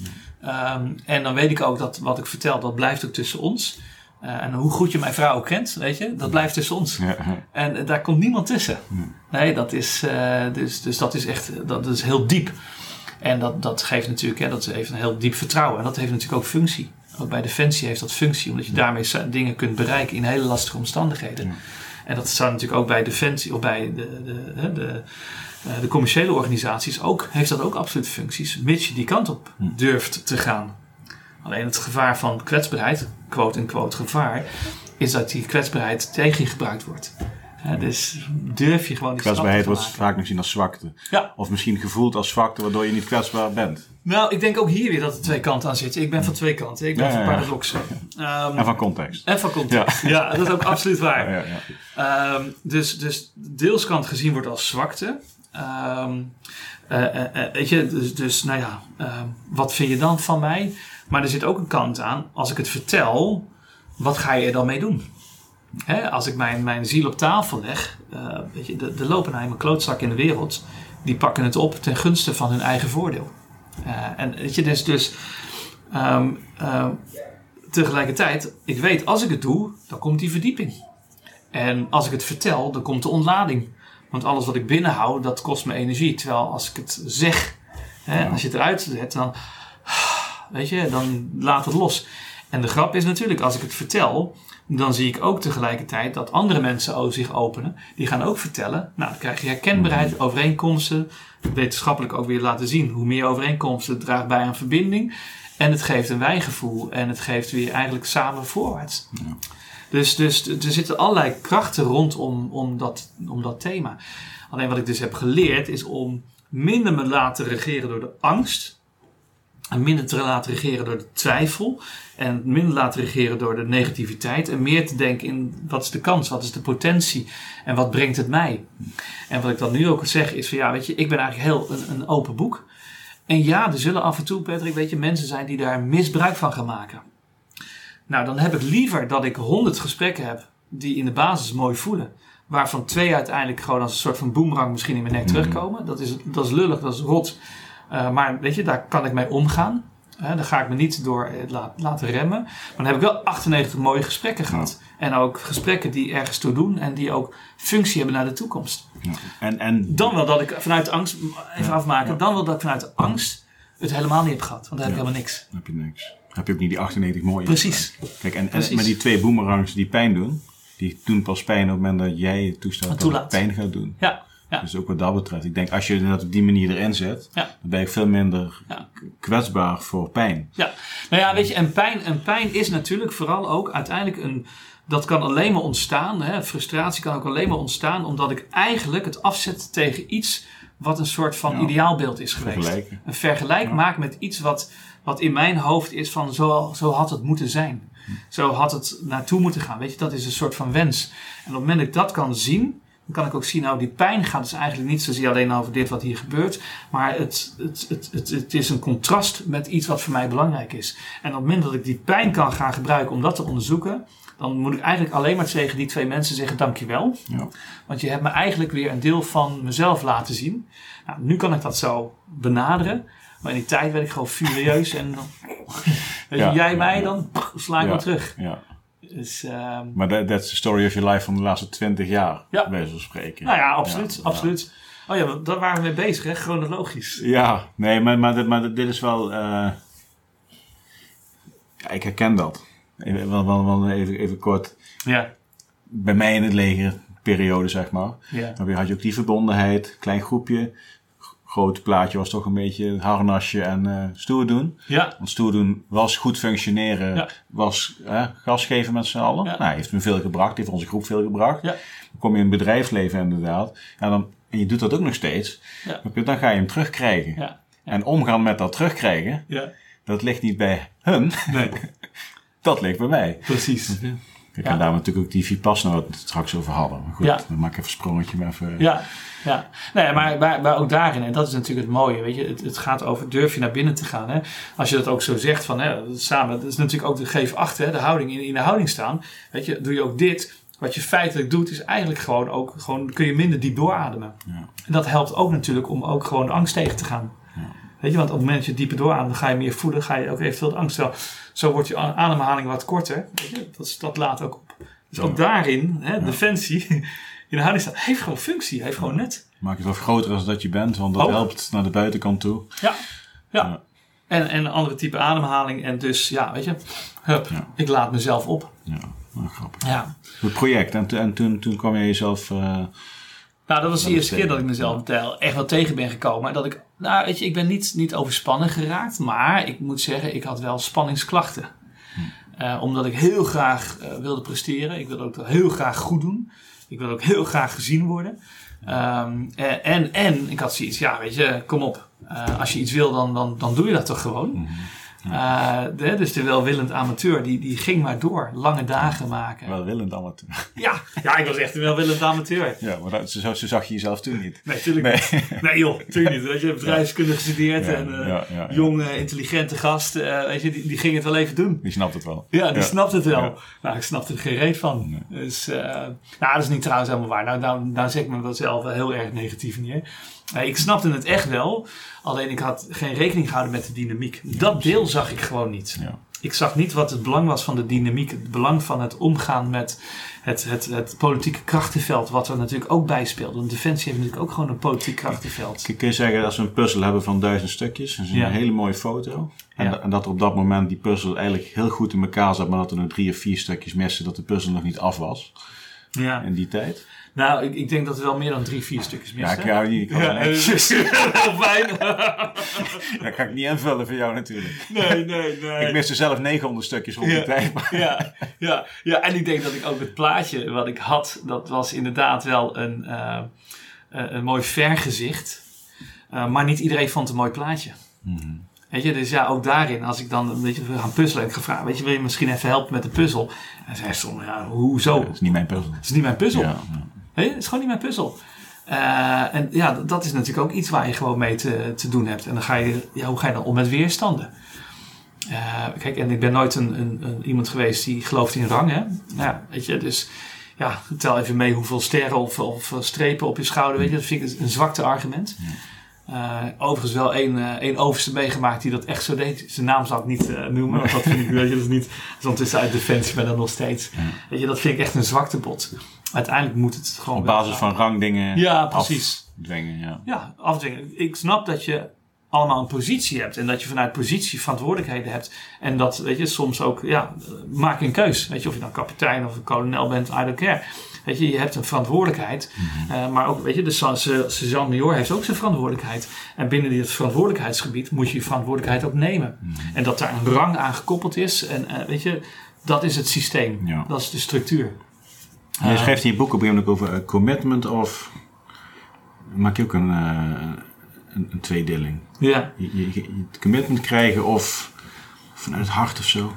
Um, en dan weet ik ook dat wat ik vertel, dat blijft ook tussen ons. Uh, en hoe goed je mijn vrouw ook kent, weet je, dat blijft tussen ons. Ja. En daar komt niemand tussen. Nee, dat is, dus, dus dat is echt, dat is heel diep. En dat, dat geeft natuurlijk, hè, dat heeft een heel diep vertrouwen. En dat heeft natuurlijk ook functie. Ook bij Defensie heeft dat functie, omdat je daarmee dingen kunt bereiken in hele lastige omstandigheden. En dat staat natuurlijk ook bij Defensie of bij de, de, de, de, eh, de commerciële organisaties ook, heeft dat ook absoluut functies, mits je die kant op durft te gaan. Alleen het gevaar van kwetsbaarheid, quote en quote gevaar, is dat die kwetsbaarheid tegen je gebruikt wordt dus durf je gewoon die Kwetsbaarheid wordt vaak gezien als zwakte. Ja. Of misschien gevoeld als zwakte, waardoor je niet kwetsbaar bent. Nou, ik denk ook hier weer dat er twee kanten aan zitten. Ik ben van twee kanten. Ik ben ja, van paradoxen. Um, en van context. En van context. Ja, dat is ook absoluut waar. Um, dus, dus deels kan het gezien worden als zwakte. Um, weet je, dus, dus nou ja, wat vind je dan van mij? Maar er zit ook een kant aan. Als ik het vertel, wat ga je er dan mee doen? Hè, als ik mijn, mijn ziel op tafel leg, weet je, er lopen nou eenmaal klootzak in de wereld, die pakken het op ten gunste van hun eigen voordeel. En weet je, dus, dus uh, tegelijkertijd, ik weet als ik het doe, dan komt die verdieping. En als ik het vertel, dan komt de ontlading. Want alles wat ik binnenhoud, dat kost me energie. Terwijl als ik het zeg, hè, als je het eruit zet, dan, weet je, dan laat het los. En de grap is natuurlijk, als ik het vertel, dan zie ik ook tegelijkertijd dat andere mensen zich openen. Die gaan ook vertellen. Nou, dan krijg je herkenbaarheid, mhm. overeenkomsten. Wetenschappelijk ook weer laten zien. Hoe meer overeenkomsten draagt bij aan verbinding. En het geeft een wijgevoel. En het geeft weer eigenlijk samen voorwaarts. Ja. Dus, dus er zitten allerlei krachten rondom om dat, om dat thema. Alleen wat ik dus heb geleerd is om minder me laten regeren door de angst en minder te laten regeren door de twijfel. En minder laten regeren door de negativiteit. En meer te denken in wat is de kans, wat is de potentie en wat brengt het mij. En wat ik dan nu ook zeg is van ja, weet je, ik ben eigenlijk heel een, een open boek. En ja, er zullen af en toe, Patrick, weet je, mensen zijn die daar misbruik van gaan maken. Nou, dan heb ik liever dat ik honderd gesprekken heb die in de basis mooi voelen. Waarvan twee uiteindelijk gewoon als een soort van boemerang misschien in mijn nek mhm. terugkomen. Dat is, dat is lullig, dat is rot. Uh, maar weet je, daar kan ik mee omgaan. Uh, daar ga ik me niet door laten remmen. Maar dan heb ik wel 98 mooie gesprekken gehad. En ook gesprekken die ergens toe doen en die ook functie hebben naar de toekomst. Ja. En, en... Dan wel dat ik vanuit angst, even afmaken, dan wel dat ik vanuit angst het helemaal niet heb gehad. Want daar heb ik helemaal niks. Dan heb je niks. Heb je ook niet die 98 mooie. Precies. Kijk, en, en met die twee boomerangs die pijn doen, die doen pas pijn op het moment dat jij dat het Toelaat. pijn gaat doen. Ja, ja. Dus ook wat dat betreft. Ik denk, als je dat op die manier erin zet, Ja. dan ben je veel minder Ja. kwetsbaar voor pijn. Ja, nou ja, weet je, en pijn, en pijn is natuurlijk vooral ook uiteindelijk een. Dat kan alleen maar ontstaan, hè, frustratie kan ook alleen maar ontstaan, omdat ik eigenlijk het afzet tegen iets wat een soort van ideaalbeeld is geweest. Een vergelijk maken met iets wat, wat in mijn hoofd is van zo, zo had het moeten zijn. Zo had het naartoe moeten gaan. Weet je, dat is een soort van wens. En op het moment dat ik dat kan zien, dan kan ik ook zien, nou, die pijn gaat dus eigenlijk niet zozeer alleen over dit wat hier gebeurt, maar het, het, het, het, het is een contrast met iets wat voor mij belangrijk is. En op het moment dat ik die pijn kan gaan gebruiken om dat te onderzoeken, dan moet ik eigenlijk alleen maar tegen die twee mensen zeggen: Dankjewel. Ja. Want je hebt me eigenlijk weer een deel van mezelf laten zien. Nou, nu kan ik dat zo benaderen. Maar in die tijd werd ik gewoon furieus. En dan, weet je, jij mij, dan sla ik wel terug. Ja. Dus, ehm, Maar dat that's the story of your life van de laatste twintig jaar, Ja. bij van spreken. nou ja, absoluut. Absoluut. Oh ja, daar waren we mee bezig, hè? Chronologisch. Ja, nee, maar, maar, dit, maar dit is wel... eh, ja, ik herken dat. Even, wel even, even kort. Ja, Bij mij in het leger, periode zeg maar. ja. Dan had je ook die verbondenheid, klein groepje. Groot plaatje was toch een beetje het harnasje en eh stoer doen. Ja, Want stoer doen was goed functioneren, Ja. was eh, gas geven met z'n allen. Ja. Nou, heeft me veel gebracht, heeft onze groep veel gebracht. Ja. Dan kom je in het bedrijfsleven inderdaad. Ja, dan, en je doet dat ook nog steeds. Ja. Dan ga je hem terugkrijgen. ja, En omgaan met dat terugkrijgen, ja. dat ligt niet bij hun, Nee, dat ligt bij mij. precies. Ik Ja. en daar natuurlijk ook die Vipassana waar we het straks over hadden. Maar goed, Ja. dan maak ik even een sprongetje maar even. Ja, ja. Ja, maar, maar, maar ook daarin, en dat is natuurlijk het mooie, weet je, het, het gaat over durf je naar binnen te gaan. Hè? Als je dat ook zo zegt, van hè, samen, dat is natuurlijk ook de geef achter, hè, de houding, in, in de houding staan. Weet je, doe je ook dit, wat je feitelijk doet, is eigenlijk gewoon ook, gewoon kun je minder diep doorademen. Ja. En dat helpt ook natuurlijk om ook gewoon de angst tegen te gaan. Weet je, want op het moment dat je dieper doorademt, dan ga je meer voelen, ga je ook eventueel de angst. Terwijl, zo wordt je ademhaling wat korter. Weet je, dat, dat laat ook op. Dus ook daarin, hè, defensie, in de houding staat, heeft gewoon functie, heeft gewoon net. Maak jezelf groter als dat je bent, want dat Oh. helpt naar de buitenkant toe. Ja, ja. Ja. En, en een andere type ademhaling. En dus, ja, weet je, hup, Ja. ik laat mezelf op. Ja, nou, grappig. Ja. Het project, en, en toen, toen kwam je jezelf. eh, Nou, dat was de eerste keer dat ik mezelf echt wel tegen ben gekomen. En dat ik, nou, weet je, ik ben niet, niet overspannen geraakt. Maar ik moet zeggen, ik had wel spanningsklachten. Eh, omdat ik heel graag eh, wilde presteren. Ik wilde ook heel graag goed doen. Ik wilde ook heel graag gezien worden. Ehm, eh, en, en ik had zoiets, ja, weet je, kom op. Als je iets wil, dan, dan, dan doe je dat toch gewoon. Eh, de, dus de welwillend amateur, die, die ging maar door. Lange dagen maken. welwillend amateur. Ja, ja, ik was echt een welwillend amateur. Ja, maar dat, zo, zo zag je jezelf toen niet. Nee, tuurlijk Nee. niet. Nee joh, tuurlijk niet. Weet je, bedrijfskunde gestudeerd Ja, en eh ja, ja, ja. jonge, intelligente gast. eh, weet je, die, die ging het wel even doen. Die snapt het wel. Ja, die Ja. snapt het wel. Ja. Nou, ik snapte er geen reet van. Dus, eh, nou, dat is niet trouwens helemaal waar. Nou, nou, nou zeg ik me wel zelf wel heel erg negatief neer. Eh, ik snapte het echt wel. Alleen ik had geen rekening gehouden met de dynamiek. Dat deel zag ik gewoon niet. Ja. Ik zag niet wat het belang was van de dynamiek. Het belang van het omgaan met het, het, het politieke krachtenveld. Wat er natuurlijk ook bij speelt. Want Defensie heeft natuurlijk ook gewoon een politiek krachtenveld. Kun je zeggen dat we een puzzel hebben van duizend stukjes? Dat is Ja. een hele mooie foto. En dat er op dat moment die puzzel eigenlijk heel goed in elkaar zat, maar dat er nog drie of vier stukjes missen, dat de puzzel nog niet af was Ja. in die tijd. Nou, ik, ik denk dat er wel meer dan drie, vier stukjes Ja, mist. ik, hou niet- ik kan Ja, netjes- heel fijn. Dat kan ik niet invullen voor jou natuurlijk. Nee, nee, nee. Ik miste zelf 900 stukjes die Ja. tijd. maar- ja, ja, ja, en ik denk dat ik ook het plaatje wat ik had, dat was inderdaad wel een, eh, eh, een mooi vergezicht. Eh, maar niet iedereen vond het een mooi plaatje. Weet je, dus ja, ook daarin, als ik dan een beetje wil gaan puzzelen en ik gevraagd, weet je, wil je misschien even helpen met de puzzel? En zij stond, ja, hoezo? Dat is niet mijn puzzel. Het is niet mijn puzzel. Ja, ja. Het is gewoon niet mijn puzzel. Eh, en ja, dat- dat is natuurlijk ook iets waar je gewoon mee te, te doen hebt. En dan ga je, ja, hoe ga je dan om met weerstanden? Eh, kijk, en ik ben nooit een, een, een, iemand geweest die gelooft in rang, hè. Nou ja, weet je, dus ja, tel even mee hoeveel sterren of, of strepen op je schouder, weet je. Dat vind ik een zwakte argument. Eh, overigens wel één, eh, één overste meegemaakt die dat echt zo deed. Zijn naam zal ik niet eh, noemen, want dat vind ik, weet je, dat is niet, dat is ondertussen uit Defensie, maar dan nog steeds. Weet je, dat vind ik echt een zwaktebod. Uiteindelijk moet het gewoon Op basis van rangdingen Ja, precies. afdwingen. Ja. Ja, afdwingen. Ik snap dat je allemaal een positie hebt. En dat je vanuit positie verantwoordelijkheden hebt. En dat, weet je, soms ook, ja, maak een keus. Weet je, of je dan kapitein of een kolonel bent, I don't care. Weet je, je hebt een verantwoordelijkheid. Uh, maar ook, weet je, de sergeant major heeft ook zijn verantwoordelijkheid. En binnen dit verantwoordelijkheidsgebied moet je je verantwoordelijkheid ook nemen. En dat daar een rang aan gekoppeld is. En uh, weet je, dat is het systeem. Ja. Dat is de structuur. je schrijft in je boek op een gegeven moment over commitment of... Maak je ook een, een, een, tweedeling. Ja. Je, je, je, commitment krijgen of vanuit het hart of zo.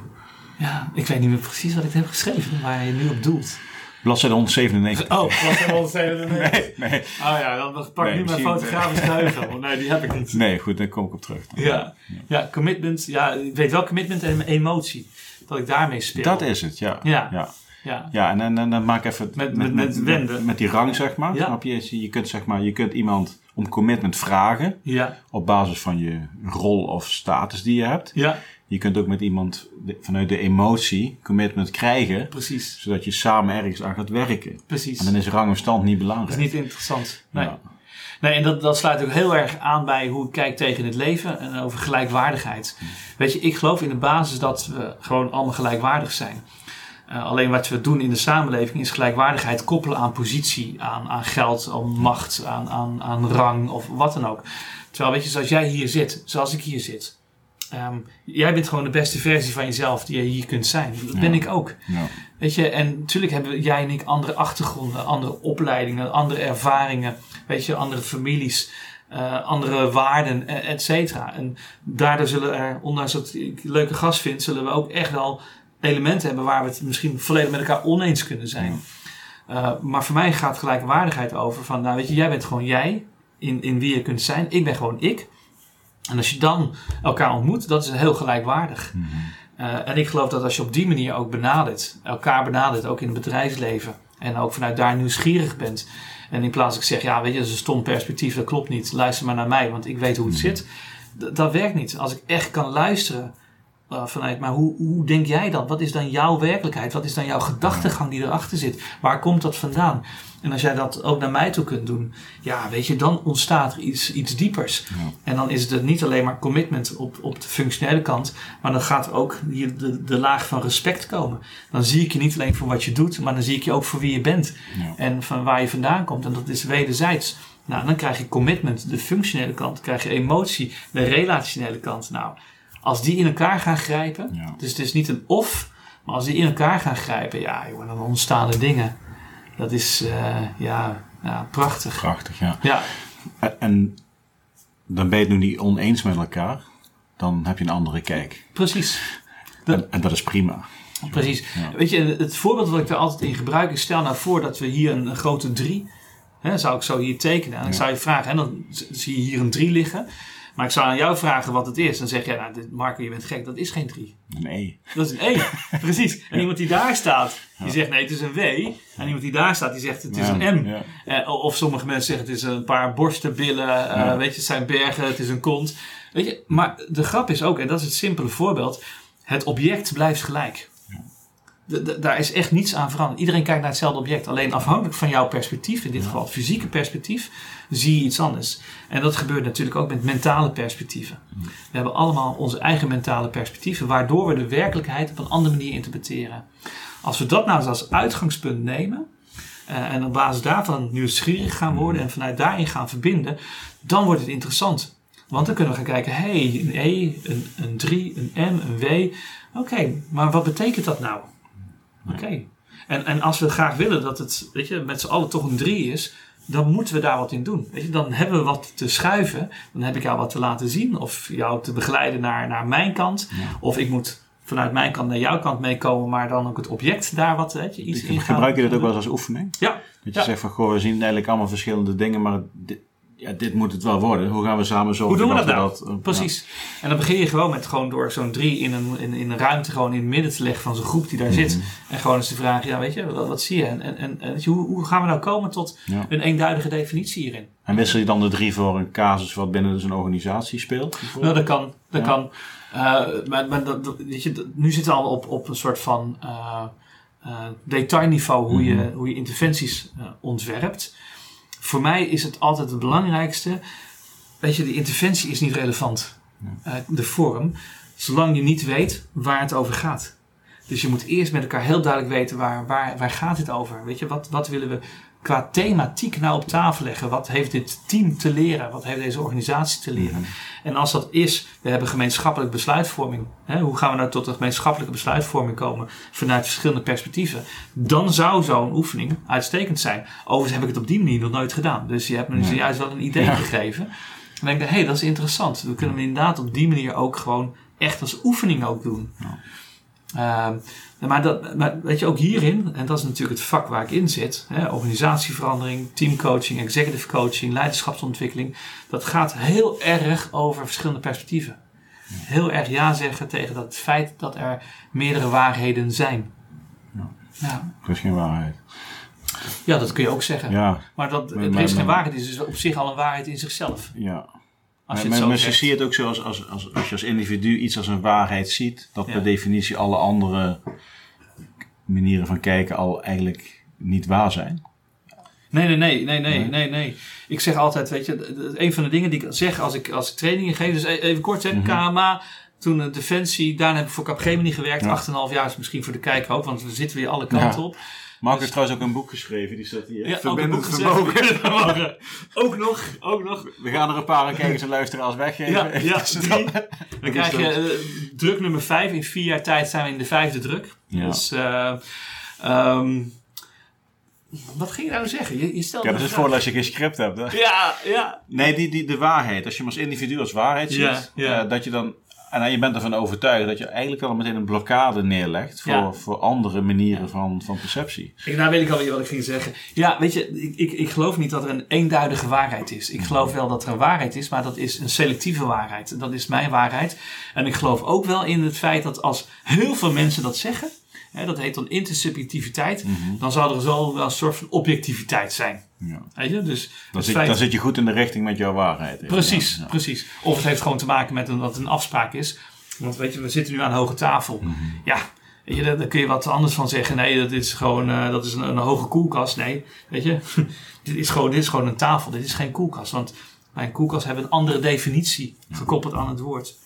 Ja, ik weet niet meer precies wat ik heb geschreven, waar je nu op doelt. Bladzijde 197. Oh, bladzijde 197. nee, nee. Oh ja, dan pak ik Nee, nu mijn misschien- fotografisch geheugen. want Nee, die heb ik niet. Nee, goed, daar kom ik op terug. dan. Ja. ja, commitment. Ja, ik weet wel commitment en emotie. Dat ik daarmee speel. Dat is het, ja. Ja. ja. Ja, Ja, en, en, en dan maak even Met- met- met wenden. met die rang, zeg maar. Ja. Snap je? Je kunt, zeg maar? je kunt iemand om commitment vragen ja, op basis van je rol of status die je hebt. ja, Je kunt ook met iemand de- vanuit de emotie commitment krijgen, precies. zodat je samen ergens aan gaat werken. Precies. En dan is rang of stand niet Dat belangrijk. is niet interessant. Nee. Ja. Nee, en dat, dat sluit ook heel erg aan bij hoe ik kijk tegen het leven en over gelijkwaardigheid. Weet je, ik geloof in de basis dat we gewoon allemaal gelijkwaardig zijn. Eh, alleen wat we doen in de samenleving is gelijkwaardigheid koppelen aan positie, aan, aan geld, aan macht, aan, aan, aan rang of wat dan ook. Terwijl, weet je, zoals jij hier zit, zoals ik hier zit. Ehm, jij bent gewoon de beste versie van jezelf die je hier kunt zijn. Dat ben Ja. ik ook. Ja. Weet je, en natuurlijk hebben jij en ik andere achtergronden, andere opleidingen, andere ervaringen, weet je, andere families, eh, andere waarden, eh, et cetera. En daardoor zullen er, ondanks dat ik een leuke gast vind, zullen we ook echt wel elementen hebben waar we het misschien volledig met elkaar oneens kunnen zijn. Eh, maar voor mij gaat gelijkwaardigheid over van, nou weet je, jij bent gewoon jij in, in wie je kunt zijn. Ik ben gewoon ik. En als je dan elkaar ontmoet, dat is heel gelijkwaardig. Mhm. Eh, en ik geloof dat als je op die manier ook benadert, elkaar benadert, ook in het bedrijfsleven, en ook vanuit daar nieuwsgierig bent. En in plaats dat ik zeg, ja, weet je, dat is een stom perspectief, dat klopt niet. Luister maar naar mij, want ik weet hoe het zit. D- dat werkt niet. Als ik echt kan luisteren eh, vanuit, maar hoe, hoe denk jij dat? Wat is dan jouw werkelijkheid? Wat is dan jouw gedachtegang die erachter zit? Waar komt dat vandaan? En als jij dat ook naar mij toe kunt doen, ja, weet je, dan ontstaat er iets, iets diepers. Ja. En dan is het niet alleen maar commitment op, op de functionele kant, maar dan gaat er ook hier de, de laag van respect komen. Dan zie ik je niet alleen voor wat je doet, maar dan zie ik je ook voor wie je bent Ja. en van waar je vandaan komt. En dat is wederzijds. Nou, dan krijg je commitment, de functionele kant, dan krijg je emotie, de relationele kant. Nou, als die in elkaar gaan grijpen, Ja. dus het is niet een of, maar als die in elkaar gaan grijpen, ja, jongen, dan ontstaan er dingen. Dat is, eh, ja, ja, prachtig. Prachtig, ja. Ja, En- dan ben je het nu niet oneens met elkaar. Dan heb je een andere kijk. precies. Dat- En, en dat is prima. Precies. Ja. Weet je, het voorbeeld wat ik daar altijd in gebruik is: stel nou voor dat we hier een, een grote 3, hè, zou ik zo hier tekenen. En ik Ja. zou je vragen, en dan zie je hier een 3 liggen. Maar ik zou aan jou vragen wat het is. Dan zeg jij, nou, Marco, je bent gek, dat is geen 3. Een E. Dat is een E. Precies. En iemand die daar staat, die zegt nee, het is een W. En iemand die daar staat, die zegt het is Ja, een M. ja. Eh, of sommige mensen zeggen het is een paar borsten, billen, eh, weet je, het zijn bergen, het is een kont. Weet je, maar de grap is ook, en dat is het simpele voorbeeld, het object blijft gelijk. D- d- daar is echt niets aan veranderd. Iedereen kijkt naar hetzelfde object. Alleen afhankelijk van jouw perspectief, in dit geval het fysieke perspectief, zie je iets anders. En dat gebeurt natuurlijk ook met mentale perspectieven. We hebben allemaal onze eigen mentale perspectieven, waardoor we de werkelijkheid op een andere manier interpreteren. Als we dat nou eens als uitgangspunt nemen, eh, en op basis daarvan nieuwsgierig gaan worden en vanuit daarin gaan verbinden, dan wordt het interessant. Want dan kunnen we gaan kijken, hé, hey, een E, een, een 3, een M, een W. Oké, maar wat betekent dat nou? Oké. En, en als we graag willen dat het weet je, met z'n allen toch een 3 is, dan moeten we daar wat in doen. Weet je, dan hebben we wat te schuiven. Dan heb ik jou wat te laten zien. Of jou te begeleiden naar, naar mijn kant. Of ik moet vanuit mijn kant naar jouw kant meekomen. Maar dan ook het object daar wat weet je, iets in Gebruik je dat ook wel eens als oefening? Ja, Dat je Ja. zegt van, goh, we zien eigenlijk allemaal verschillende dingen, maar dit, ja, dit moet het wel worden. Hoe gaan we samen zorgen Hoe doen we dat nou? dat... eh, Precies. En dan begin je gewoon met gewoon door zo'n drie in een, in, in een ruimte gewoon in het midden te leggen van zo'n groep die daar zit. Mhm. En gewoon eens te vragen, ja weet je, wat, wat zie je? En, en, en weet je, hoe, hoe gaan we nou komen tot Ja. een eenduidige definitie hierin? En wissel je dan de drie voor een casus wat binnen zo'n organisatie speelt? Nou, dat kan. Dat Ja. kan. Eh, maar maar dat, dat- weet je, nu zitten we al op, op een soort van eh, detailniveau hoe, je, Mhm. hoe je interventies ontwerpt. Voor mij is het altijd het belangrijkste. weet je, de interventie is niet relevant. Uh, de vorm, zolang je niet weet waar het over gaat. Dus je moet eerst met elkaar heel duidelijk weten waar, waar, waar gaat dit over. Weet je, wat, wat willen we qua thematiek nou op tafel leggen? Wat heeft dit team te leren? Wat heeft deze organisatie te leren? Mhm. En als dat is, we hebben gemeenschappelijke besluitvorming. Hè? Hoe gaan we nou tot een gemeenschappelijke besluitvorming komen vanuit verschillende perspectieven? Dan zou zo'n oefening uitstekend zijn. Overigens heb ik het op die manier nog nooit gedaan. Dus je hebt me nee. juist wel een idee gegeven. En dan denk ik, hé, hey, dat is interessant. We kunnen hem inderdaad op die manier ook gewoon echt als oefening ook doen. Ja. Ehm, maar, dat, maar weet je, ook hierin, en dat is natuurlijk het vak waar ik in zit, hè, organisatieverandering, teamcoaching, executive coaching, leiderschapsontwikkeling, dat gaat heel erg over verschillende perspectieven. Heel erg ja zeggen tegen dat feit dat er meerdere waarheden zijn. Ja. ja. Er is geen waarheid. Ja, dat kun je ook zeggen. Ja. Maar dat, er is geen waarheid, is dus op zich al een waarheid in zichzelf. Ja. Als je maar, maar zie het ook zo als, als, als, als je als individu iets als een waarheid ziet, dat per definitie alle andere manieren van kijken al eigenlijk niet waar zijn. Nee, nee, nee, nee, nee, nee, nee. Ik zeg altijd, weet je, een van de dingen die ik zeg als ik, als ik trainingen geef, dus e-, even kort, hè, mhm. KMA, toen de Defensie, daarna heb ik voor Capgemini gewerkt, ja. 8,5 jaar is misschien voor de kijker ook, want we zitten weer alle kanten op. Mark heeft trouwens ook een boek geschreven, die staat hier. Ja, Verbindend vermogen. ook nog, ook nog. We gaan er een paar kijkers en luisteraars weggeven. Ja, ja drie. Dan krijg je uh, druk nummer vijf. In vier jaar tijd zijn we in de vijfde druk. Ja. Dus, uh, um, wat ging je nou zeggen? Je, je stelt ja, dat is voor als je geen script hebt. Hè? Ja, ja. Nee, die, die, de waarheid. Als je hem als individu als waarheid ziet, ja, ja. Uh, dat je dan en je bent ervan overtuigd dat je eigenlijk al meteen een blokkade neerlegt voor, voor andere manieren van, van perceptie. Ik, nou weet ik alweer wat ik ging zeggen. Ja, weet je, ik, ik, ik geloof niet dat er een eenduidige waarheid is. Ik geloof wel dat er een waarheid is, maar dat is een selectieve waarheid. Dat is mijn waarheid. En ik geloof ook wel in het feit dat als heel veel mensen dat zeggen, hè, dat heet dan intersubjectiviteit, mm dan zou er zo wel een soort van objectiviteit zijn. Ja. Weet je? Dus dan, zit, dan zit je goed in de richting met jouw waarheid. Precies, precies. Of het heeft gewoon te maken met een, dat het een afspraak is. Want weet je, we zitten nu aan een hoge tafel. Mhm. Ja, weet je, daar, kun je wat anders van zeggen. Nee, dat is gewoon uh, dat is een, een, hoge koelkast. Nee, weet je, dit, is gewoon, dit is gewoon een tafel. Dit is geen koelkast. Want bij een koelkast hebben we een andere definitie gekoppeld aan het woord.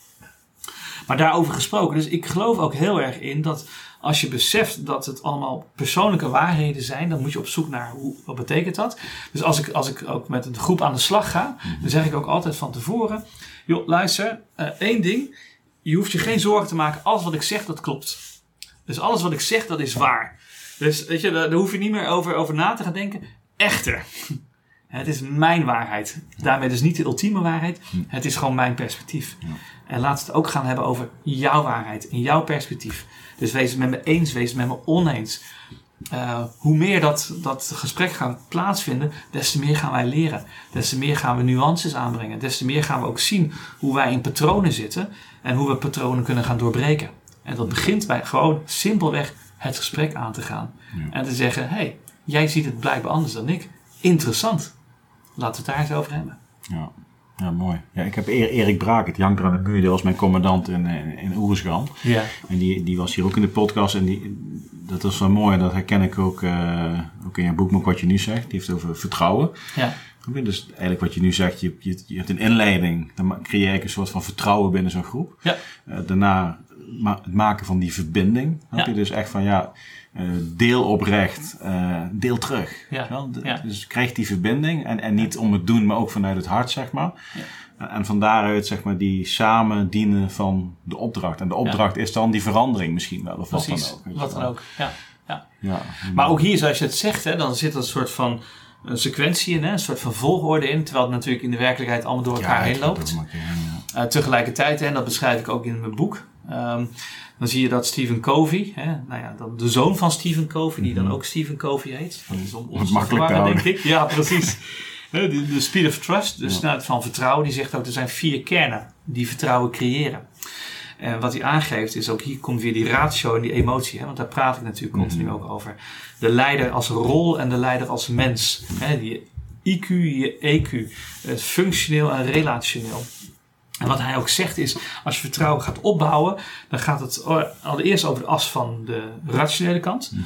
Maar daarover gesproken, dus ik geloof ook heel erg in dat als je beseft dat het allemaal persoonlijke waarheden zijn, dan moet je op zoek naar hoe, wat betekent dat. Dus als ik, als ik ook met een groep aan de slag ga, mhm. dan zeg ik ook altijd van tevoren: joh, luister, uh, één ding. Je hoeft je geen zorgen te maken. Alles wat ik zeg, dat klopt. Dus alles wat ik zeg, dat is waar. Dus weet je, daar, hoef je niet meer over, over na te gaan denken. Echter. Het is mijn waarheid. Daarmee dus niet de ultieme waarheid. Mhm. Het is gewoon mijn perspectief. En laat het ook gaan hebben over jouw waarheid en jouw perspectief. Dus wees het met me eens, wees het met me oneens. Uh, hoe meer dat, dat gesprek gaat plaatsvinden, des te meer gaan wij leren. Des te meer gaan we nuances aanbrengen. Des te meer gaan we ook zien hoe wij in patronen zitten en hoe we patronen kunnen gaan doorbreken. En dat begint bij gewoon simpelweg het gesprek aan te gaan. En te zeggen: hé, hey, jij ziet het blijkbaar anders dan ik. Interessant. Laten we het daar eens over hebben. Ja. Ja, mooi. Ja, ik heb Erik Braak, die hangt aan de muur, was mijn commandant in, in, in. Ja. En die, die was hier ook in de podcast en die, dat was wel mooi, dat herken ik ook, uh, ook in je boek, wat je nu zegt. Die heeft over vertrouwen. Ja. Dus eigenlijk wat je nu zegt, je, je, je hebt een inleiding, dan creëer je een soort van vertrouwen binnen zo'n groep. Ja. Uh, daarna ma het maken van die verbinding. Ja. je dus echt van ja, deel oprecht, uh, deel terug. Ja. ja. Dus krijg die verbinding en, en niet om het doen, maar ook vanuit het hart, zeg maar. Ja. En van daaruit, zeg maar, die samen dienen van de opdracht. En de opdracht is dan die verandering misschien wel, of wat dan ook. Wat dan ook, ja. ja. ja. Maar ook hier, zoals je het zegt, hè, dan zit er een soort van een sequentie in, hè, een soort van volgorde in, terwijl het natuurlijk in de werkelijkheid allemaal door elkaar heen loopt. Uh, tegelijkertijd, en dat beschrijf ik ook in mijn boek, um, dan zie je dat Stephen Covey, hè, nou ja, dan de zoon van Stephen Covey, die dan mhm. ook Stephen Covey heet. Dat is om ons makkelijk te denk ik. Ja, precies. de, de speed of trust, de snelheid van vertrouwen, die zegt ook er zijn vier kernen die vertrouwen creëren. En wat hij aangeeft is ook hier komt weer die ratio en die emotie. Hè, want daar praat ik natuurlijk continu mhm. ook over. De leider als rol en de leider als mens. Hè, die IQ, je EQ. Functioneel en relationeel. En wat hij ook zegt is, als je vertrouwen gaat opbouwen, dan gaat het allereerst over de as van de rationele kant. Mhm.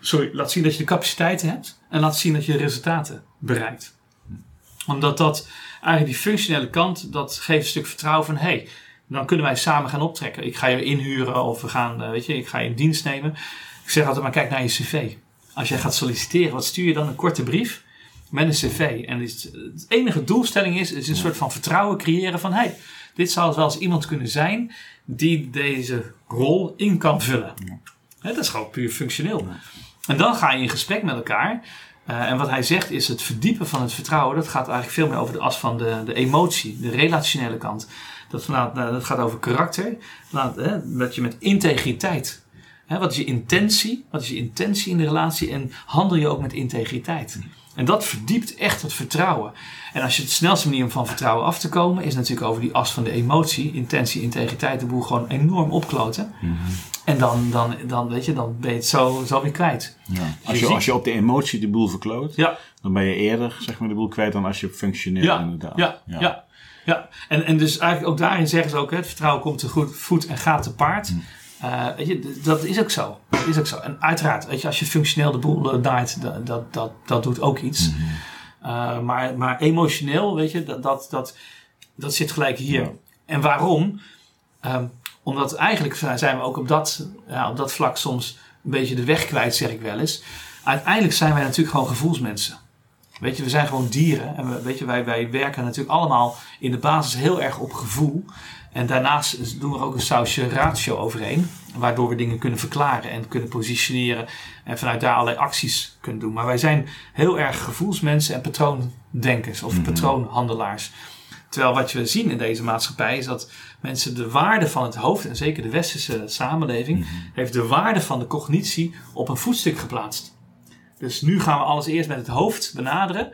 Sorry, laat zien dat je de capaciteiten hebt en laat zien dat je de resultaten bereikt. Omdat dat eigenlijk die functionele kant, dat geeft een stuk vertrouwen van hé, hey, dan kunnen wij samen gaan optrekken. Ik ga je inhuren of we gaan, eh, weet je, ik ga je in dienst nemen. Ik zeg altijd maar kijk naar je cv. Als jij gaat solliciteren, wat stuur je dan? Een korte brief met een cv. En het, enige doelstelling is, is een soort van vertrouwen creëren van hey, dit zou wel eens iemand kunnen zijn die deze rol in kan vullen. dat is gewoon puur functioneel. En dan ga je in gesprek met elkaar. Uh, en wat hij zegt is het verdiepen van het vertrouwen. Dat gaat eigenlijk veel meer over de as van de, de emotie, de relationele kant. Dat, nou, dat gaat over karakter. Laat, hè, dat je met integriteit. Hè, wat is je intentie? Wat is je intentie in de relatie? En handel je ook met integriteit? En dat verdiept echt het vertrouwen. En als je het snelste manier om van vertrouwen af te komen, is natuurlijk over die as van de emotie, intentie, integriteit, de boel gewoon enorm opkloten. Mhm. En dan, dan, dan, weet je, dan ben je het zo, zo weer kwijt. Ja. Dus als, je, als je op de emotie de boel verkloot, ja. dan ben je eerder zeg maar, de boel kwijt dan als je functioneel ja. inderdaad. Ja, ja. ja. ja. En, en dus eigenlijk ook daarin zeggen ze ook, het vertrouwen komt te goed, voet en gaat te paard. Mhm. Uh, weet je, dat is ook zo. Dat is ook zo. En uiteraard, weet je, als je functioneel de boel draait, dat, dat, dat, dat doet ook iets. Mm uh, maar, maar emotioneel, weet je, dat, dat, dat, dat zit gelijk hier. Ja. En waarom? Um, omdat eigenlijk zijn we ook op dat, ja, op dat vlak soms een beetje de weg kwijt, zeg ik wel eens. Uiteindelijk zijn wij natuurlijk gewoon gevoelsmensen. Weet je, we zijn gewoon dieren. En we, weet je, wij, wij werken natuurlijk allemaal in de basis heel erg op gevoel. En daarnaast doen we er ook een sausje ratio overheen. Waardoor we dingen kunnen verklaren en kunnen positioneren. En vanuit daar allerlei acties kunnen doen. Maar wij zijn heel erg gevoelsmensen en patroondenkers of mm patroonhandelaars. Terwijl wat we zien in deze maatschappij is dat mensen de waarde van het hoofd, en zeker de westerse samenleving, mhm. heeft de waarde van de cognitie op een voetstuk geplaatst. Dus nu gaan we alles eerst met het hoofd benaderen.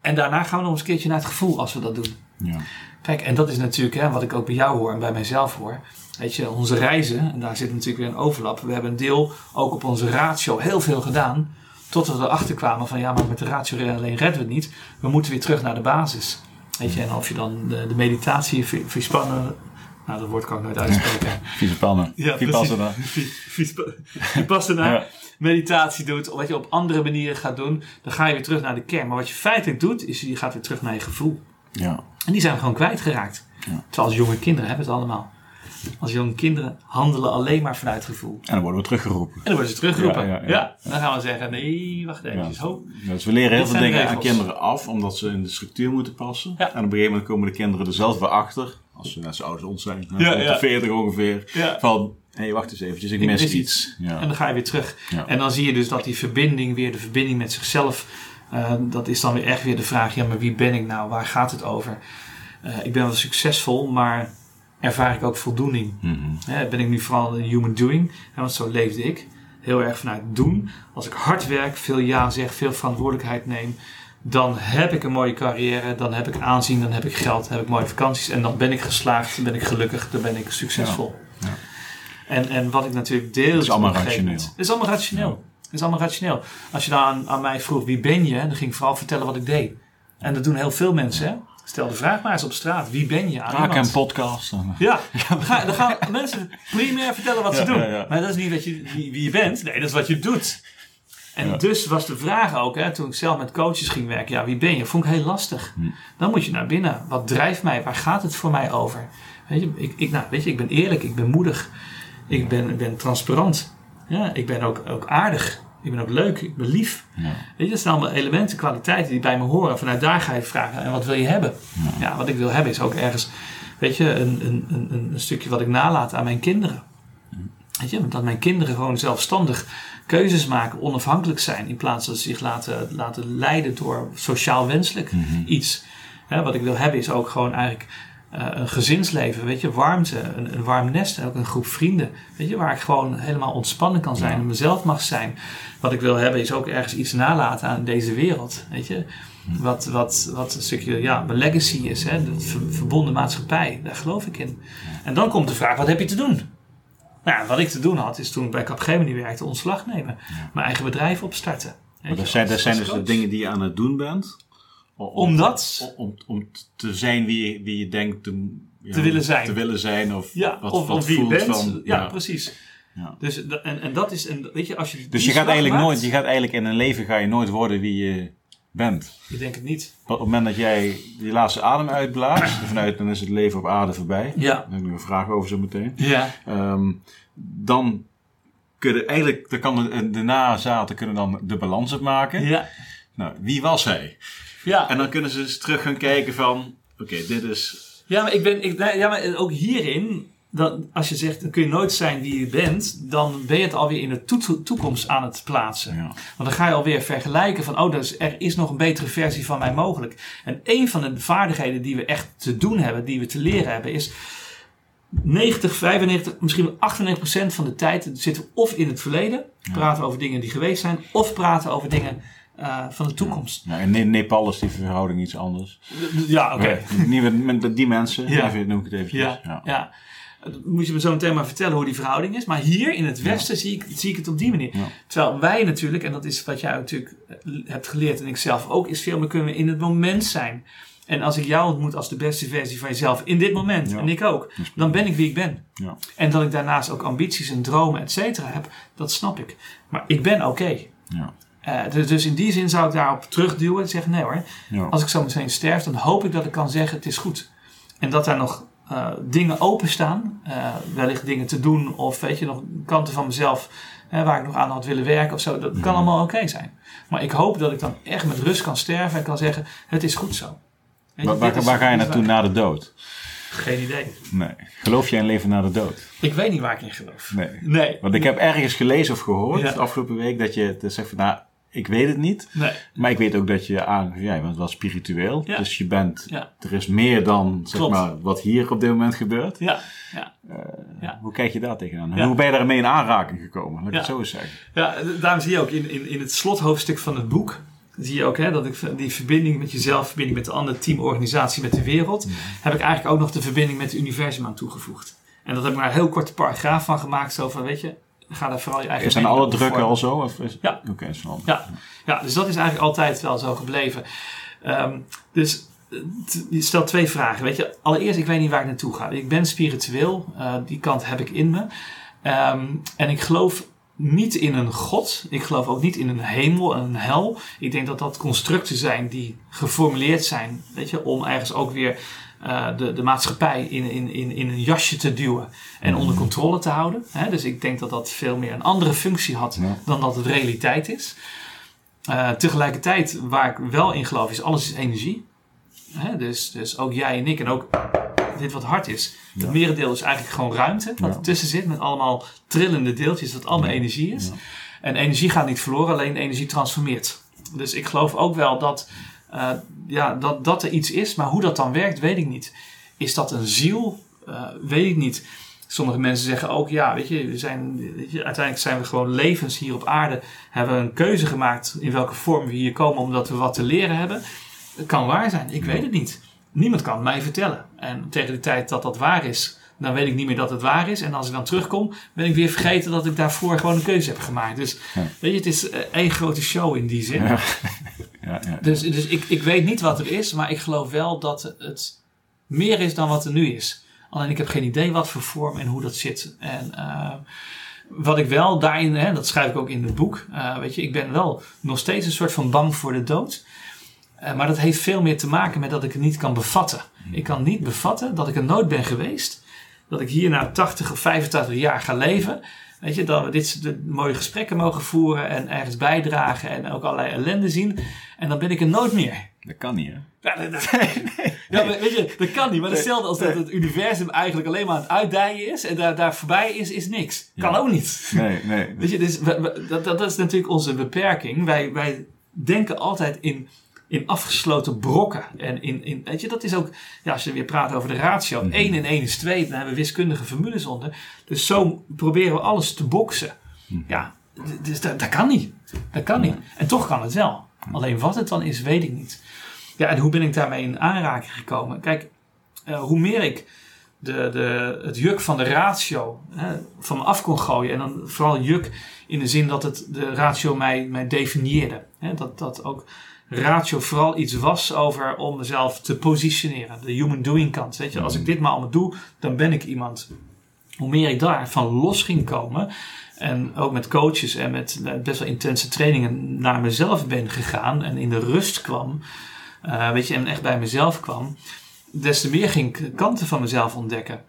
En daarna gaan we nog eens een keertje naar het gevoel als we dat doen. Ja. Kijk, en dat is natuurlijk hè, wat ik ook bij jou hoor en bij mijzelf hoor. Weet je, onze reizen, en daar zit natuurlijk weer een overlap. We hebben een deel ook op onze ratio heel veel gedaan. Totdat we erachter kwamen van ja, maar met de ratio alleen redden we het niet. We moeten weer terug naar de basis. Weet je, en of je dan de, de meditatie verspannen. Nou, dat woord kan ik nooit uitspreken. Viespannen. Ja, Vipassana. Vipassana. ja. Meditatie doet, of wat je op andere manieren gaat doen, dan ga je weer terug naar de kern. Maar wat je feitelijk doet, is je gaat weer terug naar je gevoel. Ja. En die zijn we gewoon kwijtgeraakt. Ja. Terwijl als jonge kinderen hebben het allemaal. Als jonge kinderen handelen alleen maar vanuit gevoel. En dan worden we teruggeroepen. En dan worden ze teruggeroepen. Ja, ja, ja. dan gaan we zeggen, nee, wacht even. Ja. Dus we leren heel veel dingen aan kinderen af, omdat ze in de structuur moeten passen. En op een gegeven moment komen de kinderen er zelf weer achter, als ze net zo oud als ons zijn, ja, ja. 40 ongeveer, van, hé, hey, wacht eens eventjes, ik, ik mis, iets. iets. En dan ga je weer terug. En dan zie je dus dat die verbinding weer, de verbinding met zichzelf uh, dat is dan weer echt weer de vraag, ja, maar wie ben ik nou? Waar gaat het over? Uh, ik ben wel succesvol, maar ervaar ik ook voldoening? Mm -hmm. ben ik nu vooral een human doing? want zo leefde ik. Heel erg vanuit doen. Als ik hard werk, veel ja zeg, veel verantwoordelijkheid neem, dan heb ik een mooie carrière, dan heb ik aanzien, dan heb ik geld, dan heb ik mooie vakanties en dan ben ik geslaagd, dan ben ik gelukkig, dan ben ik succesvol. Ja. Ja. En, en wat ik natuurlijk deel. Het is allemaal rationeel. Het is allemaal rationeel. Is allemaal rationeel. Als je dan aan, aan, mij vroeg wie ben je, dan ging ik vooral vertellen wat ik deed. En dat doen heel veel mensen. Hè? Stel de vraag maar eens op straat. Wie ben je? Maak een podcast. Ja, dan gaan, dan gaan mensen primair vertellen wat ze doen. Maar dat is niet wat je, wie, wie, je bent. Nee, dat is wat je doet. En dus was de vraag ook, hè, toen ik zelf met coaches ging werken. Ja, wie ben je? Vond ik heel lastig. Hm. Dan moet je naar binnen. Wat drijft mij? Waar gaat het voor mij over? Weet je, ik, ik, nou, weet je, ik ben eerlijk. Ik ben moedig. Ik ben, ik ben transparant. Ja, ik ben ook, ook aardig. Ik ben ook leuk, ik ben lief. Ja. Weet je, dat zijn allemaal elementen, kwaliteiten die bij me horen. Vanuit daar ga je vragen, en wat wil je hebben? Ja, wat ik wil hebben is ook ergens, weet je, een, een, een, een stukje wat ik nalaat aan mijn kinderen. Weet je, dat mijn kinderen gewoon zelfstandig keuzes maken, onafhankelijk zijn, in plaats van zich laten, laten leiden door sociaal wenselijk mhm. iets. wat ik wil hebben is ook gewoon eigenlijk een gezinsleven, weet je, warmte, een, een, warm nest en ook een groep vrienden, weet je, waar ik gewoon helemaal ontspannen kan zijn en mezelf mag zijn. Wat ik wil hebben is ook ergens iets nalaten aan deze wereld, weet je. Wat, wat, wat een stukje, ja, mijn legacy is, hè, de verbonden maatschappij, daar geloof ik in. En dan komt de vraag, wat heb je te doen? Nou, wat ik te doen had, is toen ik bij Capgemini werkte, ontslag nemen. Mijn eigen bedrijf opstarten. Maar dat zijn, dat zijn dus de dingen die je aan het doen bent omdat? Om, om te zijn wie je, wie je denkt te, te willen zijn. Te willen zijn of ja, wat, of, wat wie je bent. Van, ja, ja, precies. Ja. Dus, en, en dat is, een, weet je, als je Dus je gaat eigenlijk nooit, je gaat eigenlijk in een leven ga je nooit worden wie je, bent. Ik denk het niet. Op het moment dat jij je laatste adem uitblaast, vanuit dan is het leven op aarde voorbij. Ja. Daar heb ik nog een vraag over zo meteen. Ja. Ehm, dan kunnen eigenlijk, dan kan de, de nazaten kunnen dan de balans opmaken. Ja. Nou, wie was hij? Ja. En dan kunnen ze eens terug gaan kijken van, oké, dit is... Ja, maar ik ben, ik, ja, maar ook hierin, dat, als je zegt, dan kun je nooit zijn wie je bent, dan ben je het alweer in de toe- toekomst aan het plaatsen. Ja. Want dan ga je alweer vergelijken van, oh, dus er is nog een betere versie van mij mogelijk. En een van de vaardigheden die we echt te doen hebben, die we te leren hebben, is 90, 95, misschien wel 98 procent van de tijd zitten we of in het verleden, praten over dingen die geweest zijn, of praten over dingen eh, van de toekomst. Ja, in Ne- Nepal is die verhouding iets anders. Ja, oké. Niet met, met die mensen, Ja. even, noem ik het eventjes. Ja, Ja. moet je me zo meteen maar vertellen hoe die verhouding is. Maar hier in het Westen zie, ik, zie ik het op die manier. Terwijl wij natuurlijk, en dat is wat jij natuurlijk eh, hebt geleerd en ik zelf ook, is veel meer kunnen we in het moment zijn. En als ik jou ontmoet als de beste versie van jezelf in dit moment, Ja. en ik ook, dan ben ik wie ik ben. Ja. En dat ik daarnaast ook ambities en dromen, et cetera, heb, dat snap ik. Maar ik ben oké. Ja. Eh, dus, dus in die zin zou ik daarop terugduwen en zeggen: nee hoor, Ja. als ik zo meteen sterf, dan hoop ik dat ik kan zeggen: het is goed. En dat daar nog eh, dingen openstaan, eh wellicht dingen te doen, of weet je, nog kanten van mezelf hè, waar ik nog aan had willen werken of zo. Dat kan allemaal oké zijn. Maar ik hoop dat ik dan echt met rust kan sterven en kan zeggen: het is goed zo. Je, Waar, waar, dit is- waar ga je naartoe na de dood? Geen idee. Nee. Geloof jij in leven na de dood? Ik weet niet waar ik in geloof. Nee. Nee. Want ik heb ergens gelezen of gehoord Ja. de afgelopen week dat je zegt van nou, ik weet het niet. Nee. Maar ik weet ook dat je aan, ja, je bent wel spiritueel. Ja. Dus je bent, Ja. er is meer dan zeg Klopt. maar wat hier op dit moment gebeurt. Ja. Ja. Ja. Hoe kijk je daar tegenaan? Hoe ben je daarmee in aanraking gekomen? Laat ik het zo eens zeggen. Ja, daarom zie je ook in, in, in het slothoofdstuk van het boek. Zie je ook hè, dat ik die verbinding met jezelf, verbinding met de andere teamorganisatie, met de wereld. Heb ik eigenlijk ook nog de verbinding met het universum aan toegevoegd. En dat heb ik maar een heel korte paragraaf van gemaakt. Zo van, weet je, ga daar vooral je eigen mening alle drukken al zo? Of is... Ja. Oké. Ja, ja, dus dat is eigenlijk altijd wel zo gebleven. Ehm, dus eh, je stelt twee vragen. Weet je, allereerst, ik weet niet waar ik naartoe ga. Ik ben spiritueel, eh, die kant heb ik in me. Ehm, en ik geloof niet in een God. Ik geloof ook niet in een hemel en een hel. Ik denk dat dat constructen zijn die geformuleerd zijn, weet je, om ergens ook weer eh, de, de maatschappij in, in, in, in een jasje te duwen en onder controle te houden. Hè? Dus ik denk dat dat veel meer een andere functie had Ja. dan dat het realiteit is. Eh, tegelijkertijd, waar ik wel in geloof, is alles is energie. Hè? Dus, dus ook jij en ik en ook dit wat hard is. Het merendeel is eigenlijk gewoon ruimte wat Ja. ertussen zit met allemaal trillende deeltjes dat allemaal energie is. En energie gaat niet verloren, alleen energie transformeert. Dus ik geloof ook wel dat, eh, ja, dat, dat er iets is, maar hoe dat dan werkt, weet ik niet. Is dat een ziel? Eh, weet ik niet. Sommige mensen zeggen ook, ja, weet je, we zijn, weet je, uiteindelijk zijn we gewoon levens hier op aarde. Hebben we een keuze gemaakt in welke vorm we hier komen omdat we wat te leren hebben. Het kan waar zijn, ik weet het niet. Niemand kan het mij vertellen. En tegen de tijd dat dat waar is, dan weet ik niet meer dat het waar is. En als ik dan terugkom, ben ik weer vergeten dat ik daarvoor gewoon een keuze heb gemaakt. Dus Ja. weet je, het is eh, één grote show in die zin. Ja. Ja, ja. Dus, dus ik, ik weet niet wat er is, maar ik geloof wel dat het meer is dan wat er nu is. Alleen ik heb geen idee wat voor vorm en hoe dat zit. En eh, wat ik wel daarin, hè, dat schrijf ik ook in het boek, eh, weet je, ik ben wel nog steeds een soort van bang voor de dood. Eh, maar dat heeft veel meer te maken met dat ik het niet kan bevatten. Ik kan niet bevatten dat ik er nooit ben geweest. Dat ik hier na 80 of 85 jaar ga leven. Weet je, dat we dit soort mooie gesprekken mogen voeren en ergens bijdragen en ook allerlei ellende zien. En dan ben ik er nooit meer. Dat kan niet, hè? Ja, dat, dat- ja, maar weet je, dat kan niet. Maar hetzelfde als dat het universum eigenlijk alleen maar aan het uitdijen is en daar, daar voorbij is, is niks. Kan Ja. ook niet. Nee, nee. Weet je, dus dat, dat is natuurlijk onze beperking. Wij, wij denken altijd in, in afgesloten brokken. En in, in, weet je, dat is ook, ja, als je weer praat over de ratio. 1 en 1 is 2, daar hebben we wiskundige formules onder. Dus zo proberen we alles te boksen. Ja, d- dus dat, dat kan niet. Dat kan niet. En toch kan het wel. Alleen wat het dan is, weet ik niet. Ja, en hoe ben ik daarmee in aanraking gekomen? Kijk, eh, hoe meer ik de, de, het juk van de ratio hè, van me af kon gooien. En dan vooral juk in de zin dat het de ratio mij, mij definieerde. Hè, dat, dat ook ratio vooral iets was over om mezelf te positioneren. De human doing kant. Weet je, als ik dit maar allemaal doe, dan ben ik iemand. hoe meer ik daarvan los ging komen. En ook met coaches en met eh, best wel intense trainingen naar mezelf ben gegaan. En in de rust kwam. eh, weet je, en echt bij mezelf kwam. Des te meer ging ik kanten van mezelf ontdekken.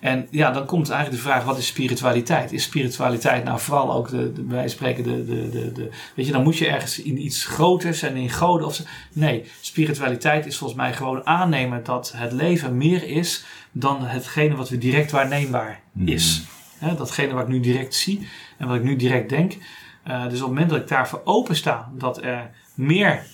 En ja, dan komt eigenlijk de vraag: wat is spiritualiteit? Is spiritualiteit nou vooral ook de, bij spreken de, de, de, de. Weet je, dan moet je ergens in iets groters en in goden of zo. Nee, spiritualiteit is volgens mij gewoon aannemen dat het leven meer is dan hetgene wat we direct waarneembaar is. Hè, datgene wat ik nu direct zie en wat ik nu direct denk. Eh, dus op het moment dat ik daarvoor opensta, dat er meer,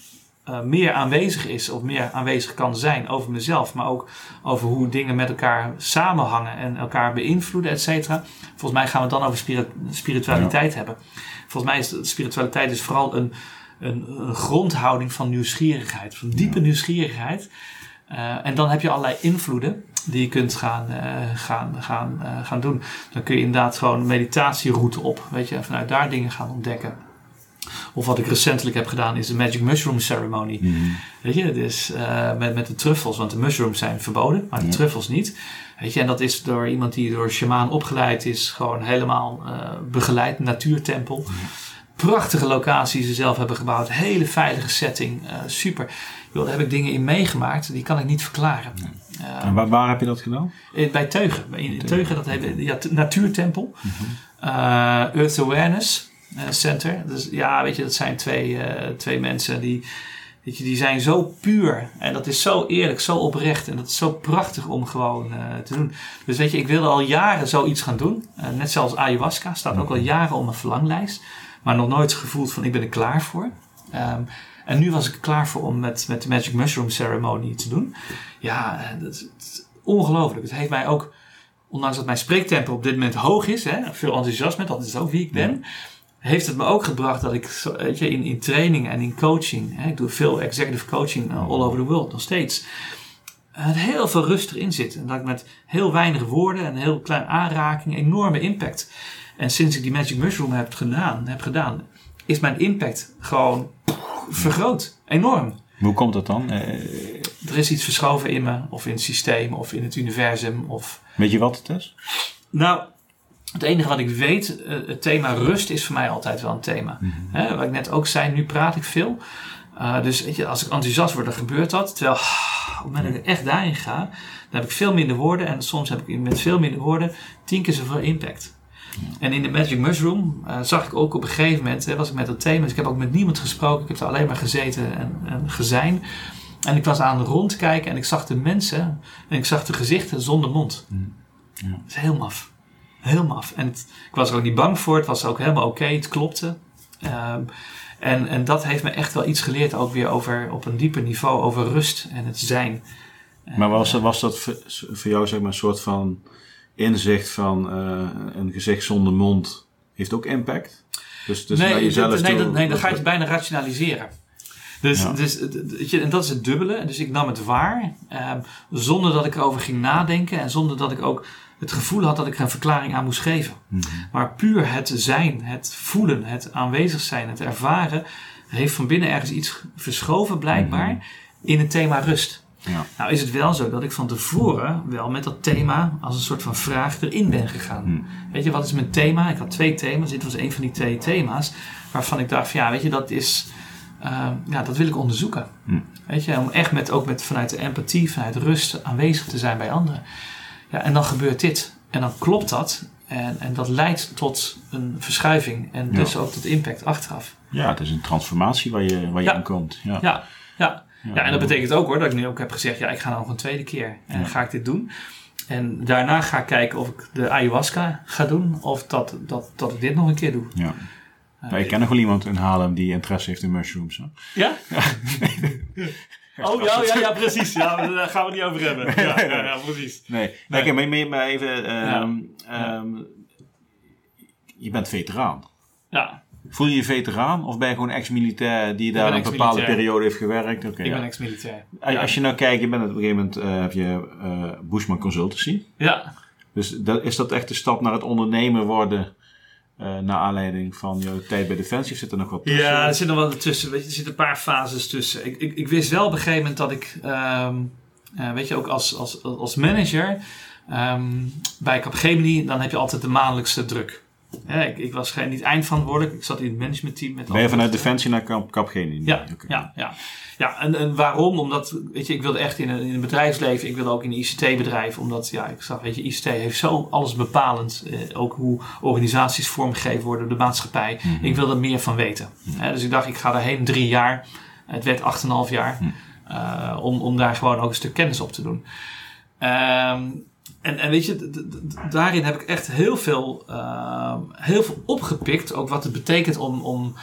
eh, meer aanwezig is of meer aanwezig kan zijn over mezelf, maar ook over hoe dingen met elkaar samenhangen en elkaar beïnvloeden, et cetera. Volgens mij gaan we het dan over spiri- spiritualiteit hebben. Volgens mij is spiritualiteit dus vooral een, een, een grondhouding van nieuwsgierigheid, van diepe nieuwsgierigheid. Eh, en dan heb je allerlei invloeden die je kunt gaan, eh, gaan, gaan, gaan doen. Dan kun je inderdaad gewoon een meditatieroute op, weet je, en vanuit daar dingen gaan ontdekken. Of wat ik recentelijk heb gedaan is de Magic Mushroom Ceremony. Mhm. Weet je, dus eh, met, met de truffels, want de mushrooms zijn verboden, maar de Ja. truffels niet. Weet je, en dat is door iemand die door shamaan opgeleid is, gewoon helemaal eh, begeleid, natuurtempel. Prachtige locatie die ze zelf hebben gebouwd, hele veilige setting, eh, super. Bedoel, daar heb ik dingen in meegemaakt, die kan ik niet verklaren. En waar, waar heb je dat gedaan? in- bij Teugen. In Teugen, dat heet ja, Natuurtempel. Eh, Earth Awareness Center. Dus ja, weet je, dat zijn twee, eh, twee mensen die, weet je, die zijn zo puur. En dat is zo eerlijk, zo oprecht. En dat is zo prachtig om gewoon eh, te doen. Dus weet je, ik wilde al jaren zoiets gaan doen. Eh, net zoals ayahuasca staat ook al jaren op mijn verlanglijst. Maar nog nooit gevoeld van ik ben er klaar voor. Ehm, en nu was ik er klaar voor om met, met de Magic Mushroom Ceremony te doen. Ja, eh, dat is, ongelooflijk. Het heeft mij ook, ondanks dat mijn spreektempo op dit moment hoog is, hè, veel enthousiasme, dat is ook wie ik ben, heeft het me ook gebracht dat ik weet je, in, in training en in coaching, hè, ik doe veel executive coaching eh, all over the world nog steeds, het heel veel rust erin zit. En dat ik met heel weinig woorden en heel klein aanraking enorme impact. En sinds ik die Magic Mushroom heb gedaan, heb gedaan is mijn impact gewoon vergroot. Enorm. Hoe komt dat dan? Eh, Er is iets verschoven in me, of in het systeem, of in het universum. Of... weet je wat het is? Nou, het enige wat ik weet, eh, het thema rust is voor mij altijd wel een thema. Hè, wat ik net ook zei, nu praat ik veel. Eh, dus weet je, als ik enthousiast word, dan gebeurt dat. Terwijl, op het moment dat ik echt daarin ga, dan heb ik veel minder woorden. En soms heb ik met veel minder woorden tien keer zoveel impact. En in de Magic Mushroom eh, zag ik ook op een gegeven moment, hè, was ik met dat thema, dus ik heb ook met niemand gesproken, ik heb er alleen maar gezeten en, en gezijn. En ik was aan het rondkijken en ik zag de mensen en ik zag de gezichten zonder mond. Ja. Dat is heel maf. Heel maf. En het- ik was er ook niet bang voor, het was ook helemaal oké, het klopte. Ehm, en, en dat heeft me echt wel iets geleerd, ook weer over, op een dieper niveau, over rust en het zijn. Maar was, dat- was dat voor, jou zeg maar, een soort van inzicht van eh, een gezicht zonder mond heeft ook impact? Dus, dus naar nee, jezelf dat- nee, toe- dat- nee, dan ga je het bijna rationaliseren. Dus, Ja. dus weet je, en dat is het dubbele. Dus ik nam het waar, ehm, zonder dat ik erover ging nadenken en zonder dat ik ook het gevoel had dat ik er een verklaring aan moest geven. Mhm. Maar puur het zijn, het voelen, het aanwezig zijn, het ervaren, heeft van binnen ergens iets verschoven blijkbaar in het thema rust. Ja. Nou is het wel zo dat ik van tevoren wel met dat thema als een soort van vraag erin ben gegaan. Hmm. Weet je, wat is mijn thema? Ik had twee thema's. Dit was een van die twee thema's waarvan ik dacht van ja, weet je, dat is, ehm, ja, dat wil ik onderzoeken. Weet je, om echt met, ook met, vanuit de empathie, vanuit rust aanwezig te zijn bij anderen. Ja, en dan gebeurt dit. En dan klopt dat. En, en dat leidt tot een verschuiving en Ja. dus ook tot impact achteraf. ja, het is een transformatie waar je, waar je Ja. in komt. Ja. Ja, ja. Ja, en dat betekent ook hoor dat ik nu ook heb gezegd, ja, ik ga nog een tweede keer en Ja. ga ik dit doen. En daarna ga ik kijken of ik de ayahuasca ga doen of dat, dat, dat ik dit nog een keer doe. Ja. Nou, ik ken nog wel iemand in Haarlem die interesse heeft in mushrooms. Hè? Ja? Oh ja, ja, ja, precies. Ja, daar gaan we het niet over hebben. Ja, ja, ja precies. Nee, nee. kijk, maar, maar- maar even... ehm, ehm, je bent veteraan. Ja, Voel je je veteraan of ben je gewoon ex-militair die daar een bepaalde periode heeft gewerkt? Oké. ik ben ex-militair. Als- je nou kijkt, je bent op een gegeven moment eh, heb je eh Bushman Consultancy. Ja, Dus dat, is dat echt de stap naar het ondernemer worden eh naar aanleiding van jouw tijd bij Defensie? Of zit er nog wat tussen? Ja, er zit nog wel tussen. Weet je, er zitten een paar fases tussen. Ik, ik, ik wist wel op een gegeven moment dat ik, ehm, eh, weet je, ook als, als, als manager Ehm, bij Capgemini, dan heb je altijd de maandelijkse druk. Ja, ik, ik was geen, niet eindverantwoordelijk. Ik zat in het managementteam. Met Ben je vanuit Defensie naar Kap, Capgemini? Ja, ja, ja. ja en, en waarom? Omdat, weet je, ik wilde echt in een, in een bedrijfsleven, ik wilde ook in een ICT-bedrijf, omdat, ja, ik zag, weet je, ICT heeft zo alles bepalend, eh, ook hoe organisaties vormgegeven worden, de maatschappij. Mhm. Ik wilde er meer van weten. Hè, dus ik dacht, ik ga daarheen drie jaar. Het werd 8,5 jaar. Mhm. eh, om, om daar gewoon ook een stuk kennis op te doen. Ehm, en, en weet je, daarin heb ik echt heel veel, ehm, heel veel opgepikt. Ook wat het betekent om, om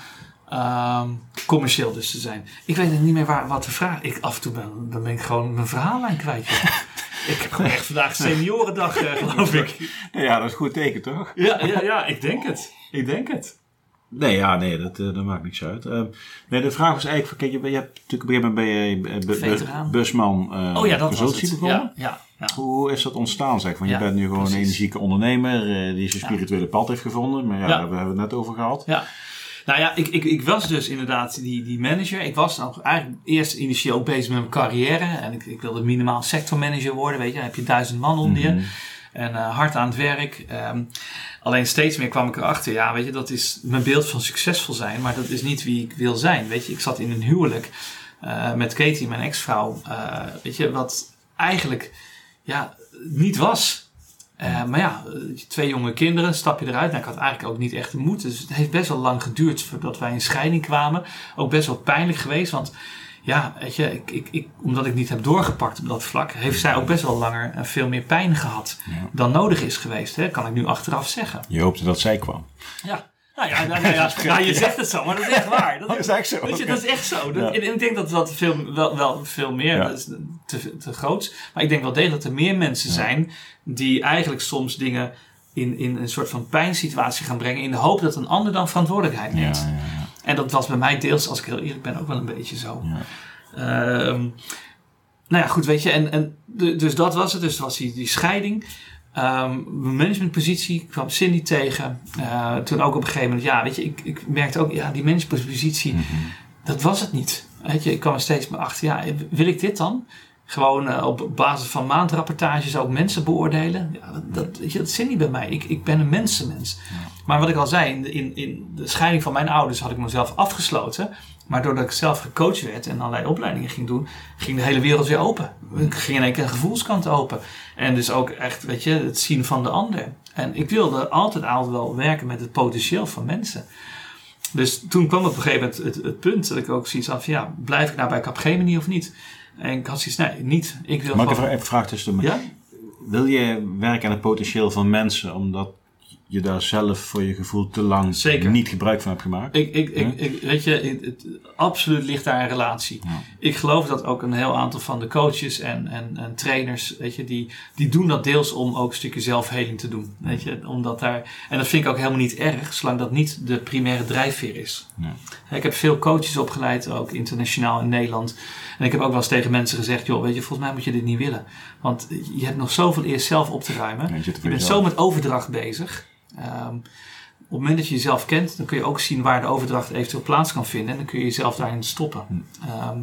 ehm, commercieel dus te zijn. Ik weet niet meer waar, wat de vraag ik Af en toe ben, dan ben ik gewoon mijn verhaallijn kwijt. ik heb gewoon echt vandaag seniorendag, eh, geloof ik. Ja, dat is een goed teken, toch? Ja, ja, ja, ik denk het. Ik denk het. Nee, ja, nee, dat, eh, dat maakt niks uit. Ehm, nee, de vraag was eigenlijk, van, kijk, je, je hebt natuurlijk op een gegeven moment je eh, busman eh Oh ja, dat was het. begonnen. Ja, ja, ja. Hoe is dat ontstaan, zeg? Want je Ja, bent nu gewoon precies. een energieke ondernemer eh, die zijn spirituele pad heeft gevonden. Maar ja, daar hebben we het net over gehad. Ja. Nou ja, ik, ik, ik was dus inderdaad die, die manager. Ik was dan eigenlijk eerst initieel bezig met mijn carrière. En ik, ik wilde minimaal sectormanager worden. Weet je, dan heb je duizend man onder je. Mhm. En eh, hard aan het werk. Ehm, alleen steeds meer kwam ik erachter. Ja, weet je, dat is mijn beeld van succesvol zijn. Maar dat is niet wie ik wil zijn. Weet je, ik zat in een huwelijk eh, met Katie, mijn ex-vrouw. weet je, wat eigenlijk ja, niet was. Eh, maar ja, eh, twee jonge kinderen, stap je eruit. Nou, ik had eigenlijk ook niet echt de moed. Dus het heeft best wel lang geduurd voordat wij in scheiding kwamen. Ook best wel pijnlijk geweest. Want ja, weet je, ik, ik, ik, omdat ik niet heb doorgepakt op dat vlak, heeft zij ook best wel langer en veel meer pijn gehad Ja. dan nodig is geweest. Hè? Kan ik nu achteraf zeggen. Je hoopte dat zij kwam. Ja. Nou ja, nou, nou ja, nou, je zegt het zo, maar dat is echt waar. Dat, is echt zo. Weet je, dat is echt zo. Dat, Ja. en ik denk dat dat veel, wel, wel veel meer, Ja. dat is te, te groot. Maar ik denk wel degelijk dat er meer mensen zijn die eigenlijk soms dingen in, in een soort van pijnsituatie gaan brengen. In de hoop dat een ander dan verantwoordelijkheid Ja, neemt. ja, ja. En dat was bij mij deels, als ik heel eerlijk ben, ook wel een beetje zo. Ja. Ehm, nou ja, goed, weet je. En, en dus dat was het. Dus was die, die scheiding. Ehm, mijn managementpositie kwam Cindy tegen. Eh, toen ook op een gegeven moment, ja, weet je, ik, ik merkte ook, ja, die managementpositie, Mhm. dat was het niet. Weet je, ik kwam er steeds meer achter, ja, wil ik dit dan? Gewoon eh, op basis van maandrapportages ook mensen beoordelen. Ja, dat, dat, weet je, dat zit niet bij mij. Ik, ik ben een mensenmens. Maar wat ik al zei, in, in de scheiding van mijn ouders had ik mezelf afgesloten. Maar doordat ik zelf gecoacht werd en allerlei opleidingen ging doen, ging de hele wereld weer open. Ik ging in één keer een gevoelskant open. En dus ook echt, weet je, het zien van de ander. En ik wilde altijd altijd wel werken met het potentieel van mensen. Dus toen kwam op een gegeven moment het, het punt dat ik ook zoiets van, ja, blijf ik nou bij Capgemini of niet? En ik had zoiets, nee, niet. Ik wil Mag ik gewoon... even even vragen tussen de Ja? Wil je werken aan het potentieel van mensen omdat je daar zelf voor je gevoel te lang Zeker. niet gebruik van hebt gemaakt? Ik, ik, ik, ik- weet je, het, het- absoluut ligt daar een relatie. Ja. Ik geloof dat ook een heel aantal van de coaches en, en, en trainers, weet je, die, die doen dat deels om ook een stukje zelfheling te doen. Weet je, omdat daar, en dat vind ik ook helemaal niet erg, zolang dat niet de primaire drijfveer is. Ja. Ik heb veel coaches opgeleid, ook internationaal in Nederland. En ik heb ook wel eens tegen mensen gezegd, joh, weet je, volgens mij moet je dit niet willen. Want je hebt nog zoveel eerst zelf op te ruimen. Je Je bent zo met overdracht bezig. Ehm, op het moment dat je jezelf kent, dan kun je ook zien waar de overdracht eventueel plaats kan vinden. En dan kun je jezelf daarin stoppen. Ehm,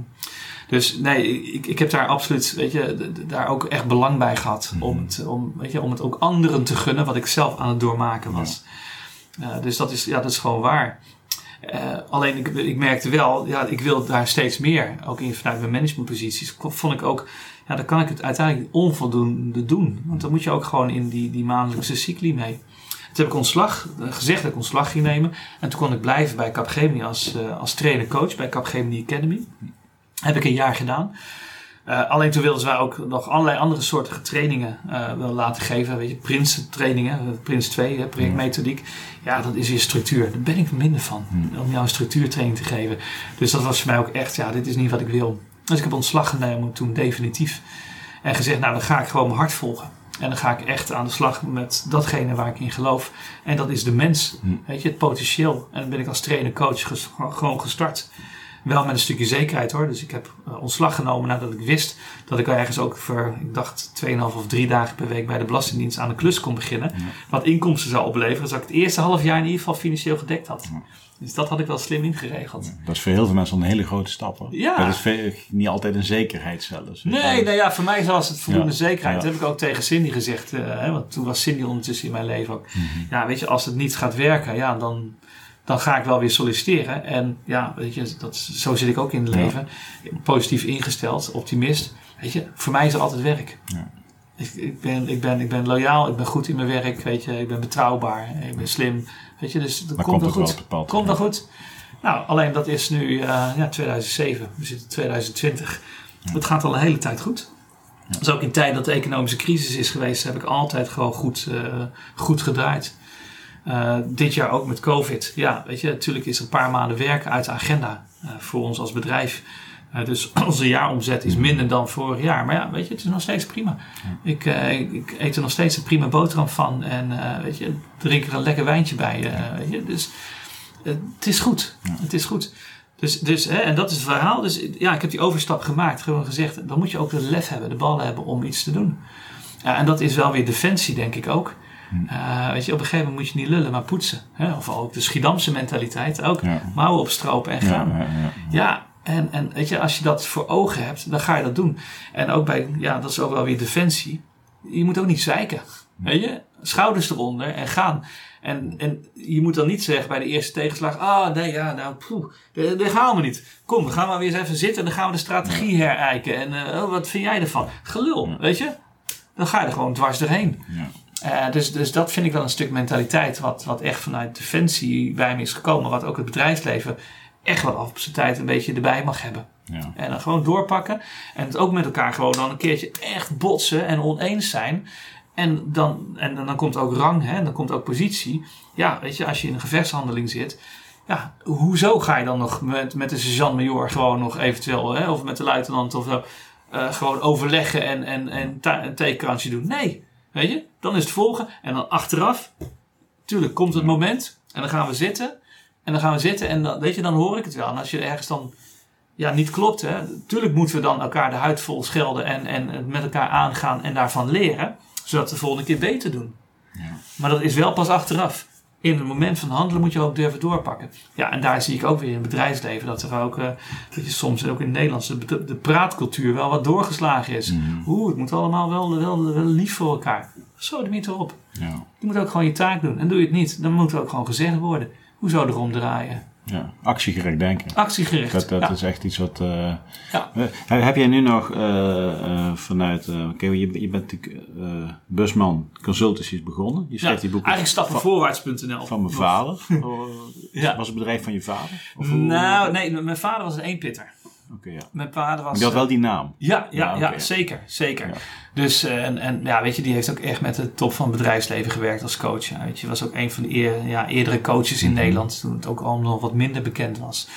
dus nee, ik, ik heb daar absoluut, weet je, daar ook echt belang bij gehad. Om, het, om, weet je, om het ook anderen te gunnen, wat ik zelf aan het doormaken was. Eh, dus dat is, ja, dat is gewoon waar. Eh, alleen ik, ik merkte wel, ja, ik wil daar steeds meer, ook in, vanuit mijn managementposities, vond ik ook, ja, dan kan ik het uiteindelijk onvoldoende doen. Want dan moet je ook gewoon in die, die maandelijkse cycli mee. Toen heb ik ontslag, eh, gezegd dat ik ontslag ging nemen. En toen kon ik blijven bij Capgemini als, eh, als trainer-coach bij Capgemini Academy. Heb ik een jaar gedaan. Eh, alleen toen wilden ze ook nog allerlei andere soorten trainingen willen laten geven. Weet je, Prins trainingen, Prins 2, hè, projectmethodiek. Ja, dat is weer structuur. Daar ben ik minder van. Om jou een structuurtraining te geven. Dus dat was voor mij ook echt, ja, dit is niet wat ik wil. Dus ik heb ontslag genomen toen definitief. En gezegd, nou dan ga ik gewoon mijn hart volgen. En dan ga ik echt aan de slag met datgene waar ik in geloof. En dat is de mens. Hm. Weet je, het potentieel. En dan ben ik als trainer-coach ges- gewoon gestart. Wel met een stukje zekerheid hoor. Dus ik heb uh, ontslag genomen nadat ik wist dat ik ergens ook voor, ik dacht, 2,5 of 3 dagen per week bij de Belastingdienst aan de klus kon beginnen. Wat inkomsten zou opleveren. Dus dat ik het eerste half jaar in ieder geval financieel gedekt had. Dus dat had ik wel slim ingeregeld. Dat is voor heel veel mensen een hele grote stap. Hoor. Ja. Dat is niet altijd een zekerheid zelfs. Nee, nou ja, voor mij was het voldoende zekerheid. Dat heb ik ook tegen Cindy gezegd. Uh, hè, want toen was Cindy ondertussen in mijn leven ook. Mm -hmm. Ja, weet je, als het niet gaat werken, ja, dan, dan ga ik wel weer solliciteren. En ja, weet je, dat, zo zit ik ook in het leven. Positief ingesteld, optimist. Weet je, voor mij is er altijd werk. Ja. Ik, ik, ben, ik, ben, ik ben loyaal, ik ben goed in mijn werk, weet je, ik ben betrouwbaar, ik ben slim. Weet je, dus dat komt, wel goed. Wel komt wel goed. Nou, alleen dat is nu uh, ja, 2007, we zitten in 2020. Het gaat al een hele tijd goed. Ja. Dus ook in tijd dat de economische crisis is geweest, heb ik altijd gewoon goed, uh, goed gedraaid. Uh, dit jaar ook met COVID. Ja, weet je, natuurlijk is er een paar maanden werken uit de agenda voor ons als bedrijf. Uh, dus onze jaaromzet is minder dan vorig jaar. Maar ja, weet je, het is nog steeds prima. Ja. Ik, uh, ik, eet er nog steeds een prima boterham van. En uh, weet je, drink er een lekker wijntje bij. weet je, dus het is goed. Ja. Het is goed. Dus, dus, hè, en dat is het verhaal. Dus ja, ik heb die overstap gemaakt. Gewoon gezegd, dan moet je ook de lef hebben, de ballen hebben om iets te doen. en dat is wel weer defensie, denk ik ook. Uh, weet je, op een gegeven moment moet je niet lullen, maar poetsen. Hè? Of ook de Schiedamse mentaliteit. Ook ja. mouwen opstropen en gaan. Ja, ja, ja, en, en weet je, als je dat voor ogen hebt, dan ga je dat doen. En ook bij, ja, dat is ook wel weer defensie. Je moet ook niet zeiken. Weet je, schouders eronder en gaan. En, en je moet dan niet zeggen bij de eerste tegenslag: Ah, nee, ja, nou, poeh, daar gaan we niet. Kom, we gaan maar weer eens even zitten en dan gaan we de strategie herijken. En uh, wat vind jij ervan? Gelul, weet je? Dan ga je er gewoon dwars doorheen. Ja. Uh, dus, dus dat vind ik wel een stuk mentaliteit, wat, wat echt vanuit defensie bij me is gekomen, wat ook het bedrijfsleven echt wel af op zijn tijd een beetje erbij mag hebben. Ja. En dan gewoon doorpakken. En het ook met elkaar gewoon dan een keertje echt botsen en oneens zijn. En dan, en dan komt ook rang, hè, en dan komt ook positie. Ja, weet je, als je in een gevechtshandeling zit. Ja, hoezo ga je dan nog met, met de sergeant-major gewoon nog eventueel, hè, of met de luitenant of zo, uh, gewoon overleggen en, en, en een tekenkransje doen? Nee, weet je, dan is het volgen. En dan achteraf, tuurlijk komt het moment en dan gaan we zitten. En dan gaan we zitten en dan, weet je, dan hoor ik het wel. En als je ergens dan ja, niet klopt, hè, tuurlijk moeten we dan elkaar de huid vol schelden en, en met elkaar aangaan en daarvan leren, zodat we de volgende keer beter doen. Ja. Maar dat is wel pas achteraf. In het moment van handelen moet je ook durven doorpakken. Ja, en daar zie ik ook weer in het bedrijfsleven dat er ook, uh, dat je soms ook in het Nederlands de, de praatcultuur wel wat doorgeslagen is. Mm. Oeh, het moet allemaal wel, wel, wel lief voor elkaar. Zo, de niet erop. Ja. Je moet ook gewoon je taak doen. En doe je het niet, dan moet er ook gewoon gezegd worden. Hoe zou erom draaien? Ja, actiegericht denken. Actiegericht. Dat, dat ja. is echt iets wat. Uh, ja. Heb jij nu nog uh, uh, vanuit. Oké, je, je bent natuurlijk busman consultancies begonnen. Je schreef ja, die boeken. Eigenlijk stappenvoorwaarts.nl. Van mijn vader. ja. Was het bedrijf van je vader? Of nou, nee, mijn vader was een eenpitter. Okay, ja. Mijn vader was. Had wel die naam. Ja, ja, ja, okay. zeker. zeker. Dus, uh, en, en ja, weet je, die heeft ook echt met de top van het bedrijfsleven gewerkt als coach. Ja, weet je, was ook een van de eer, ja, eerdere coaches in -hmm. Nederland, toen het ook allemaal nog wat minder bekend was.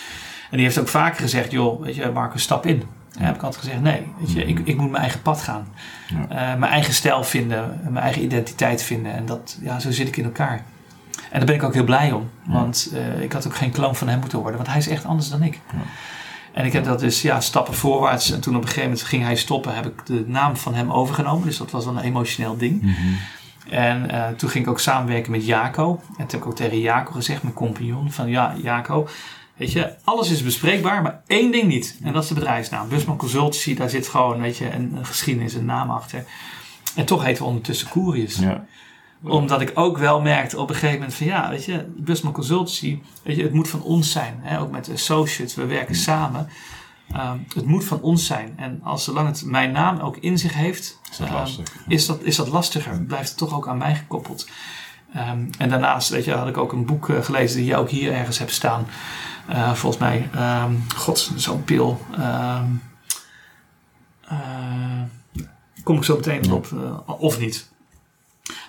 En die heeft ook vaker gezegd, joh, weet je, Marcus, stap in. En heb ik altijd gezegd, nee, weet je, ik, ik moet mijn eigen pad gaan. Ja. Uh, mijn eigen stijl vinden, mijn eigen identiteit vinden. En dat, ja, zo zit ik in elkaar. En daar ben ik ook heel blij om. Want uh, ik had ook geen kloon van hem moeten worden. Want hij is echt anders dan ik. Ja. En ik heb dat dus ja, stappen voorwaarts. En toen op een gegeven moment ging hij stoppen, heb ik de naam van hem overgenomen. Dus dat was een emotioneel ding. Mm -hmm. En uh, toen ging ik ook samenwerken met Jaco. En toen heb ik ook tegen Jaco gezegd, mijn compagnon, van ja, Jaco, weet je, alles is bespreekbaar, maar één ding niet. En dat is de bedrijfsnaam. Busman Consultancy, daar zit gewoon, weet je, een, een geschiedenis, een naam achter. En toch heten we ondertussen Couriers. Ja omdat ik ook wel merkte op een gegeven moment van ja, weet je, Busman Consultancy, weet je, het moet van ons zijn. Hè? Ook met de associates, we werken samen. Um, het moet van ons zijn. En als zolang het mijn naam ook in zich heeft, is dat, um, lastig. is dat, is dat lastiger. Blijft het toch ook aan mij gekoppeld. Um, en daarnaast, weet je, had ik ook een boek uh, gelezen die je ook hier ergens hebt staan. Uh, volgens mij, god, zo'n pil. Uh, kom ik zo meteen op, of niet.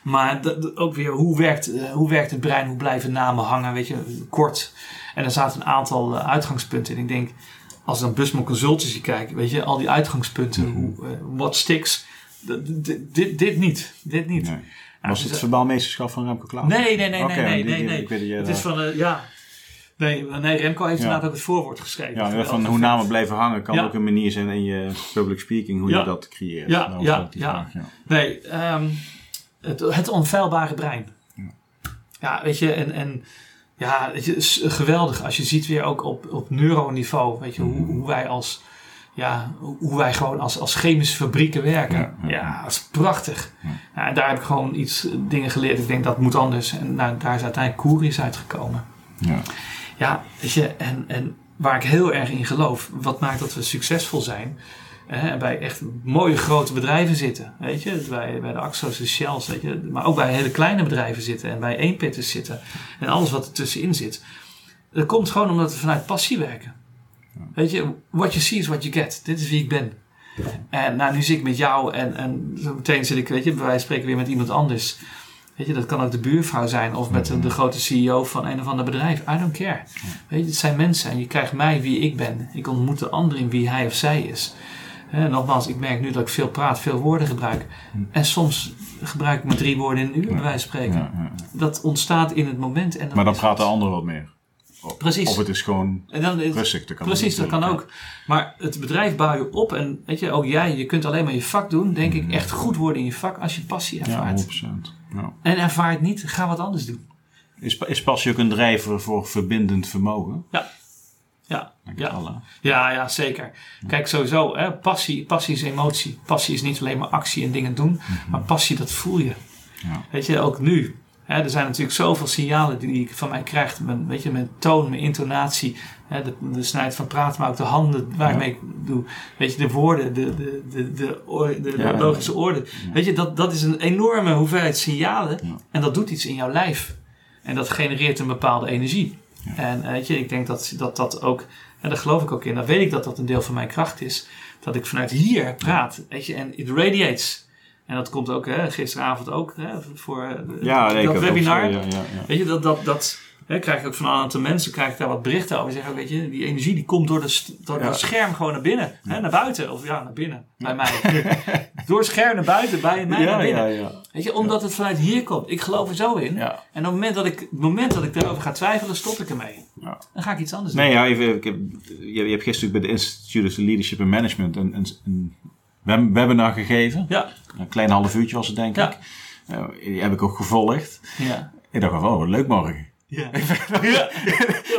Maar ook weer, hoe werkt, uh, hoe werkt het brein? Hoe blijven namen hangen? Weet je, kort. En er zaten een aantal uh, uitgangspunten in. Ik denk, als ik dan Busman Consultancy kijk, weet je, al die uitgangspunten, mm -hmm. hoe, uh, wat sticks, dit, dit, niet. Dit niet. Nee. Was het verbaalmeesterschap van Remco Klaas? Nee, nee, nee, okay, nee, nee, nee, het is van, ja, Nee, nee Remco heeft Ja. inderdaad ook het voorwoord geschreven. Ja, Geweldig van hoe namen blijven hangen kan Ja. ook een manier zijn in je public speaking, hoe Ja. je dat creëert. Ja, Nou, ja, ja. ja. Nee, ehm, het, het onfeilbare brein. Ja, weet je, en, en ja, je, is geweldig als je ziet weer ook op, op neuroniveau, weet je, hoe, hoe wij als, ja, hoe wij gewoon als, als chemische fabrieken werken. Ja, Ja, ja. dat is prachtig. Ja, en daar heb ik gewoon iets dingen geleerd. Ik denk dat moet anders. En nou, daar is uiteindelijk Koeris uitgekomen. Ja. Ja, weet je, en, en waar ik heel erg in geloof, wat maakt dat we succesvol zijn, hè, bij echt mooie grote bedrijven zitten, weet je, bij, bij de Axo's, de Shells, weet je, maar ook bij hele kleine bedrijven zitten en bij eenpitters zitten en alles wat er tussenin zit. Dat komt gewoon omdat we vanuit passie werken. Weet je, what you see is what you get. Dit is wie ik ben. En nou, nu zit ik met jou en, en zo meteen zit ik, weet je, van spreken weer met iemand anders. Weet je, dat kan ook de buurvrouw zijn of met de, de grote CEO van een of ander bedrijf. I don't care. Weet je, het zijn mensen en je krijgt mij wie ik ben. Ik ontmoet de ander in wie hij of zij is. Hè, nogmaals, ik merk nu dat ik veel praat, veel woorden gebruik. En soms gebruik ik maar drie woorden in een uur, bij wijze van spreken. Ja, ja. Dat ontstaat in het moment. En Maar dan praat de het. ander wat meer. Of, Precies. Of het is gewoon En dan is- rustig. Dat kan Precies, dat kan ook. Maar het bedrijf bouw je op en weet je, ook jij, je kunt alleen maar je vak doen, denk ik, echt goed worden in je vak als je passie Ja, ervaart. 100%. Ja. en ervaart niet, ga wat anders doen. Is, is passie ook een drijver voor verbindend vermogen? Ja. Ja, ja. ja, ja zeker. Kijk, sowieso, hè, passie, passie is emotie. Passie is niet alleen maar actie en dingen doen, maar passie, dat voel je. Ja. Weet je, ook nu. Hè, er zijn natuurlijk zoveel signalen die ik van mij krijg. Mijn, weet je, mijn toon, mijn intonatie, hè, de, de snelheid van praten, maar ook de handen waarmee ik doe. Weet je, de woorden, de, de, de, de, de, Ja. logische orde. Weet je, dat, dat is een enorme hoeveelheid signalen. En dat doet iets in jouw lijf. En dat genereert een bepaalde energie. En weet je, ik denk dat dat, dat ook, en daar geloof ik ook in, dan weet ik dat dat een deel van mijn kracht is. Dat ik vanuit hier praat. Weet je, en it radiates. En dat komt ook hè, gisteravond ook hè, voor eh, Ja, dat webinar. zo, ja, ja. Weet je, dat, dat, dat hè, krijg ik ook van een aantal mensen, krijg ik daar wat berichten over. Die zeggen, ook, weet je, die energie die komt door, de, door Ja. het scherm gewoon naar binnen. Hè, naar buiten. Of ja, naar binnen. Bij mij. door het scherm naar buiten, bij mij naar Ja, binnen. ja, ja. Weet je, omdat het vanuit hier komt. Ik geloof er zo in. En op het moment dat ik, het moment dat ik daarover ga twijfelen, stop ik ermee. Ja. Dan ga ik iets anders doen. Nee, ja, even, ik heb, je, je hebt gisteren bij de Institute Leadership and Management een, een, een web- webinar gegeven. Ja, Een klein half uurtje was het, denk Ja. ik. Die heb ik ook gevolgd. ja. Ik dacht van, oh, leuk morgen. Ja. ja.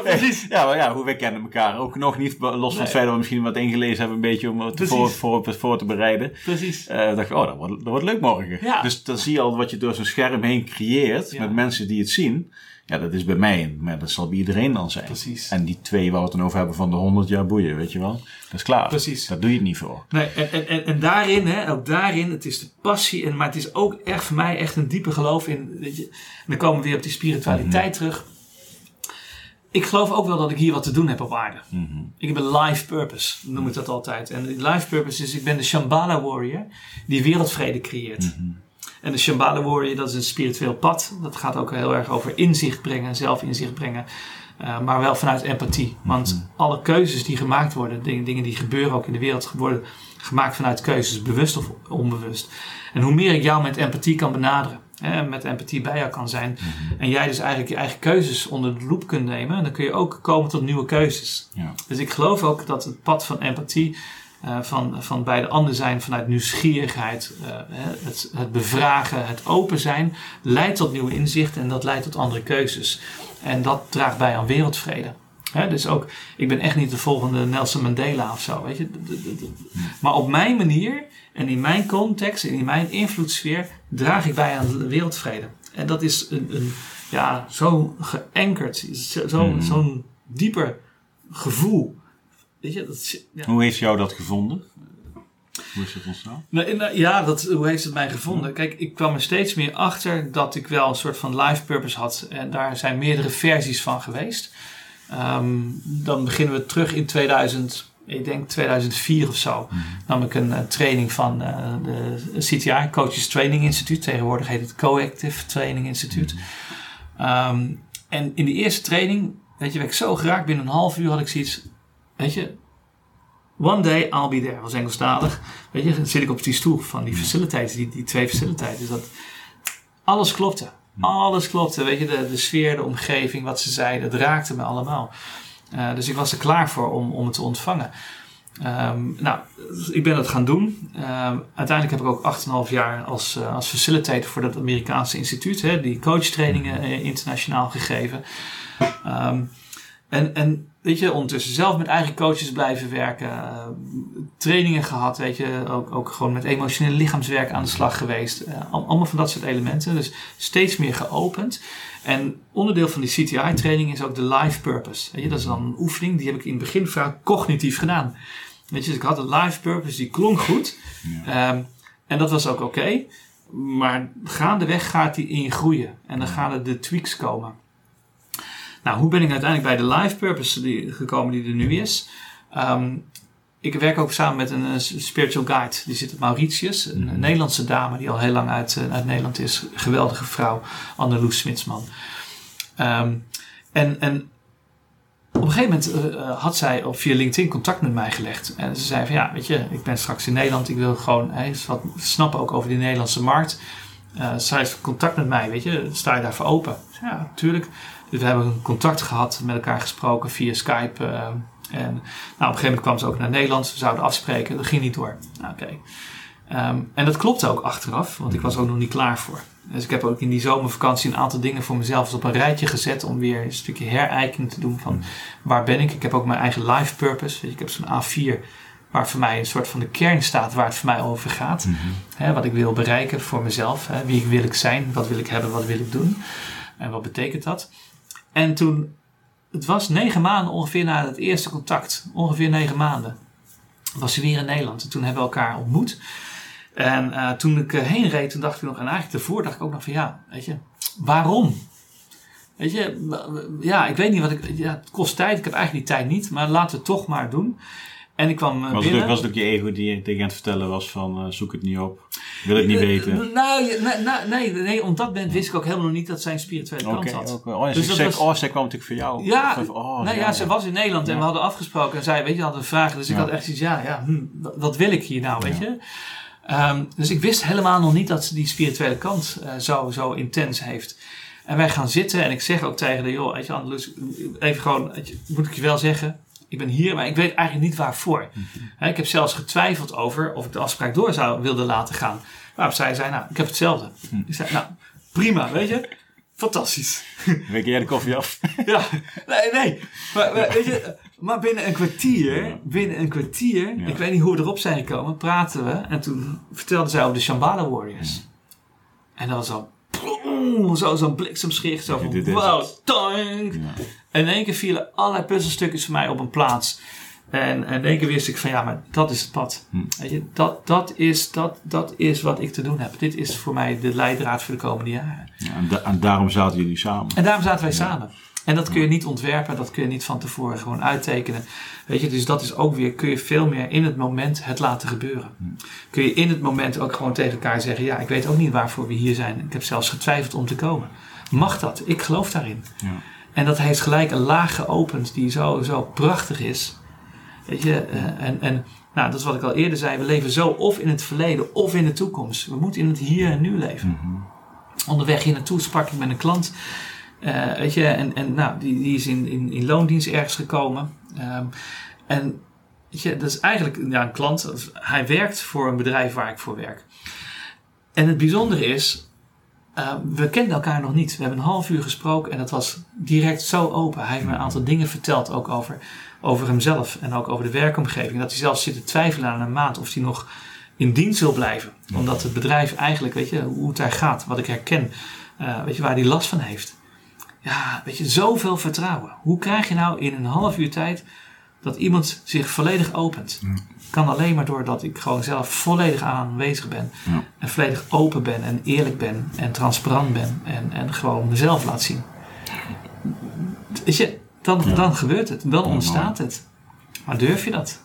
precies. Ja, maar ja, hoe wij kennen elkaar ook nog niet. Los van het feit dat we misschien wat ingelezen hebben, een beetje om het voor, voor, voor te bereiden. Precies. Eh dacht ik, oh, dat wordt, dat wordt leuk morgen. Ja. Dus dan zie je al wat je door zo'n scherm heen creëert met mensen die het zien. Ja, dat is bij mij, maar dat zal bij iedereen dan zijn. Precies. En die twee waar we het dan over hebben van de 100 jaar boeien, weet je wel. Dat is klaar. Precies. Daar doe je het niet voor. Nee, en, en, en, daarin, hè, ook daarin, het is de passie, en, maar het is ook echt voor mij echt een diepe geloof in. Weet je, en dan komen we weer op die spiritualiteit terug. Ik geloof ook wel dat ik hier wat te doen heb op aarde. Ik heb een life purpose, noem ik dat altijd. En die life purpose is, ik ben de Shambhala warrior die wereldvrede creëert. En de Shambhala warrior, dat is een spiritueel pad. Dat gaat ook heel erg over inzicht brengen, zelfinzicht brengen. Uh, maar wel vanuit empathie. Want alle keuzes die gemaakt worden, dingen, dingen die gebeuren ook in de wereld, worden gemaakt vanuit keuzes, bewust of onbewust. En hoe meer ik jou met empathie kan benaderen, hè, met empathie bij jou kan zijn, en jij dus eigenlijk je eigen keuzes onder de loep kunt nemen, dan kun je ook komen tot nieuwe keuzes. Ja. Dus ik geloof ook dat het pad van empathie, uh, van, van bij de ander zijn vanuit nieuwsgierigheid, uh, het, het bevragen, het open zijn, leidt tot nieuwe inzichten en dat leidt tot andere keuzes. En dat draagt bij aan wereldvrede. Dus ook, ik ben echt niet de volgende Nelson Mandela of zo, weet je. Maar op mijn manier en in mijn context en in mijn invloedssfeer draag ik bij aan wereldvrede. En dat is een, een ja, zo geankerd, zo'n zo, Mm. zo'n dieper gevoel. Weet je, dat, ja. Hoe heeft jou dat gevonden? Hoe is het ontstaan? Nou, nou, ja, dat, hoe heeft het mij gevonden? Kijk, ik kwam er steeds meer achter dat ik wel een soort van life purpose had. En daar zijn meerdere versies van geweest. Um, dan beginnen we terug in 2000, ik denk 2004 of zo. Mm-hmm. Nam ik een uh, training van uh, de CTI, Coaches Training Instituut. Tegenwoordig heet het Coactive Training Instituut. Mm-hmm. Um, en in die eerste training, weet je, werd ik zo geraakt. Binnen een half uur had ik zoiets, weet je, One day I'll be there, was Engelstalig. Weet je, dan zit ik op die stoel van die faciliteiten, die, die twee faciliteiten. Dus dat alles klopte. Alles klopte, weet je, de, de sfeer, de omgeving, wat ze zeiden, het raakte me allemaal. Uh, dus ik was er klaar voor om, om het te ontvangen. Um, nou, ik ben dat gaan doen. Um, uiteindelijk heb ik ook 8,5 jaar als, uh, als facilitator voor dat Amerikaanse instituut, hè, die coachtrainingen uh, internationaal gegeven. Um, en, en weet je, ondertussen zelf met eigen coaches blijven werken, uh, trainingen gehad, weet je, ook, ook gewoon met emotioneel lichaamswerk aan de slag geweest. allemaal van dat soort elementen. Dus steeds meer geopend. En onderdeel van die CTI-training is ook de life purpose. Weet je, dat is dan een oefening, die heb ik in het begin vaak cognitief gedaan. Weet je, dus ik had een life purpose, die klonk goed. Ja. Um, en dat was ook oké. Okay, maar gaandeweg gaat die in je groeien. En dan gaan er de tweaks komen. Nou, hoe ben ik uiteindelijk bij de life purpose die, gekomen die er nu is? Um, ik werk ook samen met een, een, spiritual guide. Die zit op Mauritius. Een, een, Nederlandse dame die al heel lang uit, uit Nederland is. Geweldige vrouw. Anneloes Smitsman. Um, en, en op een gegeven moment uh, had zij op via LinkedIn contact met mij gelegd. En ze zei van ja, weet je, ik ben straks in Nederland. Ik wil gewoon hey, wat snappen ook over die Nederlandse markt. Uh, zij heeft contact met mij, weet je, sta je daarvoor open? Ja, natuurlijk. Dus we hebben contact gehad, met elkaar gesproken via Skype. Uh, en nou, op een gegeven moment kwam ze ook naar Nederland. We zouden afspreken, dat ging niet door. Nou, Oké. Okay. Um, en dat klopte ook achteraf, want ik was er ook nog niet klaar voor. Dus ik heb ook in die zomervakantie een aantal dingen voor mezelf op een rijtje gezet om weer een stukje herijking te doen van waar ben ik. Ik heb ook mijn eigen life purpose. Ik heb zo'n A4 waar voor mij een soort van de kern staat waar het voor mij over gaat. Mm -hmm. He, wat ik wil bereiken voor mezelf. He, wie wil ik zijn, wat wil ik hebben, wat wil ik doen. En wat betekent dat? En toen, het was negen maanden ongeveer na het eerste contact. Ongeveer negen maanden. Was ze weer in Nederland. En toen hebben we elkaar ontmoet. En uh, toen ik heen reed, toen dacht ik nog, en eigenlijk daarvoor dacht ik ook nog van ja, weet je, waarom? Weet je, ja, ik weet niet wat ik, ja, het kost tijd, ik heb eigenlijk die tijd niet, maar laten we het toch maar doen. En ik kwam uh, was binnen. Het ook, was het ook je ego die je tegen aan het vertellen was van zoek het niet op, wil het niet weten? Nou, nee, nee, nee, op dat moment wist ik ook helemaal nog niet dat zij een spirituele kant okay, had. Okay. Oh, dus dat was, oh, zij kwam natuurlijk voor jou. Ja, of, oh, nou ja, ja, ze was in Nederland ja. en we hadden afgesproken en zij, weet je, hadden vragen. Dus ik had echt iets, ja, ja, hm, wat wil ik hier nou, weet je? Um, dus ik wist helemaal nog niet dat ze die spirituele kant uh, zo, zo intens heeft. En wij gaan zitten en ik zeg ook tegen de, joh, weet je, Andelus, even gewoon, moet ik je wel zeggen, ik ben hier, maar ik weet eigenlijk niet waarvoor. Mm -hmm. ik heb zelfs getwijfeld over of ik de afspraak door zou willen laten gaan. Waarop zij zei, nou, ik heb hetzelfde. Mm. Ik zei, nou, prima, weet je. Fantastisch. Week jij de koffie af? ja, nee, nee. Maar, maar, weet je, maar binnen een kwartier, ja. binnen een kwartier, ja. ik weet niet hoe we erop zijn gekomen, praten we. En toen vertelde zij over de Shambhala Warriors. Ja. En dat was al, boom, zo, zo'n bliksemschicht, zo van, wow, tank. En in één keer vielen allerlei puzzelstukjes voor mij op een plaats. En, en in één keer wist ik van ja, maar dat is het pad. Hm. Weet je, dat, dat, is, dat, dat is wat ik te doen heb. Dit is voor mij de leidraad voor de komende jaren. Ja, en, da en, daarom zaten jullie samen. En daarom zaten wij ja. samen. En dat kun je niet ontwerpen, dat kun je niet van tevoren gewoon uittekenen. Weet je, dus dat is ook weer, kun je veel meer in het moment het laten gebeuren. Hm. Kun je in het moment ook gewoon tegen elkaar zeggen, ja, ik weet ook niet waarvoor we hier zijn. Ik heb zelfs getwijfeld om te komen. Mag dat? Ik geloof daarin. Ja. En dat heeft gelijk een laag geopend die zo, zo prachtig is. Weet je, en, en nou, dat is wat ik al eerder zei. We leven zo of in het verleden of in de toekomst. We moeten in het hier en nu leven. Mm -hmm. Onderweg hier naartoe sprak ik met een klant. Uh, weet je, en, en nou, die, die is in, in, in loondienst ergens gekomen. Um, en weet je, dat is eigenlijk ja, een klant. Hij werkt voor een bedrijf waar ik voor werk. En het bijzondere is, uh, we kenden elkaar nog niet. We hebben een half uur gesproken en dat was direct zo open. Hij heeft me een aantal dingen verteld, ook over, over hemzelf en ook over de werkomgeving. Dat hij zelfs zit te twijfelen aan een maand of hij nog in dienst wil blijven. Omdat het bedrijf eigenlijk, weet je, hoe het daar gaat, wat ik herken, uh, weet je, waar hij last van heeft. Ja, weet je, zoveel vertrouwen. Hoe krijg je nou in een half uur tijd dat iemand zich volledig opent? Ja. Kan alleen maar doordat ik gewoon zelf volledig aanwezig ben. Ja. En volledig open ben en eerlijk ben en transparant ben. En, en gewoon mezelf laat zien. Weet je, dan, ja. dan gebeurt het. Dan ontstaat het. Maar durf je dat?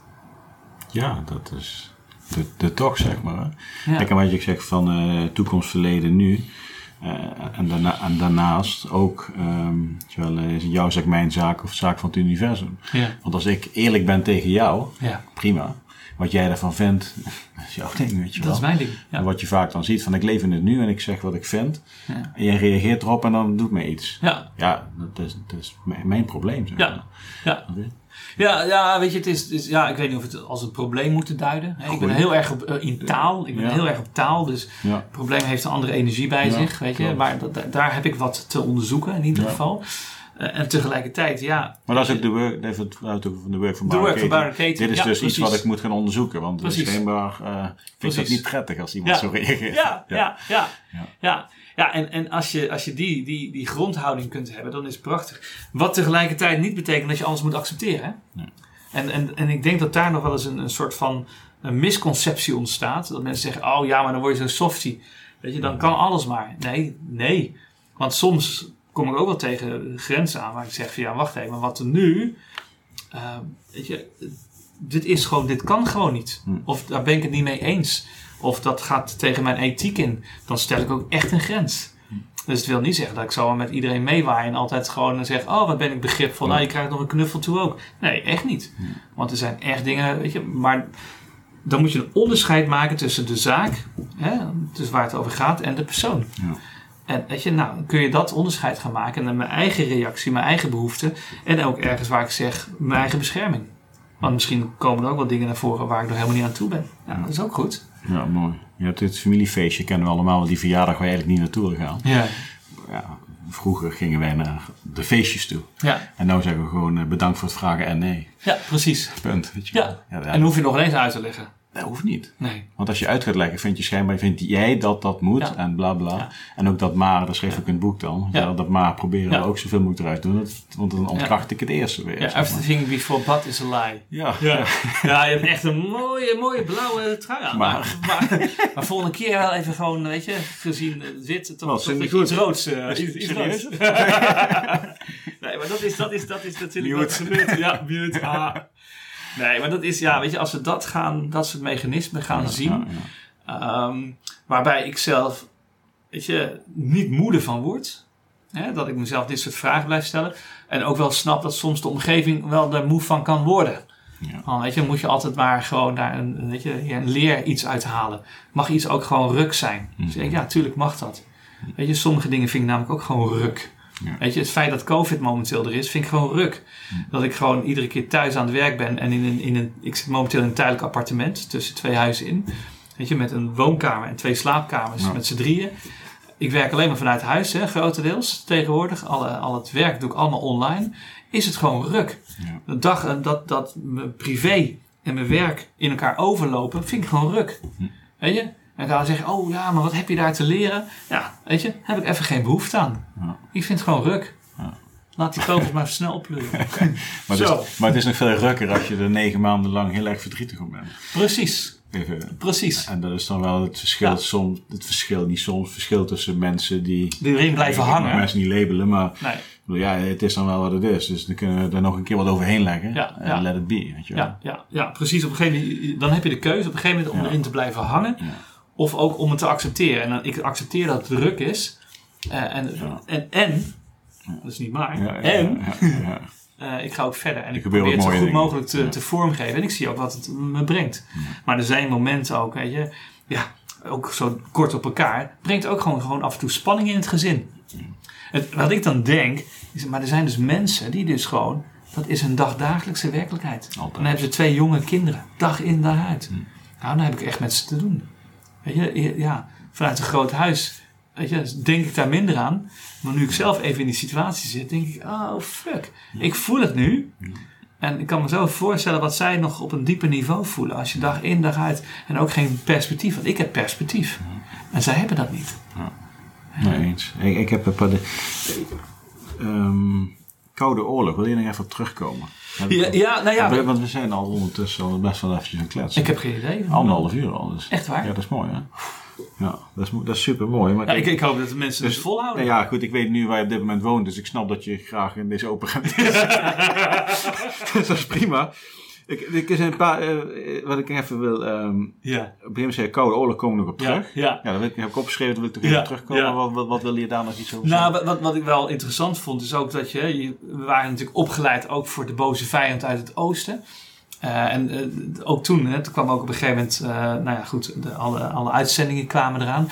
Ja, dat is de, de toch, zeg maar. Kijk, en wat je zegt van uh, toekomst, verleden, nu. Uh, en, daarna, en, daarnaast ook, um, wel, is jouw zaak mijn zaak of zaak van het universum. Ja. Want als ik eerlijk ben tegen jou, ja. prima. Wat jij daarvan vindt, dat is jouw ding, weet je wel. Dat is mijn ding. En wat je vaak dan ziet, van ik leef in het nu en ik zeg wat ik vind. Ja. En jij reageert erop en dan doet me iets. Ja. Ja, dat is, dat is mijn, mijn probleem. Zeg Ja. maar. Ja. Ja, ja, weet je, het is, het is- ja, ik weet niet of het als een probleem moet duiden. hè. Ik ben heel erg op, eh, in taal. Ik ben heel erg op taal. Dus het probleem heeft een andere energie bij zich, weet je. Maar da- daar heb ik wat te onderzoeken in ieder Ja. geval. Eh, en tegelijkertijd, ja. Maar dat is ook de work, even van de work van De work van. Dit is Ja, dus iets wat ik moet gaan onderzoeken. Want het is Precies. schijnbaar eh vind dat niet prettig als iemand Ja. zo reageert. Ja, ja, ja. ja. Ja. ja. en, en als je, als je die, die, die grondhouding kunt hebben, dan is het prachtig. Wat tegelijkertijd niet betekent dat je alles moet accepteren. Hè? Nee. En, en, en ik denk dat daar nog wel eens een, een soort van een misconceptie ontstaat. Dat mensen zeggen, oh ja, maar dan word je zo'n softie. Weet je, dan kan alles maar. Nee, nee. Want soms kom ik ook wel tegen grenzen aan waar ik zeg van ja, wacht even, maar wat er nu, eh, weet je, dit is gewoon, dit kan gewoon niet. Hm. Of daar ben ik het niet mee eens. Of dat gaat tegen mijn ethiek in. Dan stel ik ook echt een grens. Dus het wil niet zeggen dat ik zomaar met iedereen meewaai en altijd gewoon zeg: Oh, wat ben ik begripvol. Nou, je krijgt nog een knuffel toe ook. Nee, echt niet. Want er zijn echt dingen, weet je. Maar dan moet je een onderscheid maken tussen de zaak, hè, dus waar het over gaat, en de persoon. Ja. En weet je, nou, kun je dat onderscheid gaan maken. En dan mijn eigen reactie, mijn eigen behoeften. En ook ergens waar ik zeg, mijn eigen bescherming. Want misschien komen er ook wel dingen naar voren waar ik nog helemaal niet aan toe ben. Ja, dat is ook goed. Ja, mooi. Je hebt dit familiefeestje, kennen we allemaal, die verjaardag waar je eigenlijk niet naartoe wil gaan. Ja. Ja, vroeger gingen wij naar de feestjes toe. Ja, En nu zeggen we gewoon eh, bedankt voor het vragen en nee. ja precies. Punt. Weet je Ja. wel. ja, En hoef je nog ineens uit te leggen. Dat hoeft niet. Nee. Want als je uit gaat leggen, vind je schijnbaar, vind jij dat dat moet Ja. en bla bla. Ja. En ook dat maar, dat schreef ik in het boek dan. Ja. Dat maar proberen we ook zoveel mogelijk eruit te doen. Want dan ontkracht ik het eerste weer. Ja, zeg maar. everything before but is a lie. ja. Ja. ja, je hebt echt een mooie, mooie blauwe trui aan. Maar, maar, maar, volgende keer wel even gewoon, weet je, gezien wit, toch, iets goed? roods. eh, iets, iets Serieus? roods. nee, maar dat is, dat is, dat is natuurlijk wat gebeurt. Ja, mute. Ah. Nee, maar dat is, ja, weet je, als we dat gaan, dat soort mechanismen gaan zien, Ja. Ehm, waarbij ik zelf, weet je, niet moede van word. Hè, dat ik mezelf dit soort vragen blijf stellen. En ook wel snap dat soms de omgeving wel daar moe van kan worden. Ja. Weet je, moet je altijd maar gewoon daar een, weet je, een leer iets uithalen. Mag iets ook gewoon ruk zijn? Dus ik denk, ja, tuurlijk mag dat. Weet je, sommige dingen vind ik namelijk ook gewoon ruk. Ja. Weet je, het feit dat COVID momenteel er is, vind ik gewoon ruk. Dat ik gewoon iedere keer thuis aan het werk ben en in een, in een, ik zit momenteel in een tijdelijk appartement tussen twee huizen in. Weet je, met een woonkamer en twee slaapkamers Ja. met z'n drieën. Ik werk alleen maar vanuit huis, hè, grotendeels tegenwoordig. Alle, al het werk doe ik allemaal online. Is het gewoon ruk. De dag eh, dat, dat mijn privé en mijn werk in elkaar overlopen, vind ik gewoon ruk. Hm. Weet je? En dan zeggen, oh ja, maar wat heb je daar te leren? Ja, weet je, heb ik even geen behoefte aan. Ja. Ik vind het gewoon ruk. Ja. Laat die kogels maar snel oppleuren. Maar, het is, maar het is nog veel rukker als je er negen maanden lang heel erg verdrietig om bent. Precies, Even. precies. En dat is dan wel het verschil, Ja. soms, het verschil, niet soms, het verschil tussen mensen die... Die erin blijven hangen. mensen niet labelen, maar Nee, bedoel, ja, het is dan wel wat het is. Dus dan kunnen we er nog een keer wat overheen leggen. Ja, En ja. let it be, weet je wel. ja, ja, ja, precies. Op een gegeven moment, dan heb je de keuze op een gegeven moment om erin te blijven hangen. Of ook om het te accepteren. En dan, ik accepteer dat het druk is. Eh, en, Ja. en, en, dat is niet maar, Ja, en eh, ik ga ook verder. En ik probeer het zo goed mogelijk te, te vormgeven. En ik zie ook wat het me brengt. Maar er zijn momenten ook, weet je, ja, ook zo kort op elkaar, brengt ook gewoon, gewoon af en toe spanning in het gezin. Het, wat ik dan denk, is, maar er zijn dus mensen die dus gewoon, dat is hun dagdagelijkse werkelijkheid. Altijd. Dan hebben ze twee jonge kinderen, dag in dag uit. Nou, dan heb ik echt met ze te doen. Weet je, ja, vanuit een groot huis, weet je, denk ik daar minder aan. Maar nu ik zelf even in die situatie zit, denk ik, oh fuck, ik voel het nu. En ik kan me zo voorstellen wat zij nog op een dieper niveau voelen. Als je dag in dag uit en ook geen perspectief. Want ik heb perspectief. En zij hebben dat niet. Nee, eens. Ik, ik heb een paar... de- Ehm, Koude Oorlog, wil je nog even op terugkomen? Ja, ja nou ja. Want we zijn al ondertussen al best wel eventjes aan kletsen. Ik heb geen idee. Anderhalf uur al. Dus. Echt waar? Ja, dat is mooi hè. Ja, dat is, dat is super mooi. Maar Ja, ik, ik hoop dat de mensen dus volhouden. Nou ja, goed, ik weet nu waar je op dit moment woont, dus ik snap dat je graag in deze open ruimte Dus dat is prima. Ik, ik is een paar, eh, wat ik even wil, op een Ja. gegeven moment zei Koude Oorlog komen we nog op terug. ja. Ja, dat ik, heb ik opgeschreven, dat wil ik toch Ja, terugkomen. Wat, wat, wat wil je daar nog iets over Nou, zeggen? wat, wat ik wel interessant vond, is ook dat je, je- we waren natuurlijk opgeleid ook voor de boze vijand uit het oosten. Eh, en eh, ook toen, hè, toen kwam ook op een gegeven moment, eh, nou ja goed, de, alle, alle uitzendingen kwamen eraan.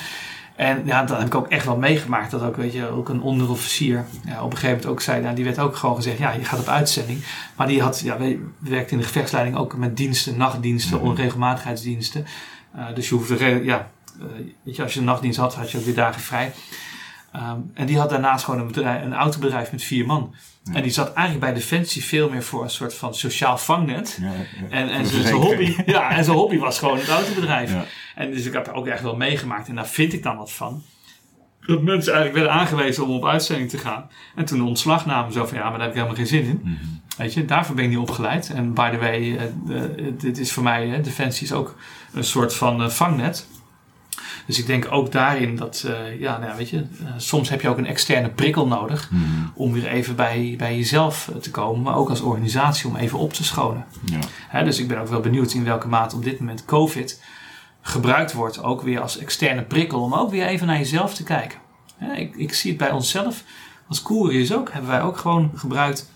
En ja, dat heb ik ook echt wel meegemaakt. Dat ook, weet je, ook een onderofficier ja, op een gegeven moment ook zei, nou, die werd ook gewoon gezegd, ja, je gaat op uitzending. Maar die had, ja, we- werkte in de gevechtsleiding ook met diensten, nachtdiensten, Mhm. onregelmatigheidsdiensten. Eh, dus je hoefde, ja, eh, weet je, als je een nachtdienst had, had je ook weer dagen vrij. Ehm, en die had daarnaast gewoon een, bedrijf, een autobedrijf met vier man. Ja. En die zat eigenlijk bij Defensie veel meer voor een soort van sociaal vangnet. Ja, ja. En, zijn hobby, ja, en zijn hobby was gewoon het autobedrijf. En dus ik heb er ook echt wel meegemaakt. En daar vind ik dan wat van. Dat mensen eigenlijk werden aangewezen om op uitzending te gaan. En toen ontslag namen, zo van ja, maar daar heb ik helemaal geen zin in. Mhm. Weet je, daarvoor ben ik niet opgeleid. En by the way, eh, eh, dit is voor mij, Defensie is ook een soort van eh, vangnet. Dus ik denk ook daarin dat, eh, ja, nou ja, weet je, eh, soms heb je ook een externe prikkel nodig Mhm. om weer even bij, bij jezelf eh, te komen, maar ook als organisatie om even op te schonen. Ja. Hè, dus ik ben ook wel benieuwd in welke mate op dit moment COVID gebruikt wordt, ook weer als externe prikkel, om ook weer even naar jezelf te kijken. Hè, ik, ik zie het bij onszelf, als couriers ook, hebben wij ook gewoon gebruikt.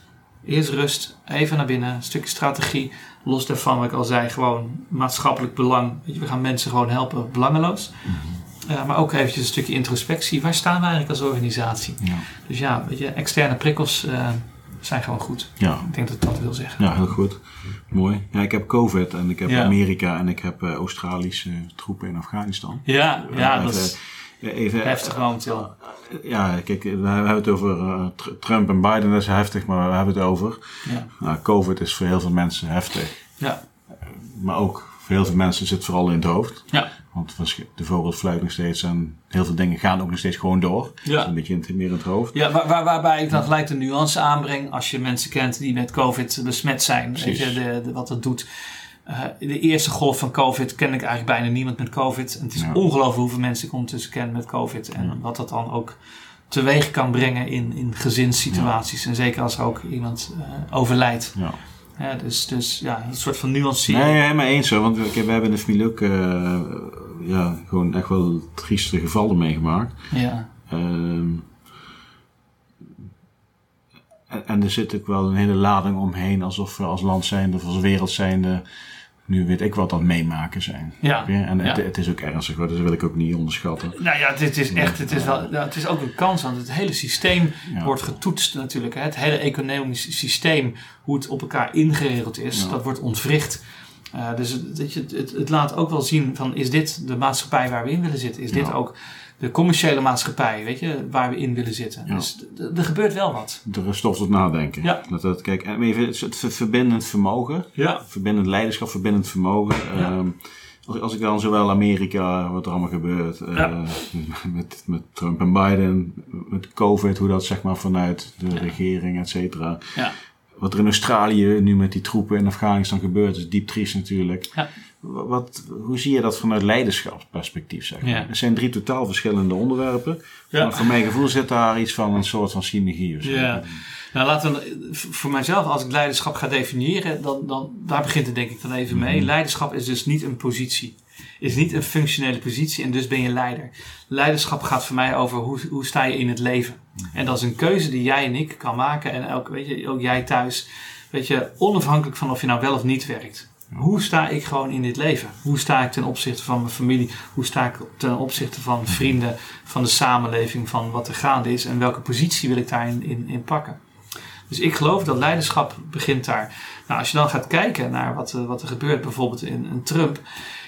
Eerst rust, even naar binnen, een stukje strategie. Los daarvan, wat ik al zei, gewoon maatschappelijk belang. We gaan mensen gewoon helpen, belangeloos. Eh, maar ook eventjes een stukje introspectie. Waar staan we eigenlijk als organisatie? Ja. Dus ja, weet je, externe prikkels eh, zijn gewoon goed. Ja. Ik denk dat ik dat wil zeggen. ja, heel goed. Mooi. Ja, ik heb COVID en ik heb Ja. Amerika en ik heb eh, Australische troepen in Afghanistan. Ja, ja dat is even, heftig momenteel. Ja, kijk, we hebben het over eh, Tr- Trump en Biden, dat is heftig, maar we hebben het over. Ja. Nou, COVID is voor heel veel mensen heftig. Ja. Maar ook voor heel veel mensen zit het vooral in het hoofd. Ja. Want de vogels fluiten nog steeds en heel veel dingen gaan ook nog steeds gewoon door. Ja. Dus een beetje in het- meer in het hoofd. Ja, waar, waar- waarbij ik dan gelijk de nuance aanbreng als je mensen kent die met COVID besmet zijn. Weet je, de, de- wat dat doet. Eh, de eerste golf van COVID ken ik eigenlijk bijna niemand met COVID. En het is Ja. ongelooflijk hoeveel mensen ik ondertussen ken met COVID. En wat dat dan ook teweeg kan brengen in, in gezinssituaties. En zeker als er ook iemand eh, overlijdt. Ja. Dus, dus ja, een soort van nuancering. Nee, helemaal eens hoor. Want we, we hebben in de familie ook eh, ja, gewoon echt wel trieste gevallen meegemaakt. Ja. Ehm, en, en er zit ook wel een hele lading omheen, alsof we als land zijnde of als wereld zijnde, nu weet ik wat het meemaken zijn. Ja. En Ja. Het, het is ook ernstig hoor, dus dat wil ik ook niet onderschatten. Nou ja, dit is echt, het is, wel, het is ook een kans, want het hele systeem Ja. wordt getoetst natuurlijk. hè. Het hele economische systeem, hoe het op elkaar ingeregeld is, Ja. dat wordt ontwricht. Eh, dus het, het, het, laat ook wel zien van, is dit de maatschappij waar we in willen zitten? Is dit ook de commerciële maatschappij, weet je, waar we in willen zitten? Ja. Dus er gebeurt wel wat. Er is stof tot nadenken. Ja. Dat, dat, kijk, en even het, het ver- verbindend vermogen, Ja. verbindend leiderschap, verbindend vermogen. Ja. Ehm, als, als ik dan zowel Amerika, wat er allemaal gebeurt, eh, met, met Trump en Biden, met COVID, hoe dat zeg maar vanuit de regering, et cetera. Ja. Wat er in Australië nu met die troepen in Afghanistan gebeurt, is diep triest natuurlijk. Ja. Wa- Wat, hoe zie je dat vanuit leiderschapsperspectief? Zeg maar? Ja. Het zijn drie totaal verschillende onderwerpen. Ja. Maar voor mijn gevoel zit daar iets van een soort van synergie. Ja. Nou, laten we v- voor mijzelf, als ik leiderschap ga definiëren, dan, dan daar begint het denk ik dan even mee. Mhm. Leiderschap is dus niet een positie. Is niet een functionele positie en dus ben je leider. Leiderschap gaat voor mij over hoe, hoe sta je in het leven. En dat is een keuze die jij en ik kan maken en ook, weet je, ook jij thuis. Weet je, onafhankelijk van of je nou wel of niet werkt. Hoe sta ik gewoon in dit leven? Hoe sta ik ten opzichte van mijn familie? Hoe sta ik ten opzichte van vrienden, van de samenleving, van wat er gaande is en welke positie wil ik daarin in, in pakken? Dus ik geloof dat leiderschap begint daar. Nou, als je dan gaat kijken naar wat, eh, wat er gebeurt, bijvoorbeeld in Trump.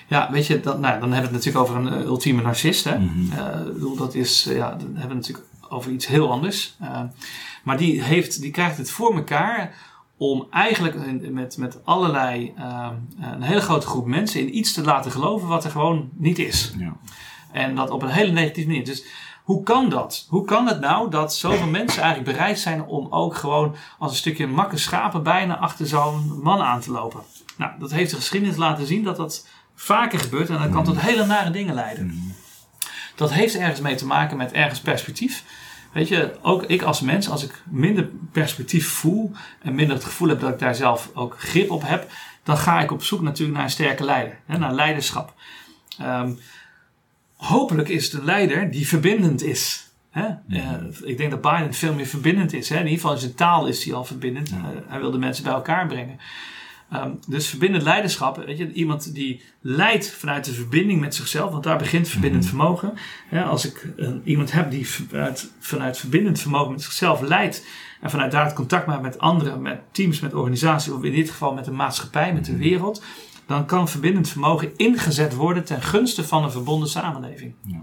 Ja, weet je, dan, nou, dan hebben we het natuurlijk over een eh, ultieme narcist. Hè? Mhm. Eh, dat is, ja, dan hebben we het natuurlijk over iets heel anders. Maar die, heeft, die krijgt het voor elkaar om eigenlijk met, met allerlei, eh, een hele grote groep mensen in iets te laten geloven wat er gewoon niet is. Ja. En dat op een hele negatieve manier. Dus hoe kan dat? Hoe kan het nou dat zoveel mensen eigenlijk bereid zijn om ook gewoon als een stukje makke schapen bijna achter zo'n man aan te lopen? Nou, dat heeft de geschiedenis laten zien dat dat vaker gebeurt en dat kan tot hele nare dingen leiden. Dat heeft ergens mee te maken met ergens perspectief. Weet je, ook ik als mens, als ik minder perspectief voel en minder het gevoel heb dat ik daar zelf ook grip op heb, dan ga ik op zoek natuurlijk naar een sterke leider, hè, naar leiderschap. Ehm, hopelijk is een leider die verbindend is. Hè? Eh, ik denk dat Biden veel meer verbindend is. Hè? In ieder geval in zijn taal is hij al verbindend. Eh, hij wil de mensen bij elkaar brengen. Ehm, dus verbindend leiderschap, weet je, iemand die leidt vanuit de verbinding met zichzelf, want daar begint verbindend Mhm. vermogen. Ja, als ik iemand heb die vanuit, vanuit verbindend vermogen met zichzelf leidt en vanuit daar het contact maakt met anderen, met teams, met organisaties, of in dit geval met de maatschappij, met de Mhm. wereld, dan kan verbindend vermogen ingezet worden ten gunste van een verbonden samenleving. Ja.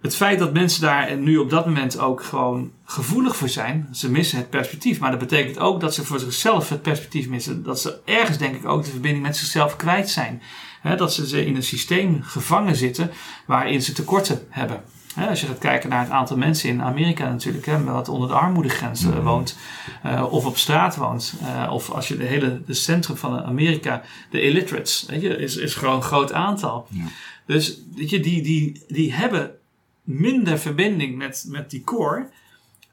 Het feit dat mensen daar nu op dat moment ook gewoon gevoelig voor zijn, ze missen het perspectief. Maar dat betekent ook dat ze voor zichzelf het perspectief missen. Dat ze ergens, denk ik, ook de verbinding met zichzelf kwijt zijn. Dat ze in een systeem gevangen zitten waarin ze tekorten hebben. Als je gaat kijken naar het aantal mensen in Amerika natuurlijk, hè, wat onder de armoedegrens eh, Mhm. woont, eh, of op straat woont, eh, of als je de hele de centrum van Amerika, de illiterates, weet je, is, is gewoon een groot aantal. Ja. Dus weet je, die, die, die hebben minder verbinding met, met die core.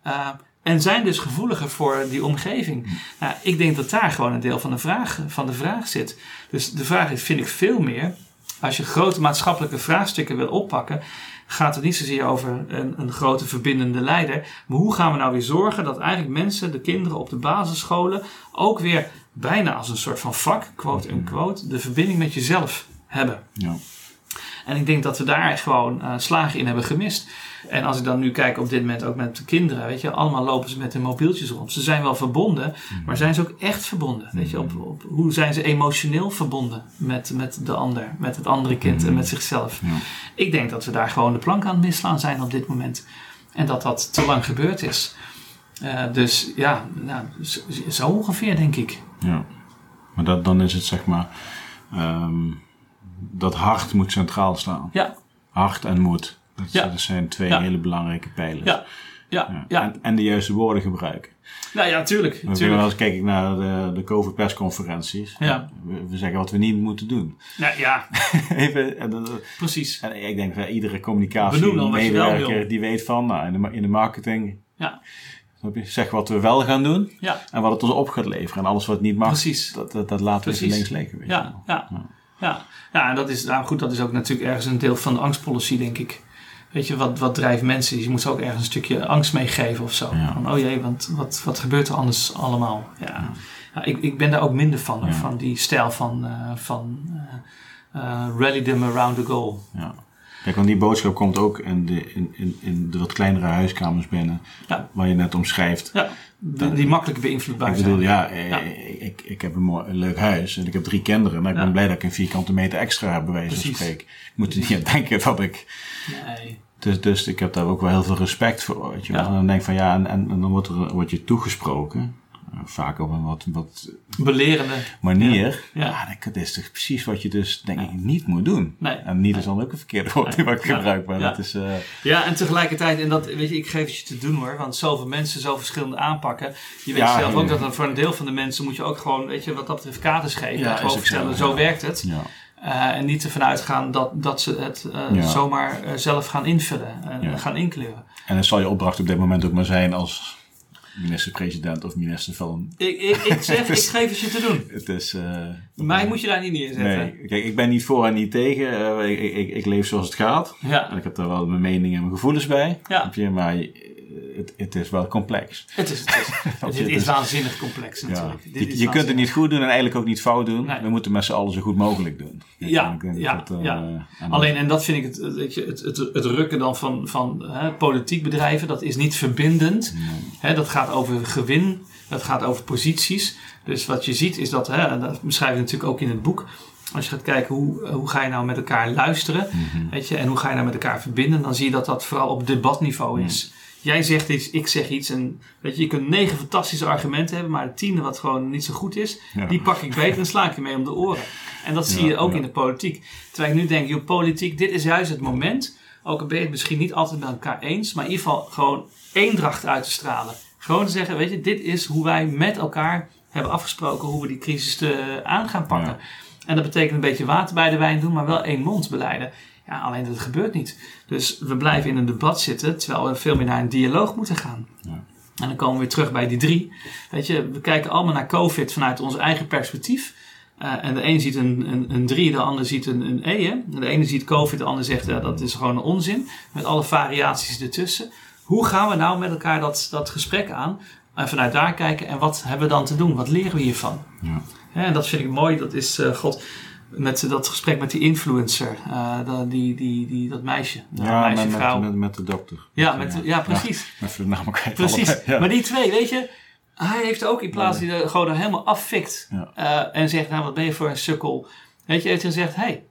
eh, en zijn dus gevoeliger voor die omgeving. Nou, ik denk dat daar gewoon een deel van de, vraag, van de vraag zit. Dus de vraag is, vind ik veel meer. Als je grote maatschappelijke vraagstukken wil oppakken, gaat het niet zozeer over een, een grote verbindende leider. Maar hoe gaan we nou weer zorgen dat eigenlijk mensen, de kinderen op de basisscholen, ook weer bijna als een soort van vak, quote unquote, de verbinding met jezelf hebben. Ja. En ik denk dat we daar gewoon eh, slagen in hebben gemist. En als ik dan nu kijk op dit moment ook met de kinderen, weet je, allemaal lopen ze met hun mobieltjes rond. Ze zijn wel verbonden, maar zijn ze ook echt verbonden? Weet je, op, op, hoe zijn ze emotioneel verbonden met, met de ander, met het andere kind en met zichzelf? Ja. Ik denk dat we daar gewoon de plank aan het misslaan zijn op dit moment. En dat dat te lang gebeurd is. Eh, dus ja, nou, zo, zo ongeveer denk ik. Ja. Maar dat, dan is het zeg maar. ehm, dat hart moet centraal staan. Ja, Hart en moed. Dat, Ja. dat zijn twee Ja. hele belangrijke pijlers. ja, ja, Ja. En, en de juiste woorden gebruiken. Nou ja, tuurlijk. We wel tuurlijk. eens kijk ik naar de, de COVID-persconferenties. Ja. We, we zeggen wat we niet moeten doen. Nou, ja, Even, en, precies. en ik denk dat iedere communicatiemedewerker die weet van, nou, in, de, in de marketing, Ja, zeg wat we wel gaan doen ja. en wat het ons op gaat leveren. En alles wat niet mag, Precies. dat, dat, dat laten we links liggen. Ja, ja, ja. Ja, en dat is, nou goed, dat is ook natuurlijk ergens een deel van de angstpolicy, denk ik. Weet je, wat, wat drijft mensen? Je moet ze ook ergens een stukje angst meegeven of zo. Ja. Van, oh jee, want wat, wat gebeurt er anders allemaal? Ja. Ja, ik, ik ben daar ook minder van, hoor, van die stijl van, eh, van eh, eh, rally them around the goal. Ja. Kijk, want die boodschap komt ook in de, in, in, in de wat kleinere huiskamers binnen, Ja. waar je net omschrijft. Ja, die, die makkelijk beïnvloedbaar Ik bedoel, zijn. ja, eh, Ja. Ik, ik heb een, mooi, een leuk huis en ik heb drie kinderen. Maar ik ben blij dat ik een vierkante meter extra heb, bij wijze van spreken. Ik moet er niet aan denken dat ik... Nee. Dus, dus ik heb daar ook wel heel veel respect voor. Weet je. Ja. En dan denk ik van ja, en, en, en dan wordt, er, wordt je toegesproken. Vaak op een wat, wat Belerende. manier. Ja. Ja, dat- is toch precies wat je dus denk ik niet moet doen. Nee. En niet is dan ook een verkeerde woord wat ik gebruik. Maar Ja. dat is... eh, Ja, en tegelijkertijd, en dat, weet je, ik geef het je te doen hoor, want zoveel mensen, zo verschillende aanpakken. Je weet Ja, zelf ook dat voor een deel van de mensen moet je ook gewoon, weet je, wat dat betreft kaders geven. Ja, gewoon vertellen, zo werkt het. ja. Eh, en niet ervan uitgaan dat, dat ze het eh, Ja. zomaar zelf gaan invullen en Ja. gaan inkleuren. En dat zal je opdracht op dit moment ook maar zijn als minister-president of minister van... Ik, ik, ik zeg, ik geef het je te doen. Het is... eh, Mij moet je daar niet neerzetten. Nee, kijk, ik ben niet voor en niet tegen. Eh, ik, ik, ik leef zoals het gaat. En Ja, ik heb daar wel mijn meningen en mijn gevoelens bij. Ja. Je? Maar het, het is wel complex. het is, het is, het is, Dus- waanzinnig complex Ja. natuurlijk. Dit Je, je kunt het niet goed doen en eigenlijk ook niet fout doen. Nee. We moeten met z'n allen zo goed mogelijk doen. Ja, denk ja, dat, eh, ja. Alleen, en dat vind ik het, weet je, het, het, het rukken dan van, van hè, politiek bedrijven, dat is niet verbindend. Hè, dat gaat over gewin, dat gaat over posities. Dus wat je ziet is dat, hè, en dat beschrijf je natuurlijk ook in het boek. Als je gaat kijken hoe, hoe ga je nou met elkaar luisteren Mhm. weet je, en hoe ga je nou met elkaar verbinden, dan zie je dat dat vooral op debatniveau is. Jij zegt iets, ik zeg iets. En weet je, je kunt negen fantastische argumenten hebben, maar de tiende wat gewoon niet zo goed is, Ja. die pak ik beter en sla ik je mee om de oren. En dat zie Ja, je ook ja. in de politiek. Terwijl ik nu denk, joh, politiek, dit is juist het moment. Ook al ben je het misschien niet altijd met elkaar eens, maar in ieder geval gewoon eendracht uit te stralen. Gewoon te zeggen, weet je, dit is hoe wij met elkaar hebben afgesproken hoe we die crisis te, aan gaan pakken. En dat betekent een beetje water bij de wijn doen, maar wel één mond beleiden. Ja, alleen dat gebeurt niet. Dus we blijven in een debat zitten, terwijl we veel meer naar een dialoog moeten gaan. Ja. En dan komen we weer terug bij die drie. Weet je, we kijken allemaal naar COVID vanuit ons eigen perspectief. Eh, en de een ziet een, een, een 3, de ander ziet een, een E. Hè? De ene ziet COVID, de ander zegt ja, dat is gewoon een onzin. Met alle variaties ertussen. Hoe gaan we nou met elkaar dat, dat gesprek aan? En vanuit daar kijken en wat hebben we dan te doen? Wat leren we hiervan? Ja. En dat vind ik mooi. Dat is eh, God met dat gesprek met die influencer, eh, dat- die, die, die, dat meisje, nou, Ja, meisje, met, vrouw. met, met, met de dokter. ja, met, ja, precies. Ja, even de naam kwijt. Precies. Ja. Maar die twee, weet je, hij heeft ook in plaats die gewoon er helemaal affikt eh, en zegt, nou wat ben je voor een sukkel. Weet je, heeft hij gezegd, hey,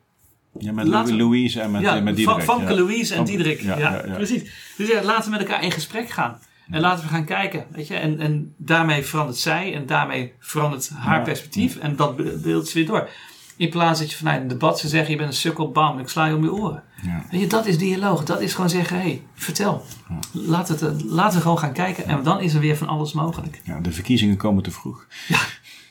Ja, met Laten Louise en met, ja, met Diederik. van ja. Louise en Diederik. Ja, precies. Dus ja, laten we met elkaar in gesprek gaan. En laten we gaan kijken. Weet je? En, en daarmee verandert zij en daarmee verandert haar perspectief. En dat be- beeldt ze weer door. In plaats dat je vanuit een debat zou zeggen, je bent een sukkel, bam, ik sla je om je oren. Ja. Weet je, dat is dialoog. Dat is gewoon zeggen, hé, hey, vertel. Laat het, eh, laten we gewoon gaan kijken. En dan is er weer van alles mogelijk. Ja, de verkiezingen komen te vroeg. Ja.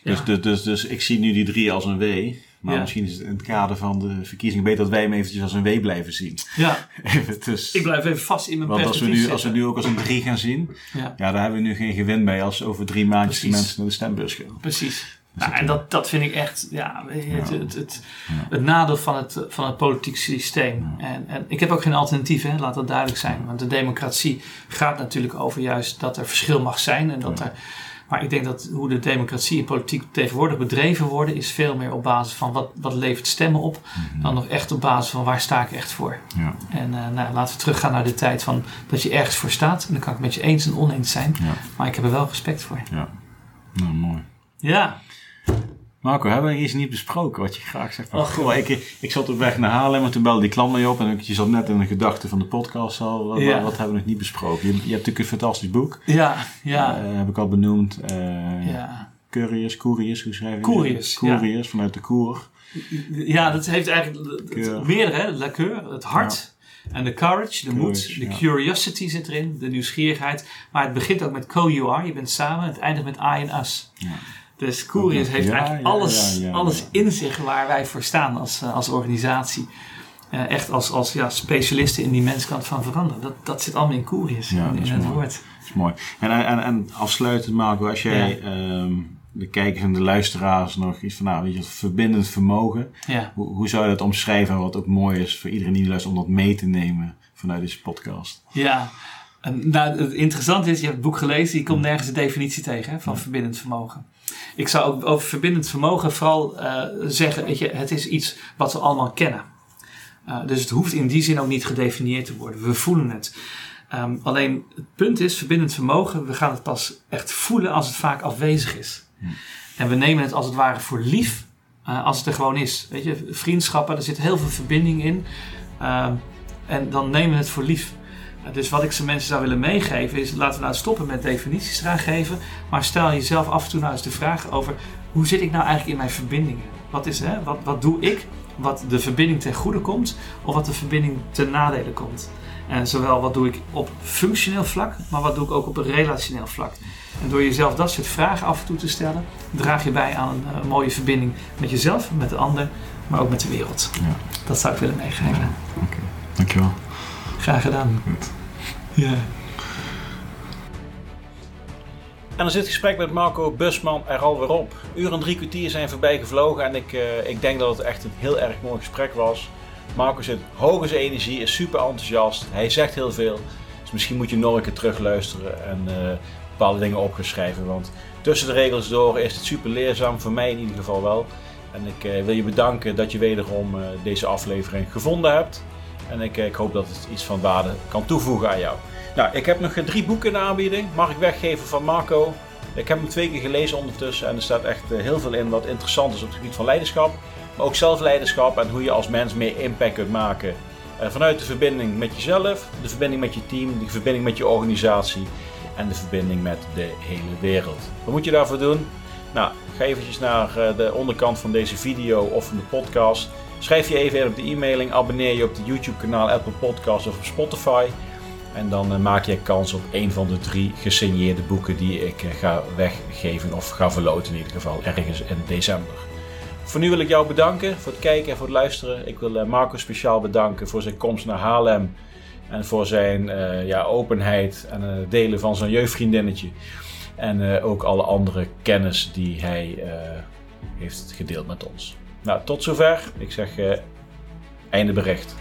Dus, Ja. dus, dus, dus ik zie nu die drie als een W. Maar Ja. misschien is het in het kader van de verkiezingen beter dat wij hem eventjes als een W blijven zien. Ja, Even, dus, ik blijf even vast in mijn want als we, perspectief nu, als we nu ook als een 3 gaan zien, Ja, ja, daar hebben we nu geen gewin bij als over drie maandjes de Precies. mensen naar de stembus gaan. precies. Nou, en dat, dat vind ik echt ja, het, het, het, het nadeel van het, van het politiek systeem. En, en ik heb ook geen alternatief, hè, laat dat duidelijk zijn. Want de democratie gaat natuurlijk over juist dat er verschil mag zijn. En dat er, maar ik denk dat hoe de democratie en politiek tegenwoordig bedreven worden, is veel meer op basis van wat, wat levert stemmen op, dan nog echt op basis van waar sta ik echt voor. Ja. En eh, nou, laten we teruggaan naar de tijd van dat je ergens voor staat. En dan kan ik het met je eens en oneens zijn. Ja. Maar ik heb er wel respect voor. ja. Nou, mooi. Ja, Marco, hebben we iets niet besproken wat je graag zegt? Van, Och. goh, ik, ik zat op weg naar Haarlem en toen belde die klant mij op. En je zat net in de gedachte van de podcast al. Wat, Ja. wat hebben we nog niet besproken? Je, je hebt natuurlijk een fantastisch boek. ja, ja. Eh, heb ik al benoemd. Eh ja. Curious, Curious, hoe schrijf je dat? Curious, ja. Vanuit de koer. Ja, dat heeft eigenlijk meerdere, hè? La coeur, het hart en de courage, de moed, de ja. curiosity zit erin, de nieuwsgierigheid. Maar het begint ook met co-you are, je bent samen, het eindigt met I en us. Ja. Dus Ja, heeft ja, eigenlijk alles, ja, ja, alles in zich waar wij voor staan als, eh, als organisatie. Eh, echt als, als ja, specialisten in die menskant van veranderen. Dat, dat zit allemaal in Ja, in, het mooi. woord. Dat is mooi. En, en, en afsluitend, Marco, als jij ehm, de kijkers en de luisteraars nog iets van, nou, weet je, het verbindend vermogen. Ja. Hoe, hoe zou je dat omschrijven, wat ook mooi is voor iedereen die luistert, om dat mee te nemen vanuit deze podcast? Ja, en, nou, het interessante is, je hebt het boek gelezen, je komt nergens de definitie tegen hè, van verbindend vermogen. Ik zou over verbindend vermogen vooral eh, zeggen, weet je, het is iets wat we allemaal kennen. Eh, dus het hoeft in die zin ook niet gedefinieerd te worden. We voelen het. Ehm, alleen het punt is, verbindend vermogen, we gaan het pas echt voelen als het vaak afwezig is. En we nemen het als het ware voor lief eh, als het er gewoon is. Weet je, vriendschappen, er zit heel veel verbinding in. Ehm, en dan nemen we het voor lief. Dus wat ik ze mensen zou willen meegeven is, laten we nou stoppen met definities eraan geven. Maar stel jezelf af en toe nou eens de vraag over, hoe zit ik nou eigenlijk in mijn verbindingen? Wat, is, hè, wat, wat doe ik wat de verbinding ten goede komt, of wat de verbinding ten nadele komt? En zowel wat doe ik op functioneel vlak, maar wat doe ik ook op een relationeel vlak? En door jezelf dat soort vragen af en toe te stellen, draag je bij aan een, eh, mooie verbinding met jezelf, met de ander, maar ook met de wereld. Ja. Dat zou ik willen meegeven. Oké, dankjewel. Graag gedaan. Ja. En dan zit het gesprek met Marco Busman er alweer op. Uur en drie kwartier zijn voorbij gevlogen en ik, eh, ik denk dat het echt een heel erg mooi gesprek was. Marco zit hoog in zijn energie, is super enthousiast, hij zegt heel veel. Dus misschien moet je nog een keer terugluisteren en eh, bepaalde dingen opgeschrijven. Want tussen de regels door is het super leerzaam, voor mij in ieder geval wel. En ik eh, wil je bedanken dat je wederom deze aflevering gevonden hebt. En ik, eh, ik hoop dat het iets van waarde kan toevoegen aan jou. Nou, ik heb nog eh, drie boeken in aanbieding. Mag ik weggeven van Marco. Ik heb hem twee keer gelezen ondertussen en er staat echt eh, heel veel in wat interessant is op het gebied van leiderschap. Maar ook zelfleiderschap en hoe je als mens meer impact kunt maken. Vanuit de verbinding met jezelf, de verbinding met je team, de verbinding met je organisatie en de verbinding met de hele wereld. Wat moet je daarvoor doen? Nou, ga eventjes naar de onderkant van deze video of van de podcast. Schrijf je even in op de e-mailing, abonneer je op het YouTube kanaal Apple Podcasts of op Spotify. En dan eh, maak je kans op een van de drie gesigneerde boeken die ik eh, ga weggeven of ga verloten in ieder geval ergens in december. Voor nu wil ik jou bedanken voor het kijken en voor het luisteren. Ik wil eh, Marco speciaal bedanken voor zijn komst naar Haarlem. En voor zijn ja, openheid en het delen van zijn jeugdvriendinnetje. En ook alle andere kennis die hij heeft gedeeld met ons. Nou, tot zover. Ik zeg eh, einde bericht.